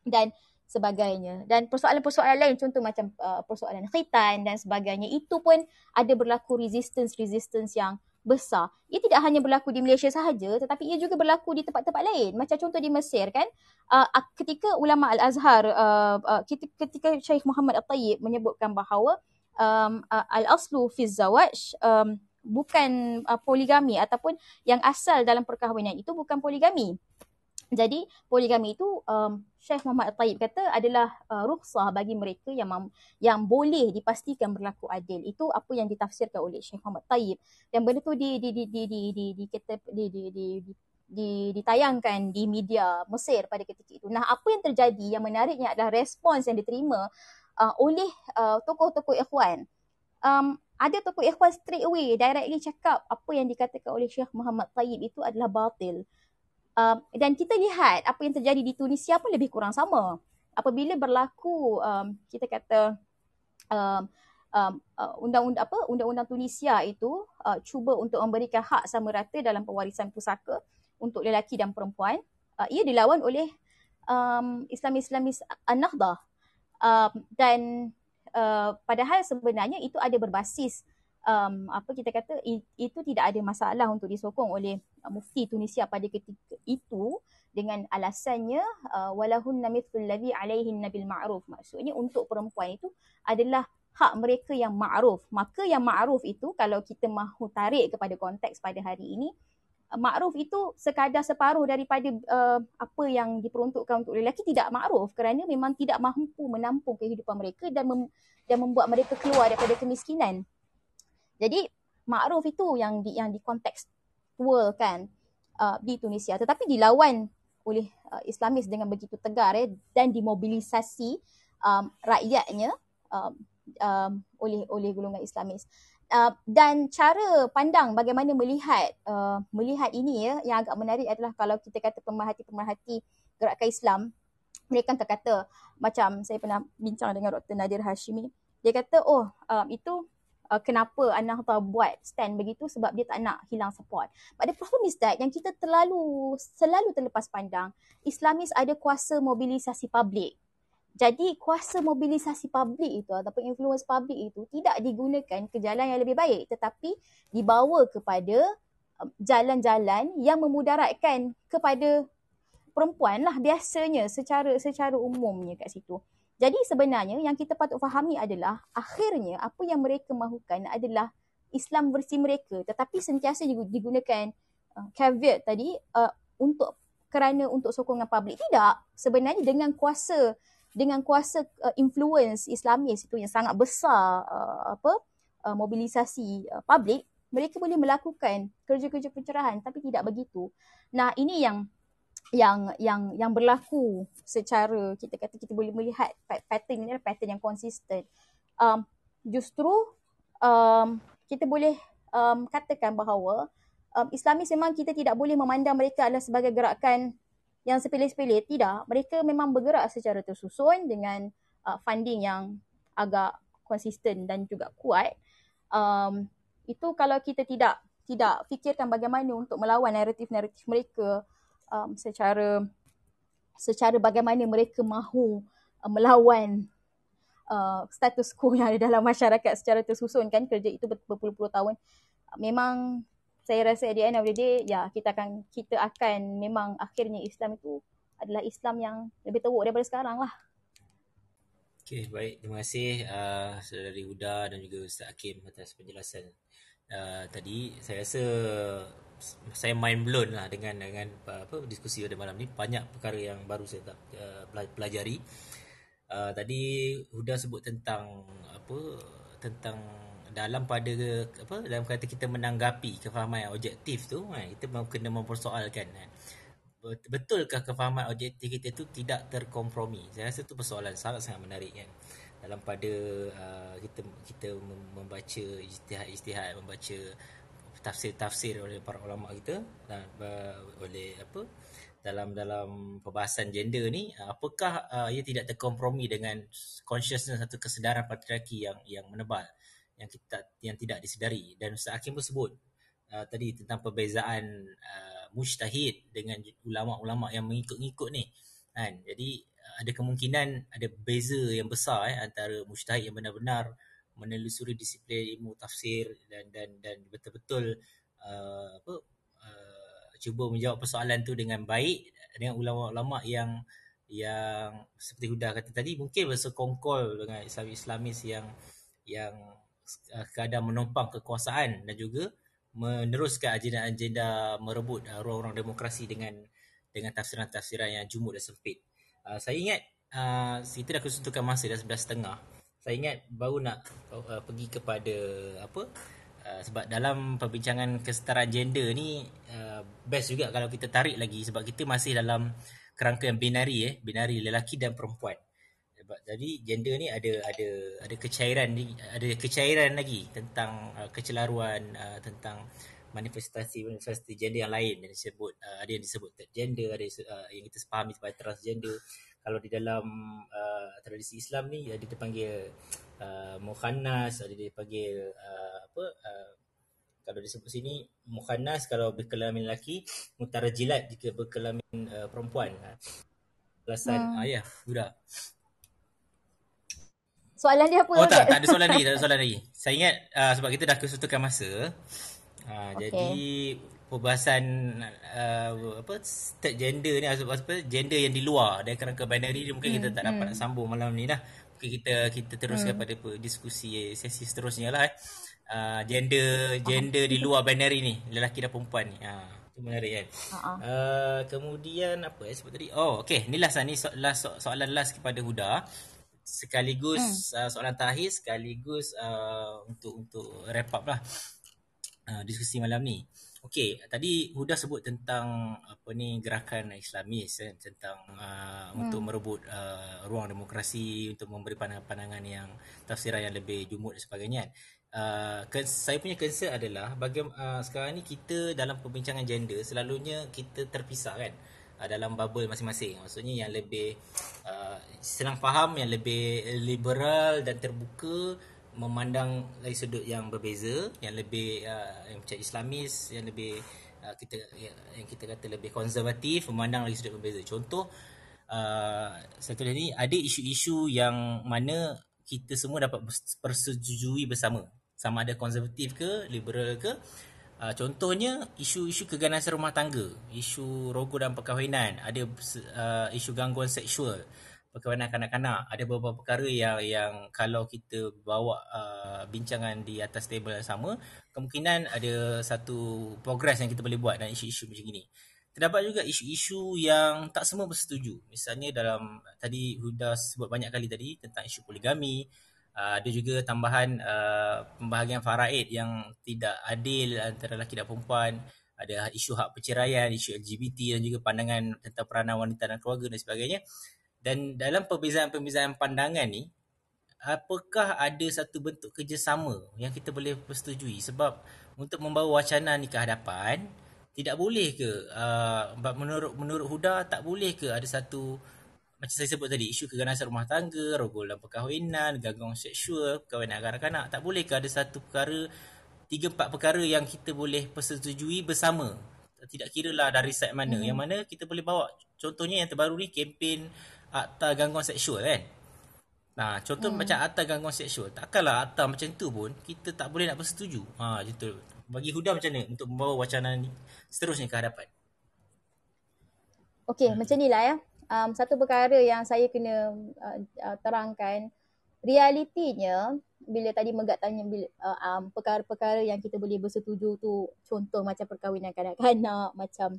B: dan sebagainya. Dan persoalan-persoalan lain contoh macam uh, persoalan khitan dan sebagainya itu pun ada berlaku resistance-resistance yang besar. Ia tidak hanya berlaku di Malaysia sahaja tetapi ia juga berlaku di tempat-tempat lain. Macam contoh di Mesir kan, uh, ketika ulama Al-Azhar uh, uh, ketika Syekh Muhammad At-Tayyib menyebutkan bahawa um, uh, al-aslu fi zawaj um, bukan uh, poligami ataupun yang asal dalam perkahwinan itu bukan poligami. Jadi poligami itu um, Syekh Muhammad Taib kata adalah uh, rukhsah bagi mereka yang mam- yang boleh dipastikan berlaku adil. Itu apa yang ditafsirkan oleh Syekh Muhammad Taib. Dan benda tu di di di di di di di kita di di di, di di, ditayangkan di media Mesir pada ketika itu. Nah, apa yang terjadi yang menariknya adalah respons yang diterima uh, oleh uh, tokoh-tokoh ikhwan. Um, ada tokoh ikhwan straight away directly cakap apa yang dikatakan oleh Syekh Muhammad Taib itu adalah batil. Um, dan kita lihat apa yang terjadi di Tunisia pun lebih kurang sama. Apabila berlaku um, kita kata um, um, uh, undang-undang apa undang-undang Tunisia itu uh, cuba untuk memberikan hak sama rata dalam pewarisan pusaka untuk lelaki dan perempuan, uh, ia dilawan oleh um, Islamis-Islamis An-Nahdha. Um, dan uh, padahal sebenarnya itu ada berbasis um, apa kita kata itu tidak ada masalah untuk disokong oleh uh, mufti Tunisia pada ketika itu dengan alasannya uh, walahun namithul ladzi alaihin nabil ma'ruf. Maksudnya untuk perempuan itu adalah hak mereka yang ma'ruf. Maka yang ma'ruf itu kalau kita mahu tarik kepada konteks pada hari ini uh, ma'ruf itu sekadar separuh daripada uh, apa yang diperuntukkan untuk lelaki tidak ma'ruf. Kerana memang tidak mampu menampung kehidupan mereka dan mem- dan membuat mereka keluar daripada kemiskinan jadi makruf itu yang di yang dikontekstualkan uh, di Tunisia tetapi dilawan oleh uh, Islamis dengan begitu tegar eh, dan dimobilisasi um, rakyatnya um, um, oleh oleh golongan Islamis. Uh, dan cara pandang bagaimana melihat uh, melihat ini ya yang agak menarik adalah kalau kita kata pemerhati-pemerhati gerakan Islam mereka kan terkata macam saya pernah bincang dengan Dr. Nadir Hashimi dia kata oh um, itu uh, kenapa An-Nahdha buat stand begitu sebab dia tak nak hilang support. But the problem is that yang kita terlalu selalu terlepas pandang, Islamis ada kuasa mobilisasi publik. Jadi kuasa mobilisasi publik itu ataupun influence publik itu tidak digunakan ke jalan yang lebih baik tetapi dibawa kepada um, jalan-jalan yang memudaratkan kepada perempuan lah biasanya secara secara umumnya kat situ. Jadi sebenarnya yang kita patut fahami adalah akhirnya apa yang mereka mahukan adalah Islam versi mereka. Tetapi sentiasa digunakan uh, caveat tadi uh, untuk kerana untuk sokongan publik tidak. Sebenarnya dengan kuasa dengan kuasa uh, influence Islamis itu yang sangat besar uh, apa uh, mobilisasi uh, publik mereka boleh melakukan kerja-kerja pencerahan. Tapi tidak begitu. Nah ini yang yang yang yang berlaku secara kita kata kita boleh melihat pattern ni pattern yang konsisten. Um, justru um, kita boleh um, katakan bahawa um, Islamis memang kita tidak boleh memandang mereka adalah sebagai gerakan yang sepele-sepele. Tidak. Mereka memang bergerak secara tersusun dengan uh, funding yang agak konsisten dan juga kuat. Um, itu kalau kita tidak tidak fikirkan bagaimana untuk melawan naratif-naratif mereka um, secara secara bagaimana mereka mahu uh, melawan uh, status quo yang ada dalam masyarakat secara tersusun kan kerja itu berpuluh-puluh tahun memang saya rasa at the end of the day ya kita akan kita akan memang akhirnya Islam itu adalah Islam yang lebih teruk daripada sekarang lah.
A: Okay, baik. Terima kasih uh, Saudari Huda dan juga Ustaz Hakim atas penjelasan uh, tadi. Saya rasa saya mind blown lah dengan dengan apa diskusi pada malam ni. Banyak perkara yang baru saya tak uh, pelajari. Uh, tadi Huda sebut tentang apa tentang dalam pada apa dalam kata kita menanggapi kefahaman yang objektif tu kan kita kena mempersoalkan kan betulkah kefahaman objektif kita tu tidak terkompromi? Saya rasa tu persoalan sangat sangat menarik kan. Dalam pada uh, kita kita membaca ijtihad-ijtihad membaca tafsir-tafsir oleh para ulama kita dan uh, oleh apa dalam dalam perbahasan gender ni apakah uh, ia tidak terkompromi dengan consciousness atau kesedaran patriarki yang yang menebal yang kita yang tidak disedari? Dan Ustaz Hakim pun sebut uh, tadi tentang perbezaan uh, mujtahid dengan ulama-ulama yang mengikut-ngikut ni kan? Jadi ada kemungkinan ada beza yang besar eh, antara mujtahid yang benar-benar menelusuri disiplin ilmu tafsir dan dan dan betul-betul uh, apa uh, cuba menjawab persoalan tu dengan baik dengan ulama-ulama yang yang seperti Huda kata tadi mungkin bersekongkol dengan Islam-Islamis yang yang uh, kadang menumpang kekuasaan dan juga meneruskan agenda-agenda merebut uh, ruang-ruang demokrasi dengan dengan tafsiran-tafsiran yang jumud dan sempit. Uh, saya ingat uh, kita dah kesuntukan masa dah 11.30 saya ingat baru nak uh, pergi kepada apa uh, sebab dalam perbincangan kesetaraan gender ni uh, best juga kalau kita tarik lagi sebab kita masih dalam kerangka yang binari eh binari lelaki dan perempuan. Sebab jadi gender ni ada ada ada kecairan ni ada kecairan lagi tentang uh, kecelaruan uh, tentang manifestasi manifestasi gender yang lain yang disebut uh, ada yang disebut gender ada uh, yang kita sepahami sebagai transgender kalau di dalam uh, tradisi Islam ni ada dipanggil uh, mukhannas ada dipanggil uh, apa uh, kalau disebut sini mukhannas kalau berkelamin lelaki mutarajilat jika berkelamin uh, perempuan. Alasan hmm. ayah budak.
B: Soalan dia apa
A: oh tak tak ada soalan lagi tak ada soalan lagi. [LAUGHS] Saya ingat uh, sebab kita dah kesutukan masa. Uh, okay. jadi perbahasan uh, apa third gender ni apa, apa gender yang di luar dari kerangka binary ni mungkin hmm, kita tak dapat hmm. nak sambung malam ni lah mungkin kita kita teruskan hmm. pada diskusi sesi seterusnya lah eh. uh, gender gender di luar binary ni lelaki dan perempuan ni uh, itu menarik kan uh-huh. uh, kemudian apa eh sebut tadi oh okey ni last lah ni so, last, so, soalan last kepada Huda sekaligus hmm. uh, soalan terakhir sekaligus uh, untuk untuk wrap up lah uh, diskusi malam ni Okey, tadi Huda sebut tentang apa ni gerakan Islamis eh, tentang uh, hmm. untuk merebut uh, ruang demokrasi untuk memberi pandangan-pandangan yang tafsiran yang lebih jumud dan sebagainya. Uh, saya punya concern adalah bagaimana uh, sekarang ni kita dalam perbincangan gender selalunya kita terpisah kan uh, dalam bubble masing-masing. Maksudnya yang lebih uh, senang faham, yang lebih liberal dan terbuka memandang dari sudut yang berbeza yang lebih uh, yang macam islamis yang lebih uh, kita yang kita kata lebih konservatif memandang dari sudut berbeza. Contoh uh, satu lagi ada isu-isu yang mana kita semua dapat persetujui bersama. Sama ada konservatif ke liberal ke. Uh, contohnya isu-isu keganasan rumah tangga isu rogol dan perkahwinan ada uh, isu gangguan seksual perkahwinan kanak-kanak. Ada beberapa perkara yang yang kalau kita bawa uh, bincangan di atas table yang sama kemungkinan ada satu progress yang kita boleh buat dalam isu-isu macam ini. Terdapat juga isu-isu yang tak semua bersetuju. Misalnya dalam tadi Huda sebut banyak kali tadi tentang isu poligami. Uh, ada juga tambahan uh, pembahagian faraid yang tidak adil antara lelaki dan perempuan. Ada isu hak perceraian, isu LGBT dan juga pandangan tentang peranan wanita dan keluarga dan sebagainya. Dan dalam perbezaan-perbezaan pandangan ni, apakah ada satu bentuk kerjasama yang kita boleh persetujui? Sebab untuk membawa wacana ni ke hadapan, tidak boleh ke uh, menurut menurut Huda tak boleh ke ada satu macam saya sebut tadi isu keganasan rumah tangga, rogol dalam perkahwinan, gangguan seksual, perkahwinan kanak-kanak tak boleh ke ada satu perkara tiga empat perkara yang kita boleh persetujui bersama tidak kira lah dari side mana hmm. yang mana kita boleh bawa contohnya yang terbaru ni kempen akta gangguan seksual kan. Nah, contoh hmm. macam akta gangguan seksual. Takkanlah akta macam tu pun kita tak boleh nak bersetuju. Ha, gitu. Bagi Huda macam ni untuk membawa wacana ni seterusnya ke hadapan.
B: Okey, hmm. macam inilah ya. Um, satu perkara yang saya kena uh, uh, terangkan realitinya bila tadi Megat tanya bila, uh, um, perkara-perkara yang kita boleh bersetuju tu contoh macam perkahwinan kanak-kanak macam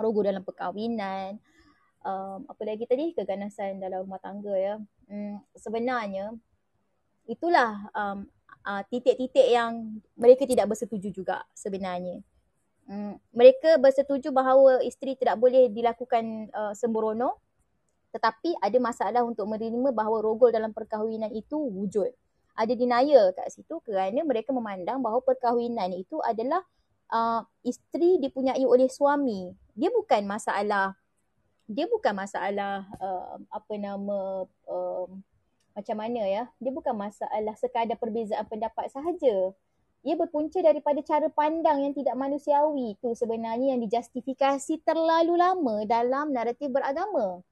B: rogo dalam perkahwinan um, apa lagi tadi keganasan dalam rumah tangga ya. Um, sebenarnya itulah um, uh, titik-titik yang mereka tidak bersetuju juga sebenarnya. Um, mereka bersetuju bahawa isteri tidak boleh dilakukan uh, sembrono tetapi ada masalah untuk menerima bahawa rogol dalam perkahwinan itu wujud. Ada denial kat situ kerana mereka memandang bahawa perkahwinan itu adalah uh, isteri dipunyai oleh suami. Dia bukan masalah dia bukan masalah uh, apa nama uh, macam mana ya. Dia bukan masalah sekadar perbezaan pendapat sahaja. Ia berpunca daripada cara pandang yang tidak manusiawi itu sebenarnya yang dijustifikasi terlalu lama dalam naratif beragama.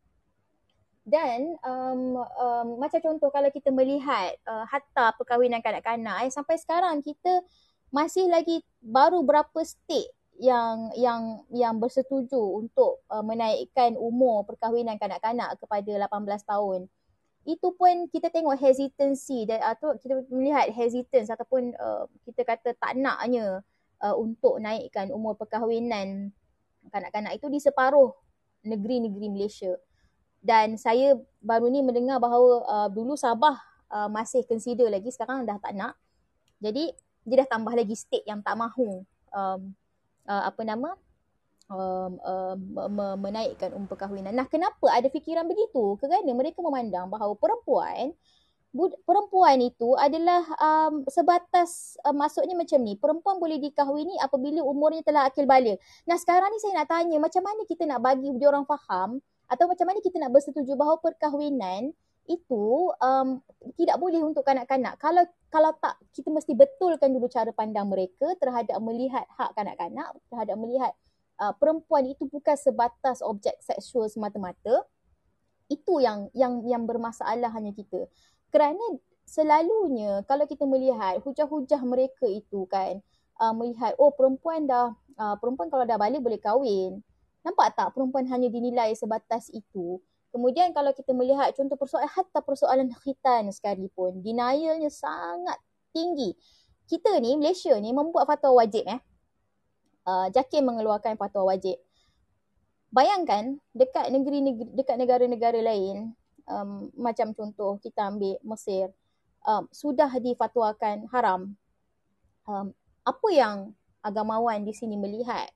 B: Dan um, um, macam contoh kalau kita melihat uh, hatta perkahwinan kanak-kanak eh, sampai sekarang kita masih lagi baru berapa state yang yang yang bersetuju untuk uh, menaikkan umur perkahwinan kanak-kanak kepada 18 tahun. Itu pun kita tengok hesitancy dan atau kita melihat hesitance ataupun uh, kita kata tak naknya uh, untuk naikkan umur perkahwinan kanak-kanak itu di separuh negeri-negeri Malaysia dan saya baru ni mendengar bahawa uh, dulu Sabah uh, masih consider lagi sekarang dah tak nak jadi dia dah tambah lagi state yang tak mahu um, uh, apa nama um, uh, menaikkan umur perkahwinan. Nah, kenapa ada fikiran begitu? Kerana mereka memandang bahawa perempuan perempuan itu adalah um, sebatas uh, maksudnya macam ni perempuan boleh dikahwini apabila umurnya telah akil balik. Nah sekarang ni saya nak tanya macam mana kita nak bagi dia orang faham atau macam mana kita nak bersetuju bahawa perkahwinan itu um, tidak boleh untuk kanak-kanak. Kalau kalau tak kita mesti betulkan dulu cara pandang mereka terhadap melihat hak kanak-kanak, terhadap melihat uh, perempuan itu bukan sebatas objek seksual semata-mata. Itu yang yang yang bermasalah hanya kita. Kerana selalunya kalau kita melihat hujah-hujah mereka itu kan uh, melihat oh perempuan dah uh, perempuan kalau dah balik boleh kahwin. Nampak tak perempuan hanya dinilai sebatas itu? Kemudian kalau kita melihat contoh persoalan, hatta persoalan khitan sekalipun, denialnya sangat tinggi. Kita ni, Malaysia ni membuat fatwa wajib eh. Uh, JAKIM mengeluarkan fatwa wajib. Bayangkan dekat negeri, negeri dekat negara-negara lain, um, macam contoh kita ambil Mesir, um, sudah difatwakan haram. Um, apa yang agamawan di sini melihat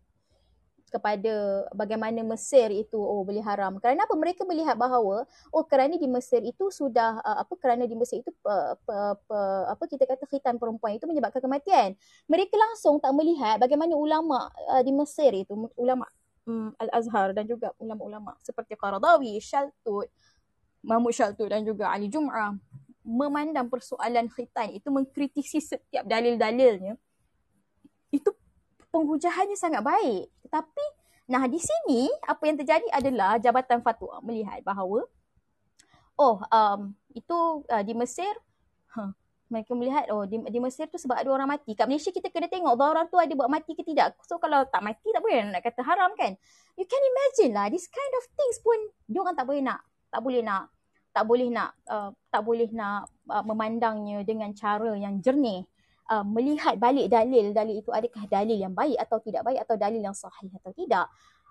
B: kepada bagaimana Mesir itu oh boleh haram. Kerana apa? Mereka melihat bahawa oh kerana di Mesir itu sudah uh, apa kerana di Mesir itu uh, uh, uh, apa kita kata khitan perempuan itu menyebabkan kematian. Mereka langsung tak melihat bagaimana ulama uh, di Mesir itu ulama um, Al-Azhar dan juga ulama-ulama seperti Qaradawi, Shaltut, Mahmud Shaltut dan juga Ali Jum'ah memandang persoalan khitan itu mengkritisi setiap dalil-dalilnya itu penghujahannya sangat baik. Tetapi nah di sini apa yang terjadi adalah Jabatan Fatwa melihat bahawa oh um, itu uh, di Mesir huh, mereka melihat oh di, di Mesir tu sebab ada orang mati. Kat Malaysia kita kena tengok orang tu ada buat mati ke tidak. So kalau tak mati tak boleh nak kata haram kan. You can imagine lah this kind of things pun dia orang tak boleh nak tak boleh nak tak boleh nak uh, tak boleh nak uh, memandangnya dengan cara yang jernih uh, melihat balik dalil dalil itu adakah dalil yang baik atau tidak baik atau dalil yang sahih atau tidak.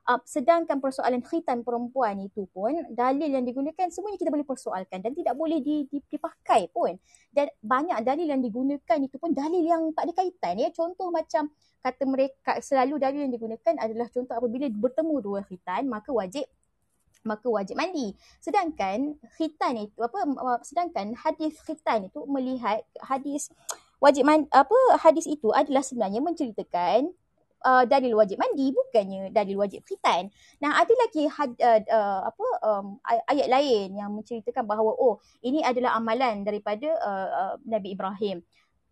B: Uh, sedangkan persoalan khitan perempuan itu pun dalil yang digunakan semuanya kita boleh persoalkan dan tidak boleh dipakai pun. Dan banyak dalil yang digunakan itu pun dalil yang tak ada kaitan ya. Contoh macam kata mereka selalu dalil yang digunakan adalah contoh apabila bertemu dua khitan maka wajib maka wajib mandi. Sedangkan khitan itu apa sedangkan hadis khitan itu melihat hadis wajib mandi, apa hadis itu adalah sebenarnya menceritakan uh, dalil wajib mandi bukannya dalil wajib khitan. Nah, ada lagi had, uh, uh, apa um, ayat lain yang menceritakan bahawa oh, ini adalah amalan daripada uh, uh, Nabi Ibrahim.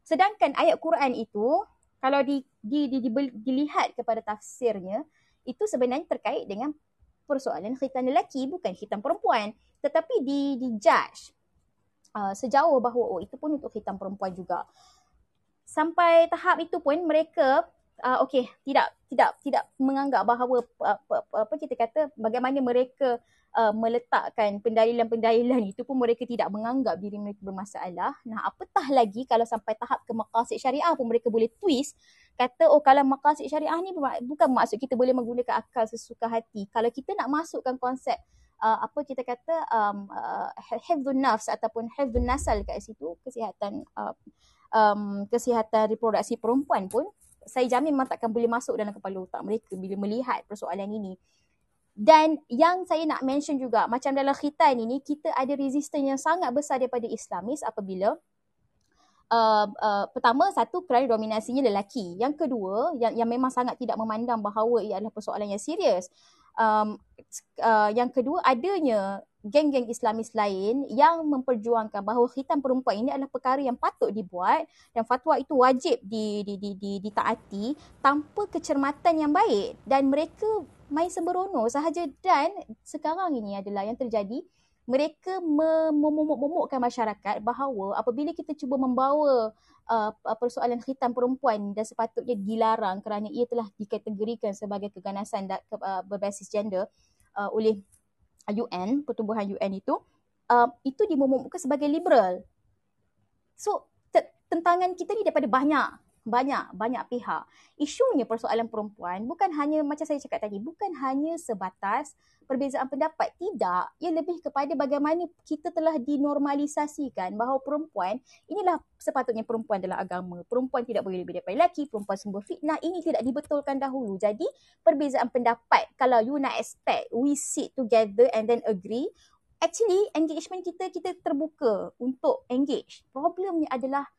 B: Sedangkan ayat Quran itu kalau di, di, di, di, dilihat kepada tafsirnya itu sebenarnya terkait dengan persoalan khitan lelaki bukan khitan perempuan tetapi di di judge uh, sejauh bahawa oh itu pun untuk khitan perempuan juga sampai tahap itu pun mereka uh, okey tidak tidak tidak menganggap bahawa uh, apa, apa kita kata bagaimana mereka uh, meletakkan pendalilan-pendalilan itu pun mereka tidak menganggap diri mereka bermasalah. Nah, apatah lagi kalau sampai tahap ke maqasid syariah pun mereka boleh twist kata oh kalau maqasid syariah ni bukan maksud kita boleh menggunakan akal sesuka hati. Kalau kita nak masukkan konsep uh, apa kita kata um, uh, hifdhun nafs ataupun hifdhun nasal kat situ kesihatan uh, um, kesihatan reproduksi perempuan pun saya jamin memang takkan boleh masuk dalam kepala otak mereka bila melihat persoalan ini. Dan yang saya nak mention juga macam dalam khitan ini kita ada resistance yang sangat besar daripada Islamis apabila Uh, uh, pertama satu kerana dominasinya lelaki. Yang kedua yang yang memang sangat tidak memandang bahawa ia adalah persoalan yang serius. Um, uh, yang kedua adanya geng-geng Islamis lain yang memperjuangkan bahawa khitan perempuan ini adalah perkara yang patut dibuat dan fatwa itu wajib di, di, di, di, ditaati tanpa kecermatan yang baik. Dan mereka main sembrono sahaja dan sekarang ini adalah yang terjadi. Mereka memomok-momokkan masyarakat bahawa apabila kita cuba membawa uh, persoalan khitan perempuan dan sepatutnya dilarang kerana ia telah dikategorikan sebagai keganasan da, ke, uh, berbasis gender uh, oleh UN, pertubuhan UN itu, uh, itu dimomokkan sebagai liberal. So, tentangan kita ni daripada banyak banyak banyak pihak. Isunya persoalan perempuan bukan hanya macam saya cakap tadi, bukan hanya sebatas perbezaan pendapat. Tidak, ia lebih kepada bagaimana kita telah dinormalisasikan bahawa perempuan inilah sepatutnya perempuan dalam agama. Perempuan tidak boleh lebih daripada lelaki, perempuan sumber fitnah. Ini tidak dibetulkan dahulu. Jadi, perbezaan pendapat kalau you nak expect we sit together and then agree, actually engagement kita kita terbuka untuk engage. Problemnya adalah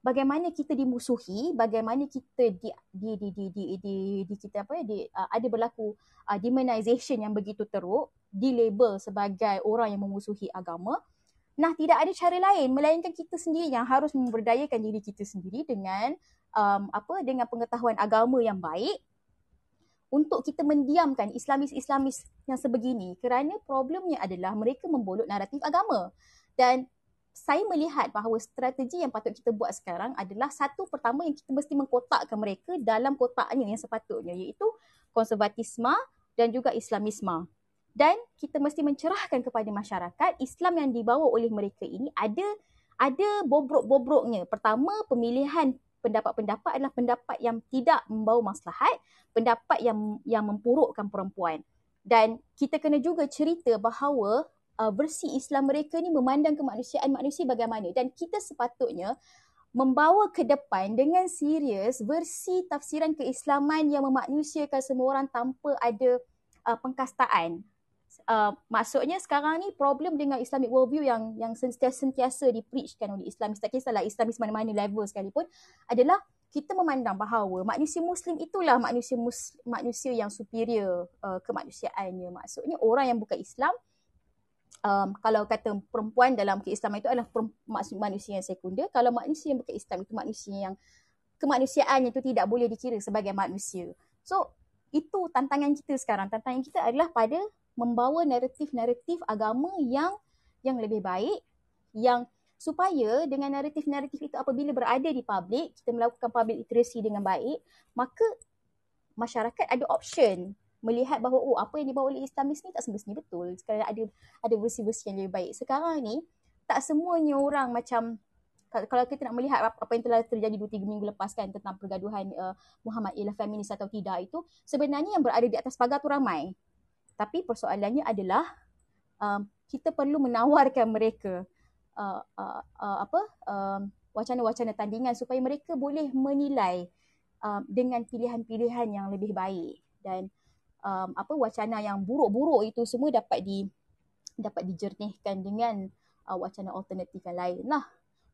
B: bagaimana kita dimusuhi, bagaimana kita di di di di di, di, di kita apa ya, di, uh, ada berlaku uh, demonization yang begitu teruk, di label sebagai orang yang memusuhi agama. Nah, tidak ada cara lain melainkan kita sendiri yang harus memberdayakan diri kita sendiri dengan um, apa dengan pengetahuan agama yang baik untuk kita mendiamkan Islamis-Islamis yang sebegini kerana problemnya adalah mereka membolot naratif agama. Dan saya melihat bahawa strategi yang patut kita buat sekarang adalah satu pertama yang kita mesti mengkotakkan mereka dalam kotaknya yang sepatutnya iaitu konservatisme dan juga islamisme. Dan kita mesti mencerahkan kepada masyarakat Islam yang dibawa oleh mereka ini ada ada bobrok-bobroknya. Pertama, pemilihan pendapat-pendapat adalah pendapat yang tidak membawa maslahat, pendapat yang yang mempurukkan perempuan. Dan kita kena juga cerita bahawa uh, versi Islam mereka ni memandang kemanusiaan manusia bagaimana dan kita sepatutnya membawa ke depan dengan serius versi tafsiran keislaman yang memanusiakan semua orang tanpa ada uh, pengkastaan. Uh, maksudnya sekarang ni problem dengan Islamic worldview yang yang sentiasa-sentiasa dipreachkan oleh Islam, tak kisahlah Islamis mana-mana level sekalipun, adalah kita memandang bahawa manusia Muslim itulah manusia mus, manusia yang superior uh, kemanusiaannya. Maksudnya orang yang bukan Islam, um, kalau kata perempuan dalam keislaman itu adalah maksud manusia yang sekunder. Kalau manusia yang bukan Islam itu manusia yang kemanusiaannya itu tidak boleh dikira sebagai manusia. So, itu tantangan kita sekarang. Tantangan kita adalah pada membawa naratif-naratif agama yang yang lebih baik, yang supaya dengan naratif-naratif itu apabila berada di publik, kita melakukan public literacy dengan baik, maka masyarakat ada option melihat bahawa oh apa yang dibawa oleh Islamis ni tak semestinya betul. Sekarang ada ada versi-versi yang lebih baik. Sekarang ni tak semuanya orang macam kalau kita nak melihat apa yang telah terjadi 2 3 minggu lepas kan tentang pergaduhan uh, Muhammad ialah feminis atau tidak itu sebenarnya yang berada di atas pagar tu ramai. Tapi persoalannya adalah um, kita perlu menawarkan mereka uh, uh, uh, apa um, wacana-wacana tandingan supaya mereka boleh menilai um, dengan pilihan-pilihan yang lebih baik dan um, apa wacana yang buruk-buruk itu semua dapat di dapat dijernihkan dengan uh, wacana alternatif yang lain lah.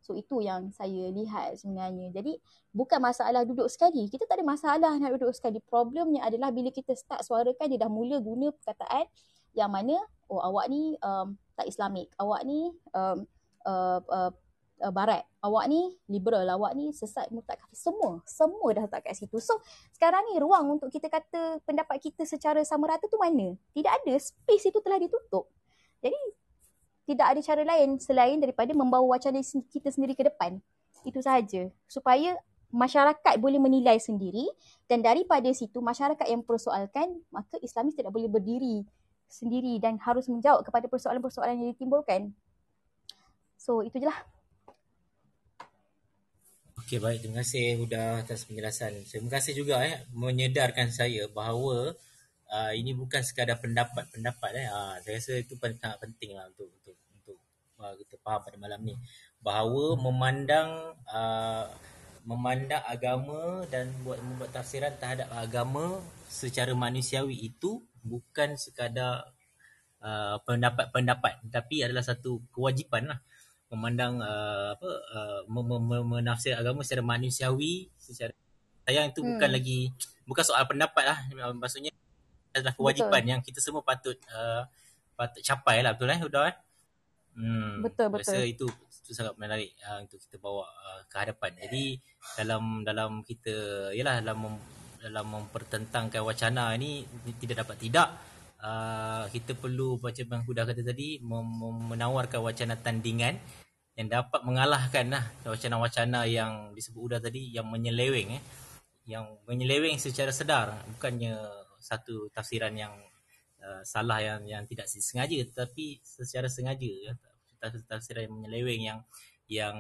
B: So itu yang saya lihat sebenarnya. Jadi bukan masalah duduk sekali. Kita tak ada masalah nak duduk sekali. Problemnya adalah bila kita start suarakan dia dah mula guna perkataan yang mana oh awak ni um, tak islamik. Awak ni um, uh, uh, uh, barat. Awak ni liberal, awak ni sesat murtad kafir. Semua, semua dah letak kat situ. So, sekarang ni ruang untuk kita kata pendapat kita secara sama rata tu mana? Tidak ada. Space itu telah ditutup. Jadi, tidak ada cara lain selain daripada membawa wacana kita sendiri ke depan. Itu sahaja. Supaya masyarakat boleh menilai sendiri dan daripada situ masyarakat yang persoalkan maka Islamis tidak boleh berdiri sendiri dan harus menjawab kepada persoalan-persoalan yang ditimbulkan. So, itu je lah.
A: Okey baik terima kasih Huda atas penjelasan. Terima kasih juga eh menyedarkan saya bahawa uh, ini bukan sekadar pendapat-pendapat eh. Uh, saya rasa itu sangat penting lah untuk untuk untuk uh, kita faham pada malam ni bahawa memandang uh, memandang agama dan buat membuat tafsiran terhadap agama secara manusiawi itu bukan sekadar uh, pendapat-pendapat tapi adalah satu kewajipan lah memandang uh, apa uh, menafsir agama secara manusiawi secara sayang itu hmm. bukan lagi bukan soal pendapat lah maksudnya adalah kewajipan betul. yang kita semua patut uh, patut capai lah betul eh Huda eh
B: hmm, betul betul
A: rasa itu itu sangat menarik uh, untuk kita bawa uh, ke hadapan jadi dalam dalam kita yalah dalam mem, dalam mempertentangkan wacana ini tidak dapat tidak uh, kita perlu macam Bang Huda kata tadi mem- menawarkan wacana tandingan yang dapat mengalahkan lah wacana-wacana yang disebut Huda tadi yang menyeleweng eh yang menyeleweng secara sedar bukannya satu tafsiran yang uh, salah yang yang tidak sengaja tetapi secara sengaja ya, tafsiran yang menyeleweng yang yang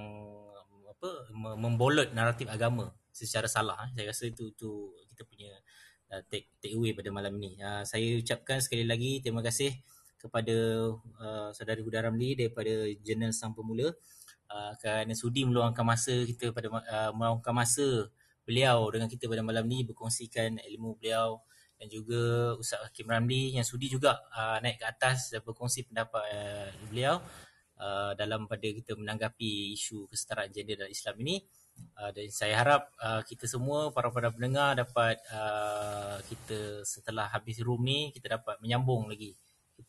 A: apa membolot naratif agama secara salah eh. saya rasa itu tu kita punya uh, take take away pada malam ini. Uh, saya ucapkan sekali lagi terima kasih kepada uh, saudari Huda Ramli daripada Jurnal Sang Pemula uh, kerana sudi meluangkan masa kita pada uh, meluangkan masa beliau dengan kita pada malam ni berkongsikan ilmu beliau dan juga Ustaz Hakim Ramli yang sudi juga uh, naik ke atas dan berkongsi pendapat uh, beliau uh, dalam pada kita menanggapi isu kesetaraan gender dalam Islam ini uh, dan saya harap uh, kita semua para para pendengar dapat uh, kita setelah habis room ni kita dapat menyambung lagi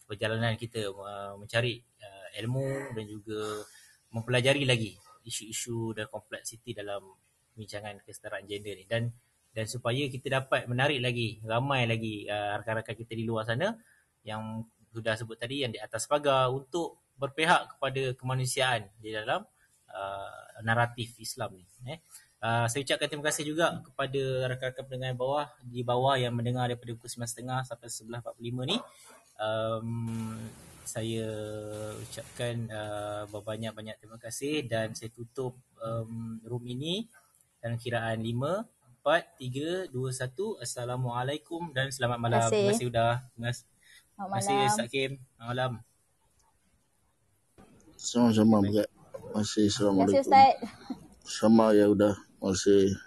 A: perjalanan kita uh, mencari uh, ilmu dan juga mempelajari lagi isu-isu dan kompleksiti dalam perbincangan kesetaraan gender ni. Dan dan supaya kita dapat menarik lagi ramai lagi uh, rakan-rakan kita di luar sana yang sudah sebut tadi yang di atas pagar untuk berpihak kepada kemanusiaan di dalam uh, naratif Islam ni eh. Uh, saya ucapkan terima kasih juga kepada rakan-rakan pendengar bawah di bawah yang mendengar daripada pukul 9.30 sampai 11.45 ni um, saya ucapkan uh, banyak-banyak terima kasih dan saya tutup um, room ini dalam kiraan 5, 4, 3, 2, 1. Assalamualaikum dan selamat malam. Terima kasih sudah. Terima kasih Ustaz Kim. Selamat malam.
C: Sama-sama. Terima kasih. Assalamualaikum.
B: Terima kasih Ustaz.
C: Sama ya udah. Kasih.